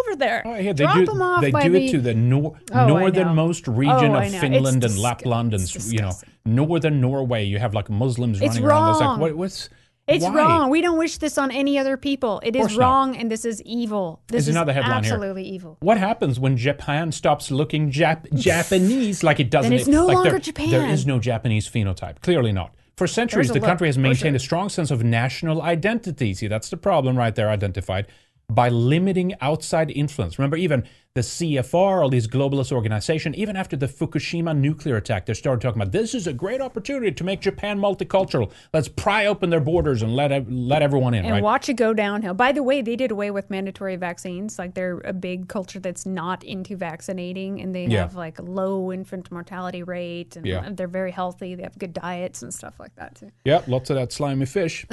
over there? Oh, yeah, they Drop do. them off they by do the, it to the nor- Oh, northernmost region Oh, of. Finland It's and disgu- Lapland, and you know, northern Norway. You have like Muslims It's running around. It's like, wrong. what, what's It's why? wrong. We don't wish this on any other people. It is is not. wrong, and this is evil. This There's is another headline here. absolutely evil. What happens when Japan stops looking Jap- Japanese like it doesn't? Then it's no like longer there- Japan. There is no Japanese phenotype. Clearly not. For centuries, the look, country has maintained sure. a strong sense of national identity. See, that's the problem right there identified by limiting outside influence. Remember, even the CFR, all these globalist organizations, even after the Fukushima nuclear attack, they started talking about this is a great opportunity to make Japan multicultural. Let's pry open their borders and let let everyone in. And right? watch it go downhill. By the way, they did away with mandatory vaccines. Like they're a big culture that's not into vaccinating, and they Yeah. have like low infant mortality rate, and Yeah. they're very healthy. They have good diets and stuff like that too. Yeah, lots of that slimy fish.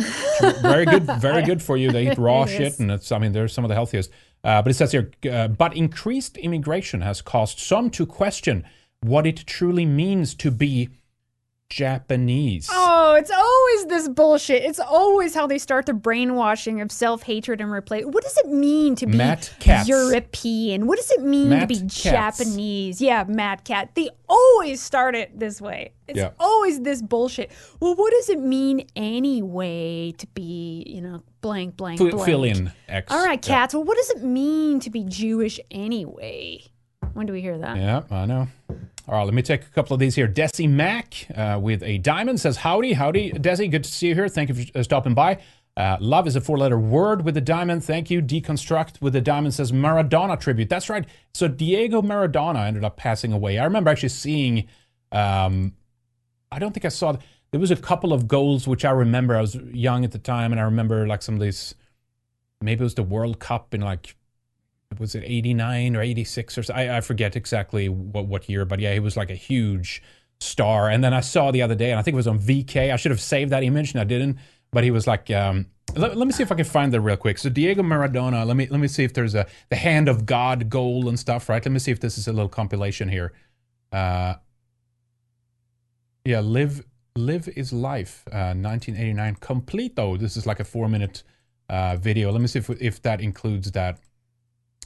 very good, very good for you. They eat raw It shit, and it's. I mean, they're some of the healthiest. Uh, but it says here, uh, but increased immigration has caused some to question what it truly means to be Japanese. Oh, it's always this bullshit. It's always how they start the brainwashing of self hatred and replace. What does it mean to be Matt Katz. European? What does it mean Matt to be Katz. Japanese? Yeah, Matt Cat. They always start it this way. It's Yeah. always this bullshit. Well, what does it mean anyway to be, you know, blank, blank, Fill- blank? fill in X. All right, Yeah. Cats. Well, what does it mean to be Jewish anyway? When do we hear that? Yeah, I know. All right, let me take a couple of these here. Desi Mac uh, with a diamond says, Howdy, howdy. Desi, good to see you here. Thank you for stopping by. Uh, love is a four letter word with a diamond. Thank you. Deconstruct with a diamond says Maradona tribute. That's right. So Diego Maradona ended up passing away. I remember actually seeing, um, I don't think I saw, there was a couple of goals which I remember. I was young at the time and I remember like some of these, maybe it was the World Cup in like was it 89 or 86 or so? I, I forget exactly what, what year, but yeah, he was like a huge star. And then I saw the other day, and I think it was on VK. I should have saved that image, and I didn't. But he was like, um, let, let me see if I can find that real quick. So Diego Maradona. Let me let me see if there's a the hand of God goal and stuff. Right. Let me see if this is a little compilation here. Uh, yeah, live live is life. Uh, 1989 complete though. This is like a four minute uh, video. Let me see if if that includes that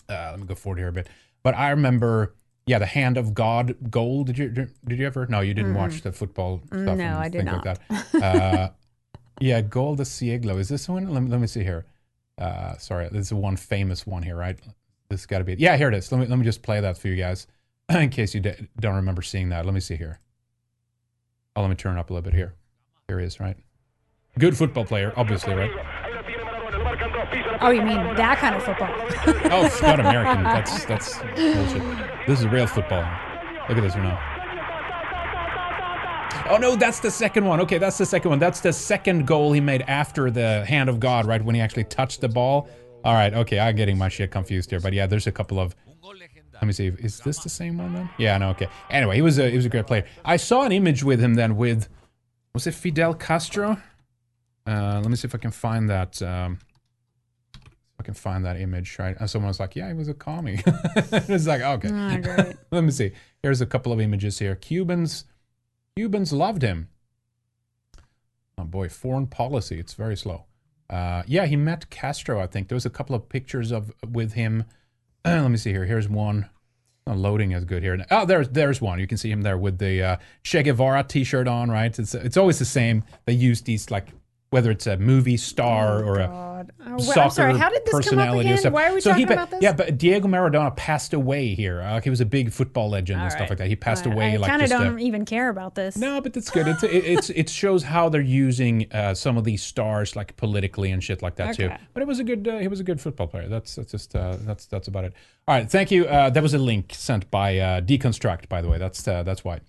uh, let me go forward here a bit. But I remember, yeah, the hand of God goal. Did you did you ever? No, you didn't watch the football stuff. No, I did things Like that. Uh, yeah, Gol de Siglo. Is this one? Let me let me see here. Uh, sorry, this is one famous one here, right? This got to be. It. Yeah, here it is. Let me let me just play that for you guys, in case you d- don't remember seeing that. Let me see here. Oh, let me turn it up a little bit here. Here he is, right? Good football player, obviously, right? Oh, you mean that kind of football? Oh, it's not American. That's that's bullshit. This is real football. Look at this one now. Oh no, that's the second one. Okay, that's the second one. That's the second goal he made after the hand of God, right when he actually touched the ball. All right, okay, I'm getting my shit confused here, but yeah, there's a couple of. Let me see. Is this the same one then? Yeah, no, okay. Anyway, he was a he was a great player. I saw an image with him then with, was it Fidel Castro? Uh, let me see if I can find that. Um, I can find that image, right? And someone was like, "Yeah, he was a commie." it's like, okay. Oh. Let me see. Here's a couple of images here. Cubans, Cubans loved him. Oh boy, foreign policy. It's very slow. Uh, yeah, he met Castro. I think there was a couple of pictures of with him. Let me see here. Here's one. Not loading is good here. Oh, there's there's one. You can see him there with the uh, Che Guevara T-shirt on. Right. It's it's always the same. They use these like whether it's a movie star or a God. Oh, soccer I'm sorry. How did this come up personality or again? Why are we so talking he, about this? Yeah, but Diego Maradona passed away here. Uh, he was a big football legend and All stuff like that. He passed away I like kind of don't a- even care about this. no, but that's good. It's it, it's it shows how they're using uh, some of these stars like politically and shit like that too. But it was a good uh, he was a good football player. That's that's just uh, that's that's about it. All right, thank you. Uh, that was a link sent by uh, Deconstruct, by the way. That's uh, that's why.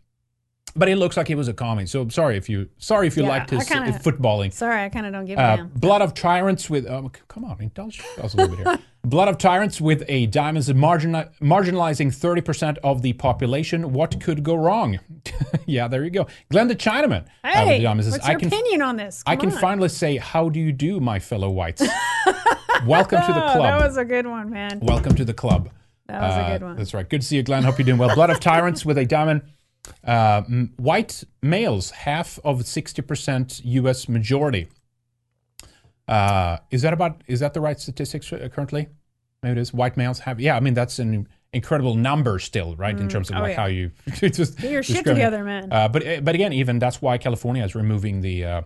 But it looks like he was a commie. So sorry if you sorry if you Yeah, liked his kinda- uh, footballing. Sorry, I kind of don't give a Uh, damn. blood of tyrants with um, come on, indulge us a little bit here. blood of tyrants with a diamonds margin- marginalizing thirty percent of the population. What could go wrong? yeah, there you go. Glenn the Chinaman. uh, Hey, the diamonds says, what's your I can opinion on this? I can on. finally say, how do you do, my fellow whites? Welcome to the Oh, club. that was a good one, man. Welcome to the club. That was a Uh, good one. That's right. Good to see you, Glenn. Hope you're doing well. Blood of Tyrants with a diamond. Uh, m- white males, half of 60% U.S. majority. Uh, is that about? Is that the right statistics uh, currently? Maybe it is. White males have. Yeah, I mean that's an incredible number still, right? In terms of Oh, like yeah. how you just Get your shit together, man. Uh, but but again, even that's why California is removing the. Uh,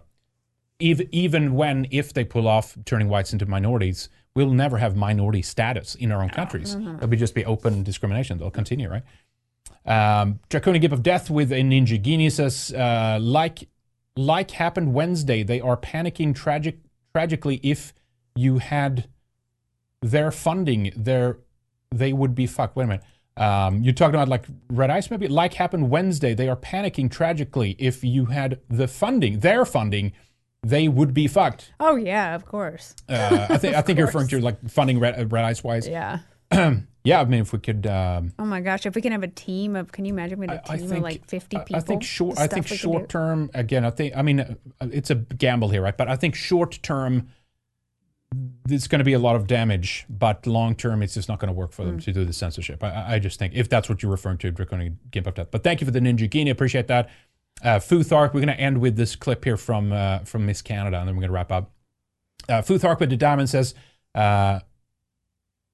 even even when if they pull off turning whites into minorities, we'll never have minority status in our own countries. It'll be just be open discrimination. They'll continue, right? Um, Draconian Gift of Death with a Ninjaghini says, uh, like like happened Wednesday, they are panicking tragic tragically if you had their funding, their they would be fucked. Wait a minute. Um, you're talking about like red ice, maybe like happened Wednesday. They are panicking tragically if you had the funding, their funding, they would be fucked. Oh yeah, of course. Uh, I think I think you're referring to like funding red, red ice wise. Yeah. Yeah, I mean if we could. Um, Oh my gosh, if we can have a team of, can you imagine we had a I team think of like 50 people? I think short. I think short term. Again, I think. I mean, uh, it's a gamble here, right? But I think short term, there's going to be a lot of damage. But long term, it's just not going to work for Mm. them to do the censorship. I- I, I just think if that's what you're referring to, draconian gimp of death. But thank you for the Ninjaghini. Appreciate that. Uh, Futhark, we're going to end with this clip here from uh, from Miss Canada, and then we're going to wrap up. Uh, Futhark with the diamond says. Uh,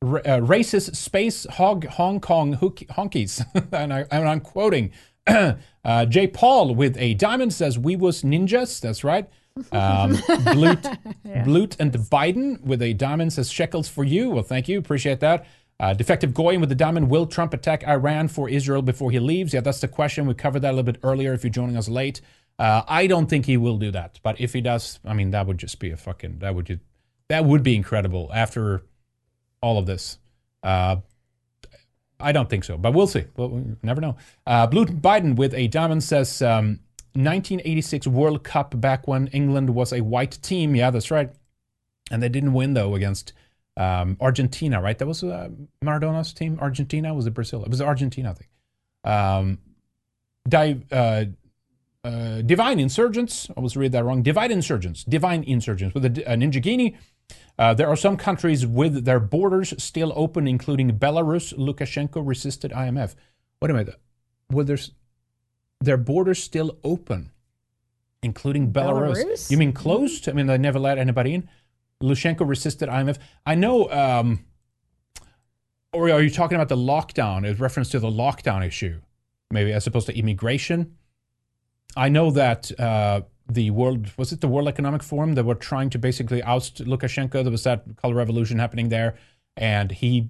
uh, racist space hog Hong Kong hook, honkies. and, I, and I'm quoting. uh, Jay Paul with a diamond says, We was ninjas. That's right. Um, Blut, Blut and Biden with a diamond says, Shekels for you. Well, thank you. Appreciate that. Uh, Defective Goyim with the diamond. Will Trump attack Iran for Israel before he leaves? Yeah, that's the question. We covered that a little bit earlier if you're joining us late. Uh, I don't think he will do that. But if he does, I mean, that would just be a fucking, that would just, that would be incredible after all of this. Uh, I don't think so, but we'll see. Well, we never know. Uh, Blue Biden with a diamond says um, 1986 World Cup back when England was a white team. Yeah, that's right. And they didn't win though against um, Argentina, right? That was uh, Maradona's team. Argentina was it Brazil? It was Argentina, I think. Um, uh, uh, Divine Insurgents. I was read that wrong. Divine Insurgents. Divine Insurgents with a, a Ninjaghini. Uh, there are some countries with their borders still open, including Belarus. Lukashenko resisted IMF. Wait a minute. Well, there's their borders still open, including Belarus. Belarus? You mean closed? I mean, they never let anybody in. Lukashenko resisted IMF. I know. Um, or are you talking about the lockdown? Is reference to the lockdown issue, maybe as opposed to immigration? I know that uh, the world was it the World Economic Forum that were trying to basically oust Lukashenko. There was that color revolution happening there, and he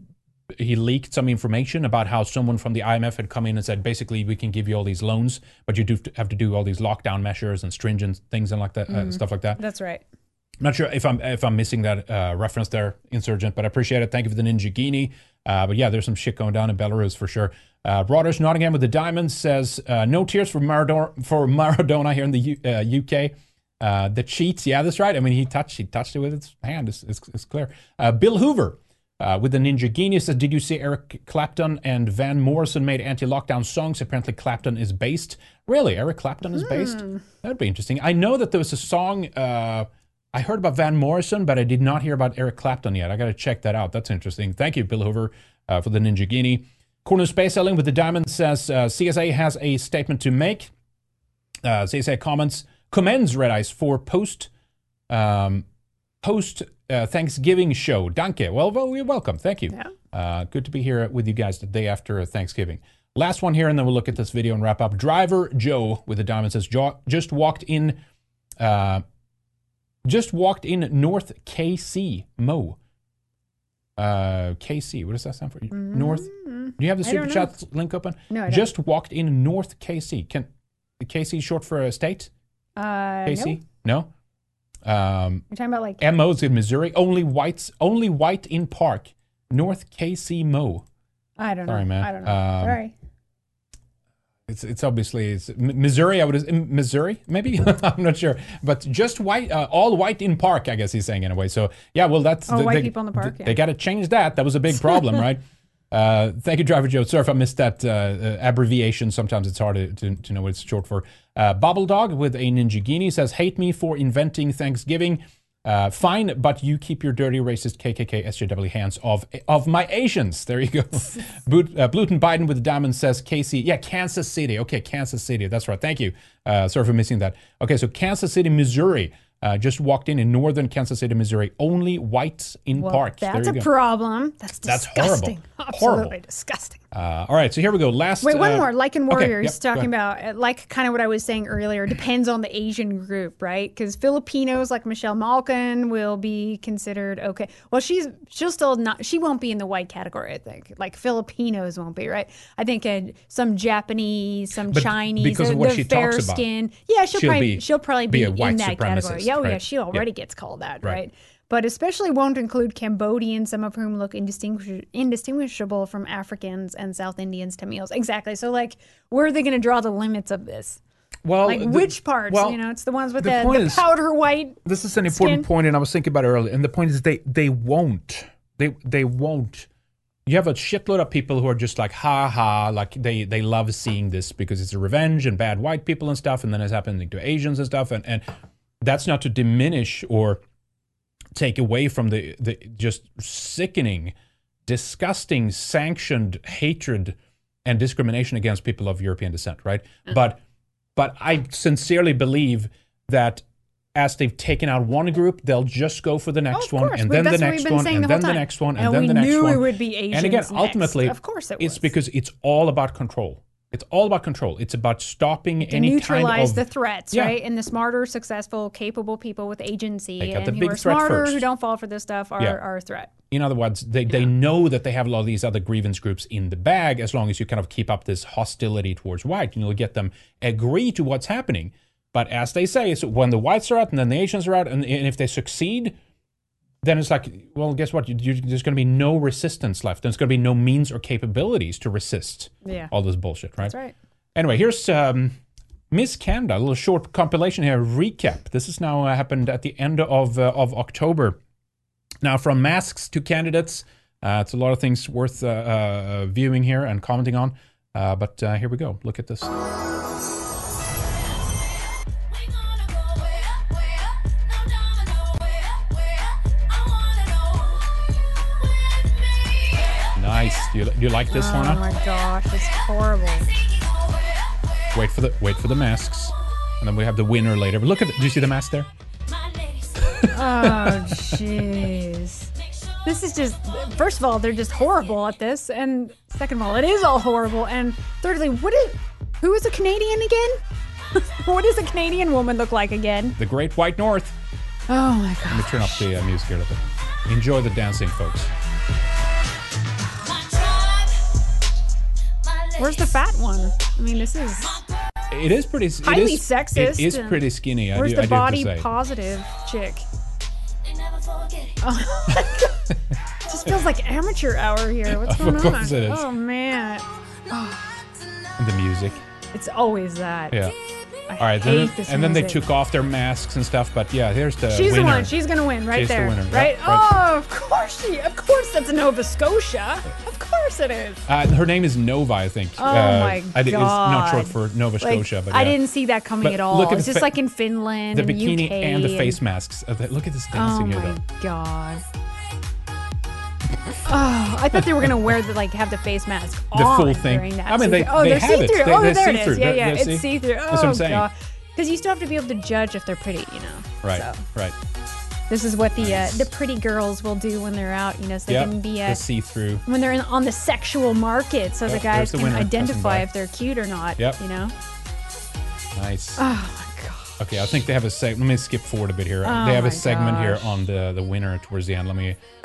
he leaked some information about how someone from the IMF had come in and said basically we can give you all these loans, but you do have to do all these lockdown measures and stringent things and like that uh, stuff like that. That's right. I'm not sure if I'm if I'm missing that uh, reference there, insurgent, but I appreciate it. Thank you for the Ninjaghini. Uh, but yeah, there's some shit going down in Belarus for sure. Uh, Broaders Nottingham with the diamonds says uh, no tears for Maradona for Maradona here in the U, uh, UK. Uh, the cheats, yeah, that's right. I mean, he touched he touched it with his hand. It's, it's, it's clear. Uh, Bill Hoover uh, with the Ninjaghini says, did you see Eric Clapton and Van Morrison made anti-lockdown songs? Apparently, Clapton is based. Really, Eric Clapton is based. That'd be interesting. I know that there was a song. Uh, I heard about Van Morrison, but I did not hear about Eric Clapton yet. I got to check that out. That's interesting. Thank you, Bill Hoover, uh, for the Ninjaghini. Corner Space Selling with the Diamond says uh, CSA has a statement to make. Uh, CSA comments commends Red Ice for post um, post uh, Thanksgiving show. Danke. Well, well, you're welcome. Thank you. Yeah. Uh, good to be here with you guys the day after Thanksgiving. Last one here, and then we'll look at this video and wrap up. Driver Joe with the diamond says, just walked in, uh, just walked in North KC Mo. Uh, KC, what does that stand for? North. Do you have the. Super chat link open? No, I don't. Just walked in North KC. Can KC short for a state? Uh, KC? no. Um, You're talking about like MO's in Missouri. Only whites. Only white in Park. North KC Mo. I don't know. Sorry, man. I don't know. Um, Sorry. It's, it's obviously it's Missouri. I would Missouri maybe I'm not sure, but just white, uh, all white in park. I guess he's saying anyway. So yeah, well that's Oh, the- white they, people in the park, They yeah. got to change that. That was a big problem, right? Uh, thank you, Driver Joe. Sorry if I missed that uh, uh, abbreviation. Sometimes it's hard to, to, to know what it's short for. Uh, Bobble Dog with a Ninjaghini says, "Hate me for inventing Thanksgiving." Uh, fine, but you keep your dirty racist KKK SJW hands off of my Asians. There you go. Boot, uh, Blut und Biden with the diamond says Casey. Yeah, Kansas City. Okay, Kansas City. That's right. Thank you. Uh, sorry for missing that. Okay, so Kansas City, Missouri. Uh, just walked in in northern Kansas City, Missouri. Only whites in Well, parks. that's a go. problem. That's That's horrible. disgusting. Horrible. Absolutely disgusting. Uh, all right, so here we go. Last. Wait, one uh, more. Like in okay, Warriors, yep, talking about uh, like kind of what I was saying earlier. Depends on the Asian group, right? Because Filipinos like Michelle Malkin will be considered okay. Well, she's she'll still not. She won't be in the white category. I think like Filipinos won't be, right? I think uh, some Japanese, some But Chinese, because of what the she fair talks about, skin. Yeah, she'll, she'll probably be- she'll probably be be, a white in that category. Yeah, oh, yeah, she already gets called that, Right. right? but especially won't include Cambodians, some of whom look indistinguish- indistinguishable from Africans and South Indians, Tamils. Exactly. So, like, where are they going to draw the limits of this? Well, Like, the- which parts? well, you know, it's the ones with the the, the is- powder white. This is an important point, and I was thinking about it earlier. And the point is, they they won't. They they won't. You have a shitload of people who are just like ha ha, like they they love seeing this because it's a revenge and bad white people and stuff, and then it's happening to Asians and stuff, and and that's not to diminish or take away from the the just sickening, disgusting, sanctioned hatred and discrimination against people of European descent, right? Mm. But but I sincerely believe that as they've taken out one group, they'll just go for the oh, next of one, and then the that's what we've next one, and the then the next one, and, And then the next one. it would be And again, next. ultimately, Of course it it's was. because it's all about control. It's all about control. It's about stopping To any neutralize kind of the threats, Yeah. right? And the smarter, successful, capable people with agency and who are smarter, first. who don't fall for this stuff, are, Yeah. are a threat. in other words, they, they know that they have a lot of these other grievance groups in the bag as long as you kind of keep up this hostility towards white and you'll get them agree to what's happening. But as they say, so when the whites are out and then the Asians are out, and, and if they succeed, then it's like, well, guess what? You, you, there's going to be no resistance left. There's going to be no means or capabilities to resist Yeah. all this bullshit, right? That's right. Anyway, here's um, Miss Canada, a little short compilation here, recap. This has now uh, happened at the end of uh, of October. Now, from masks to candidates, uh, it's a lot of things worth uh, uh, viewing here and commenting on. Uh, but uh, here we go. Look at this. Nice. Do you, do you like this oh one? my gosh, it's horrible. Wait for the wait for the masks, and then we have the winner later. But look at. The, do you see the mask there? Oh, jeez. This is just, first of all, they're just horrible at this. And second of all, it is all horrible. And thirdly, what is, who is a Canadian again? what does a Canadian woman look like again? The Great White North. Oh my god. Let me turn up the uh, music here a little bit. Enjoy the dancing, folks. Where's the fat one? I mean, this is It is pretty. It highly is, sexist. It is pretty skinny. I Where's do, the I do body positive chick? Oh, just feels like amateur hour here. What's going on? Oh man, And the music. it's always that. Yeah. I All right. hate Then, this and then they music. took off their masks and stuff. But yeah, here's the She's winner. the one. She's gonna win right She's the there. winner. Right? Yep, right. Oh, of course she. Of course that's Nova Scotia. Of course it is. Uh, her name is Nova, I think. Oh uh, my I, di- It's not short God. for Nova Like, Scotia, but I yeah. didn't see that coming But at all. look at It's the just fa- like in Finland the and bikini UK and the face masks. Uh, look at this Oh dancing here, my though. god. Oh, I thought they were gonna wear the like have the face mask The on full thing. during that. I mean, they- oh, they they're see-through. They- oh, there it is. see-through. Yeah, They're- yeah, they're it's see- see-through. Oh, That's what I'm saying. Because you still have to be able to judge if they're pretty, you know. Right, So, right. this is what the uh, the pretty girls will do when they're out, you know, so they Yep. can be the uh, see-through. when they're in, on the sexual market, so Yep, the guys the can winner, identify if they're cute or not. Yep. You know. Nice. Oh my god. Okay, I think they have a seg. Let me skip forward a bit here. Oh they have a segment here on the the winner towards the end. Let me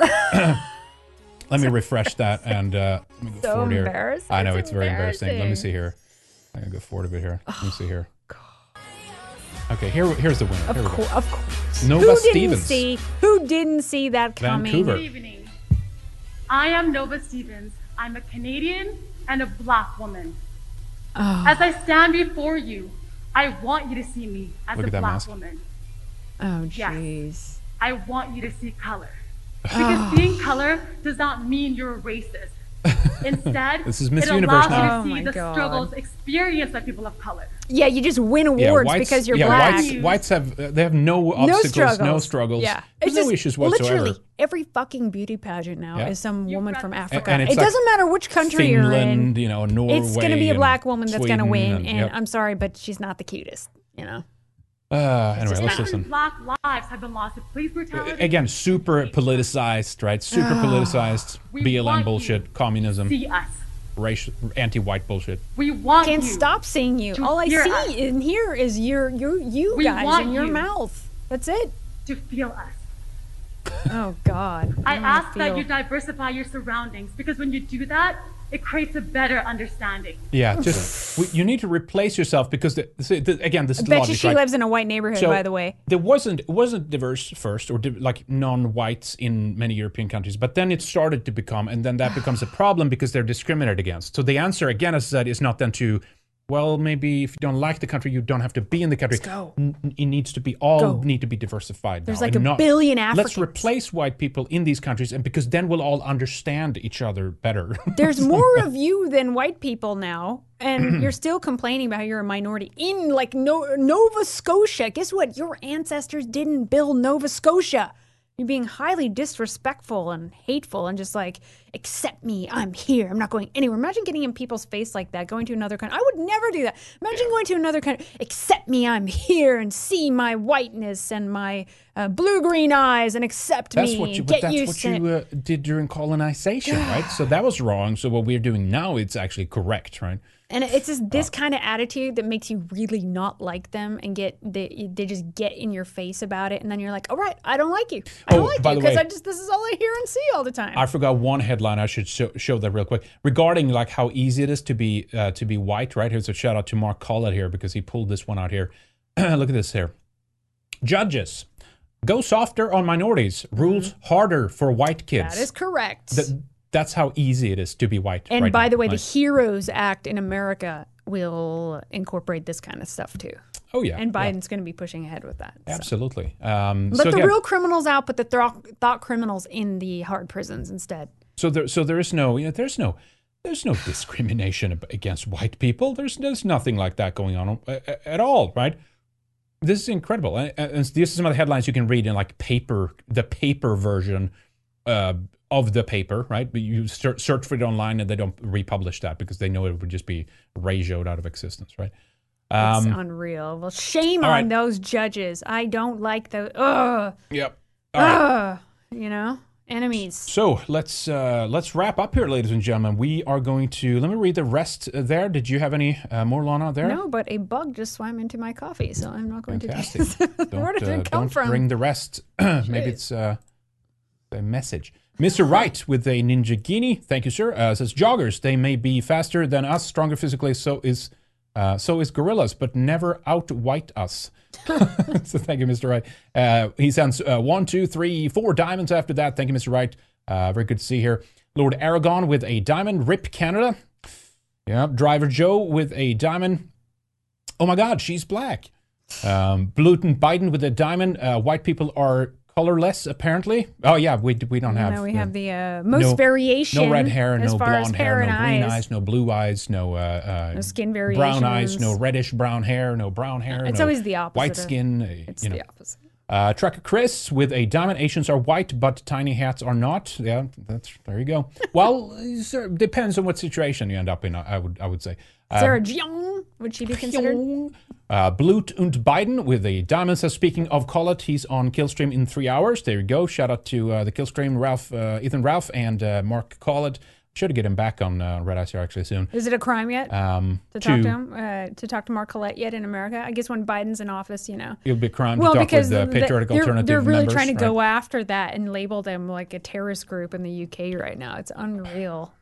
let me refresh that and uh, let me go So forward here. I know It's it's very embarrassing. Let me see here. I'm gonna go forward a bit here. Let me see here. Okay, here here's the winner. Of Here we course, go. of course. Nova who Stevens. didn't see? Who didn't see that coming? Vancouver. Good evening. I am Nova Stevens. I'm a Canadian and a black woman. As I stand before you, I want you to see me as Look a black mask. woman. Oh, Yes. jeez. I want you to see color. Because seeing color does not mean you're a racist. Instead, This is Miss it Universe allows now. you Oh to see my the God. struggles experienced by people of color. Yeah, you just win Yeah, awards whites, because you're yeah, black. Whites, whites have uh, they have no obstacles, no struggles, Yeah, There's it's no just issues whatsoever. Literally, every fucking beauty pageant now Yeah. is some woman from Africa. and it's it like doesn't matter which country you're in. You know, Norway. It's going to be a and black woman that's going to Sweden win, and- and, yep. I'm sorry, but she's not the cutest. You know. Uh, anyway, let's Innocent listen. black lives have been lost to police brutality. Again, super politicized, right? Super politicized BLM bullshit, communism, See us. racial, anti-white bullshit. We want Can't you. stop seeing you. All I see us. in here is your your you We guys in your you. mouth. That's it. to feel us. Oh God. I wanna ask that you diversify your surroundings because when you do that, it creates a better understanding. Yeah, just we, you need to replace yourself because the, see, the, again, this I is bet you she right? lives in a white neighborhood, So, by the way. There wasn't it wasn't diverse first or div- like non-whites in many European countries, but then it started to become, and then that becomes a problem because they're discriminated against. So the answer, again, as I said, is not then to, well, maybe if you don't like the country, you don't have to be in the country. go. N- it needs to be all Go. need to be diversified. There's now, like a billion Africans. Let's replace white people in these countries, and because then we'll all understand each other better. There's more of you than white people now, and you're still complaining about how you're a minority in like no- Nova Scotia. Guess what? Your ancestors didn't build Nova Scotia. You're being highly disrespectful and hateful, and just like accept me. I'm here. I'm not going anywhere. Imagine getting in people's face like that. Going to another country. I would never do that. Imagine going to another country. Accept me. I'm here, and see my whiteness and my uh, blue green eyes, and accept That's me. what you. and But get that's what you uh, did during colonization, right? So that was wrong. So what we're doing now, it's actually correct, right? And it's just this kind of attitude that makes you really not like them and get they, they just get in your face about it, and then you're like, all right, I don't like you. I don't Oh, like you because I just this is all I hear and see all the time. I forgot one headline. I should show, show that real quick regarding like how easy it is to be uh, to be white. Right here's a shout out to Mark Collett here because he pulled this one out here. Look at this here. Judges go softer on minorities. Rules harder for white kids. Mm-hmm. that is correct. Th- that's how easy it is to be white. and right by now, the way, right? the Heroes Act in America will incorporate this kind of stuff too. oh yeah, And yeah, Biden's going to be pushing ahead with that. so. absolutely. Um, Let so the again, real criminals out, but the thought, thought criminals in the hard prisons instead. So there, so there is no, you know, there's no, there's no discrimination against white people. There's, there's nothing like that going on uh, at all, right? This is incredible, and, and these are some of the headlines you can read in like paper, the paper version uh, of the paper, right? But you search, search for it online, and they don't republish that because they know it would just be ratioed out of existence, right? It's Um, unreal. Well, shame all on those judges. I don't like those. Ugh. yep. All right. Ugh. You know, enemies. So let's uh, let's wrap up here, ladies and gentlemen. We are going to let me read the rest there. Did you have any uh, more, Lana? There. No, but a bug just swam into my coffee, so I'm not going Fantastic. to. don't, Where did uh, it come don't from? bring the rest. Maybe it's uh, a message. Mr. Wright with a Ninjaghini. Thank you, sir. Uh, says joggers. They may be faster than us, stronger physically. So is uh, so is gorillas, but never out white us. so thank you, Mr. Wright. Uh, he sends uh, one, two, three, four diamonds after that. Thank you, Mr. Wright. Uh, very good to see here. Lord Aragon with a diamond. Rip Canada. Yeah. Driver Joe with a diamond. Oh my God, she's black. Um, Blut und Biden with a diamond. Uh, white people are colorless, apparently. Oh yeah, we we don't have. no, we uh, have the uh, most no- variation. No red hair, no blonde hair, no green eyes. eyes, no blue eyes, no uh, uh, No skin brown eyes, no reddish brown hair, no brown hair. It's no always the opposite White skin. uh, It's you know. the opposite. Uh, Trucker Chris with a diamond. Asians are white, but tiny hats are not. Yeah, that's there you go. Well, sir, depends on what situation you end up in. I would I would say. Uh, Sarah Jeong, would she be considered? uh, Blut und Biden with the diamond says, speaking of Collett, he's on Killstream in three hours. There you go. Shout out to uh, the Killstream, Ralph, uh, Ethan Ralph, and uh, Mark Collett. Should get him back on uh, Red Ice here actually soon. Is it a crime yet Um, to talk to him? Uh, to talk to Mark Collett yet in America? I guess when Biden's in office, you know. It would be a crime Well, to talk because with the Patriotic they're, Alternative they're really members, trying to go after that and label them like a terrorist group in the UK right now. It's unreal.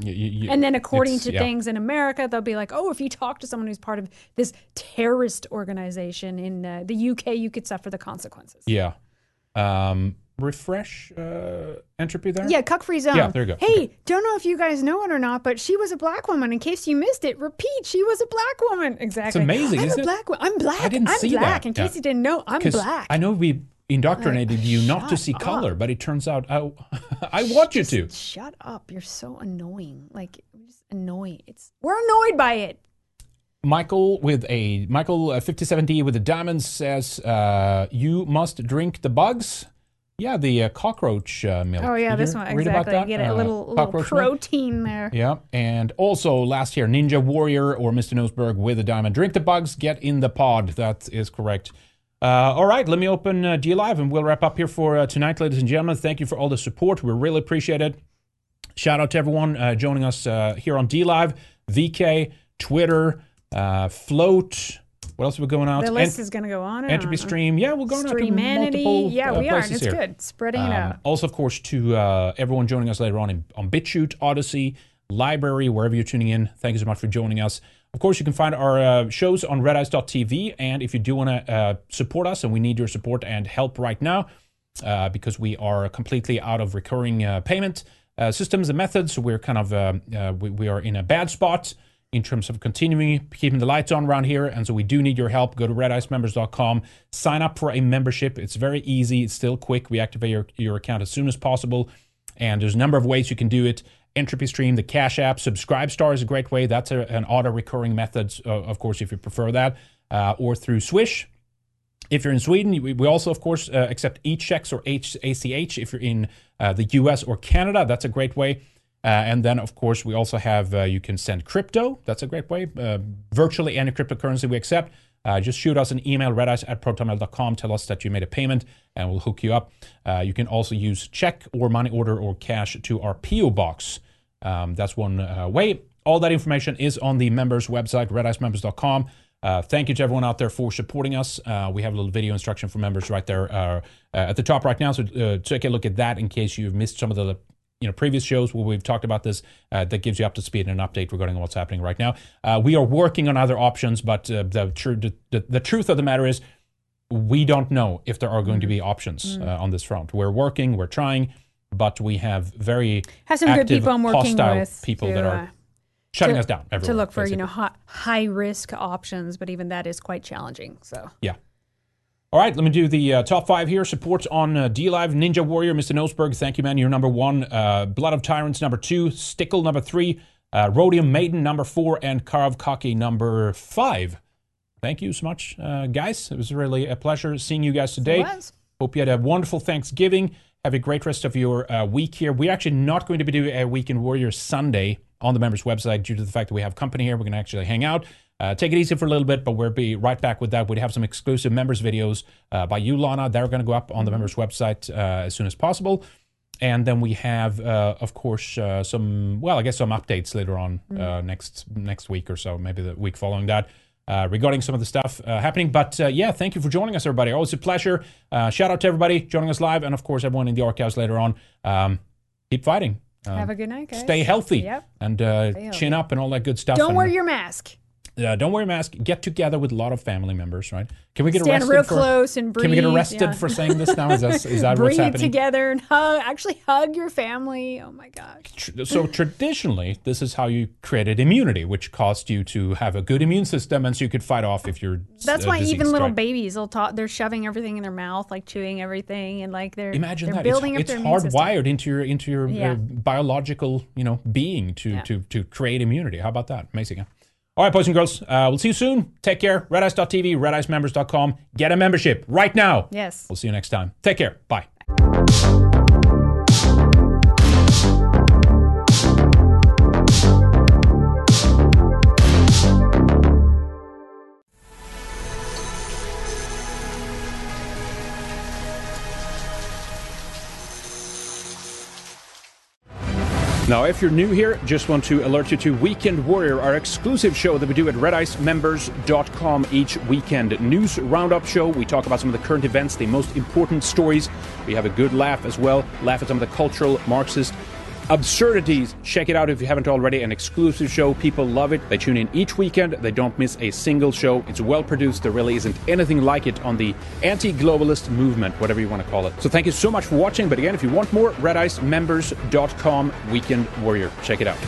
You- you- And then, according to yeah. things in America, they'll be like, "Oh, if you talk to someone who's part of this terrorist organization in uh, the UK, you could suffer the consequences." Yeah. Um, refresh uh, entropy there. Yeah, cuck free zone. Yeah, there you go. Hey, don't know if you guys know it or not, but she was a black woman. In case you missed it, repeat, she was a black woman. Exactly. amazing, I'm isn't a it? black woman. I'm black. I didn't I'm see black. that. In case Yeah. you didn't know, I'm black. I know we indoctrinated you not to see up. color, but it turns out I, I want you to. Shut up. You're so annoying. Like, just annoying. It's we're annoyed by it. Michael with a Michael uh, 57D with the diamonds says, uh, "You must drink the bugs." Yeah, the uh, cockroach uh, milk. Oh yeah, Did this you one read about exactly. that? Get a Uh, little, little cockroach milk? protein there. Yeah, and also last year, Ninja Warrior or Mr. Noseberg with a diamond. Drink the bugs, get in the pod. That is correct. Uh, all right, let me open uh, DLive and we'll wrap up here for uh, tonight, ladies and gentlemen. Thank you for all the support. We really appreciate it. Shout out to everyone uh, joining us uh, here on DLive, VK, Twitter, uh, Flote. What else are we going out? The list Ent- is going to go on and Entropy on. Stream. Yeah, we're going out to multiple Yeah, we are. And it's here. good. Spreading it Um, out. Also, of course, to uh, everyone joining us later on in, on BitChute, Odysee, LBRY, wherever you're tuning in. Thank you so much for joining us. Of course, you can find our uh, shows on redice.tv. And if you do want to uh, support us, and we need your support and help right now, uh, because we are completely out of recurring uh, payment uh, systems and methods, we're kind of uh, uh, we, we are in a bad spot in terms of continuing keeping the lights on around here. And so we do need your help. Go to redicemembers.com, sign up for a membership. It's very easy. It's still quick. We activate your, your account as soon as possible. And there's a number of ways you can do it. Entropystream, the Cash App, SubscribeStar is a great way. That's a, an auto recurring method, uh, of course, if you prefer that, uh, or through Swish. If you're in Sweden, we also, of course, uh, accept e-checks or H- ACH. If you're in uh, the US or Canada, that's a great way. Uh, and then, of course, we also have uh, you can send crypto. That's a great way. Virtually any cryptocurrency we accept. Uh, just shoot us an email, redice at protonmail.com. Tell us that you made a payment and we'll hook you up. Uh, you can also use check or money order or cash to our PO box. Um, that's one uh, way. All that information is on the members website, redicemembers.com. Uh, thank you to everyone out there for supporting us. Uh, we have a little video instruction for members right there uh, uh, at the top right now. So uh, take a look at that in case you've missed some of the you know previous shows where we've talked about this. Uh, that gives you up to speed and an update regarding what's happening right now. Uh, we are working on other options, but uh, the, tr- the, the the truth of the matter is we don't know if there are going to be options uh, on this front. We're working, we're trying, but we have very Have some good people I'm working hostile with people to, that are shutting to- us down. to look for you know high, high risk options, but even that is quite challenging. So Yeah. All right, let me do the uh, top five here. Supports on uh, DLive, Ninja Warrior, Mr. Noseberg. Thank you, man. You're number one. Uh, Blood of Tyrants, number two. Stickle, number three. Uh, Rhodium Maiden, number four. And Karav Kaki, number five. Thank you so much, uh, guys. It was really a pleasure seeing you guys today. was. Hope you had a wonderful Thanksgiving. Have a great rest of your uh, week here. We're actually not going to be doing a Weekend Warrior Sunday on the members' website due to the fact that we have company here. We're going to actually hang out. Uh, take it easy for a little bit, but we'll be right back with that. We have some exclusive members videos uh, by you, Lana. They're going to go up on the members' website uh, as soon as possible. And then we have, uh, of course, uh, some well, I guess some updates later on uh, next next week or so, maybe the week following that, regarding some of the stuff uh, happening. But uh, yeah, thank you for joining us, everybody. Always a pleasure. Uh, shout out to everybody joining us live, and of course, everyone in the archives later on. Um, keep fighting. Um, have a good night, guys. Stay healthy Yep. and uh, Stay chin up and all that good stuff. Don't and, wear your mask. Uh, don't wear a mask. Get together with a lot of family members, right? Can we get Stand arrested real for, close and breathe. Can we get arrested yeah. for saying this now? Is that, is that what's breathe together and hug. Actually, hug your family. Oh my gosh. So traditionally, this is how you created immunity, which caused you to have a good immune system, and so you could fight off if you're. That's uh, why even little right? babies will talk. They're shoving everything in their mouth, like chewing everything, and like they're Imagine they're that building it's, up it's hardwired into your into your Yeah. uh, biological you know being to Yeah. to to create immunity. How about that? Amazing. Huh? All right, boys and girls. Uh, we'll see you soon. Take care. Redice.tv, redicemembers.com. Get a membership right now. Yes. We'll see you next time. Take care. Bye. Now, if you're new here, just want to alert you to Weekend Warrior, our exclusive show that we do at redicemembers.com each weekend. News roundup show. We talk about some of the current events, the most important stories. We have a good laugh as well, laugh at some of the cultural, Marxist, Absurdities. Check it out if you haven't already. An exclusive show. People love it. They tune in each weekend. They don't miss a single show. It's well produced. There really isn't anything like it on the anti globalist movement, whatever you want to call it. So thank you so much for watching. But again, if you want more, redicemembers.com Weekend Warrior. Check it out.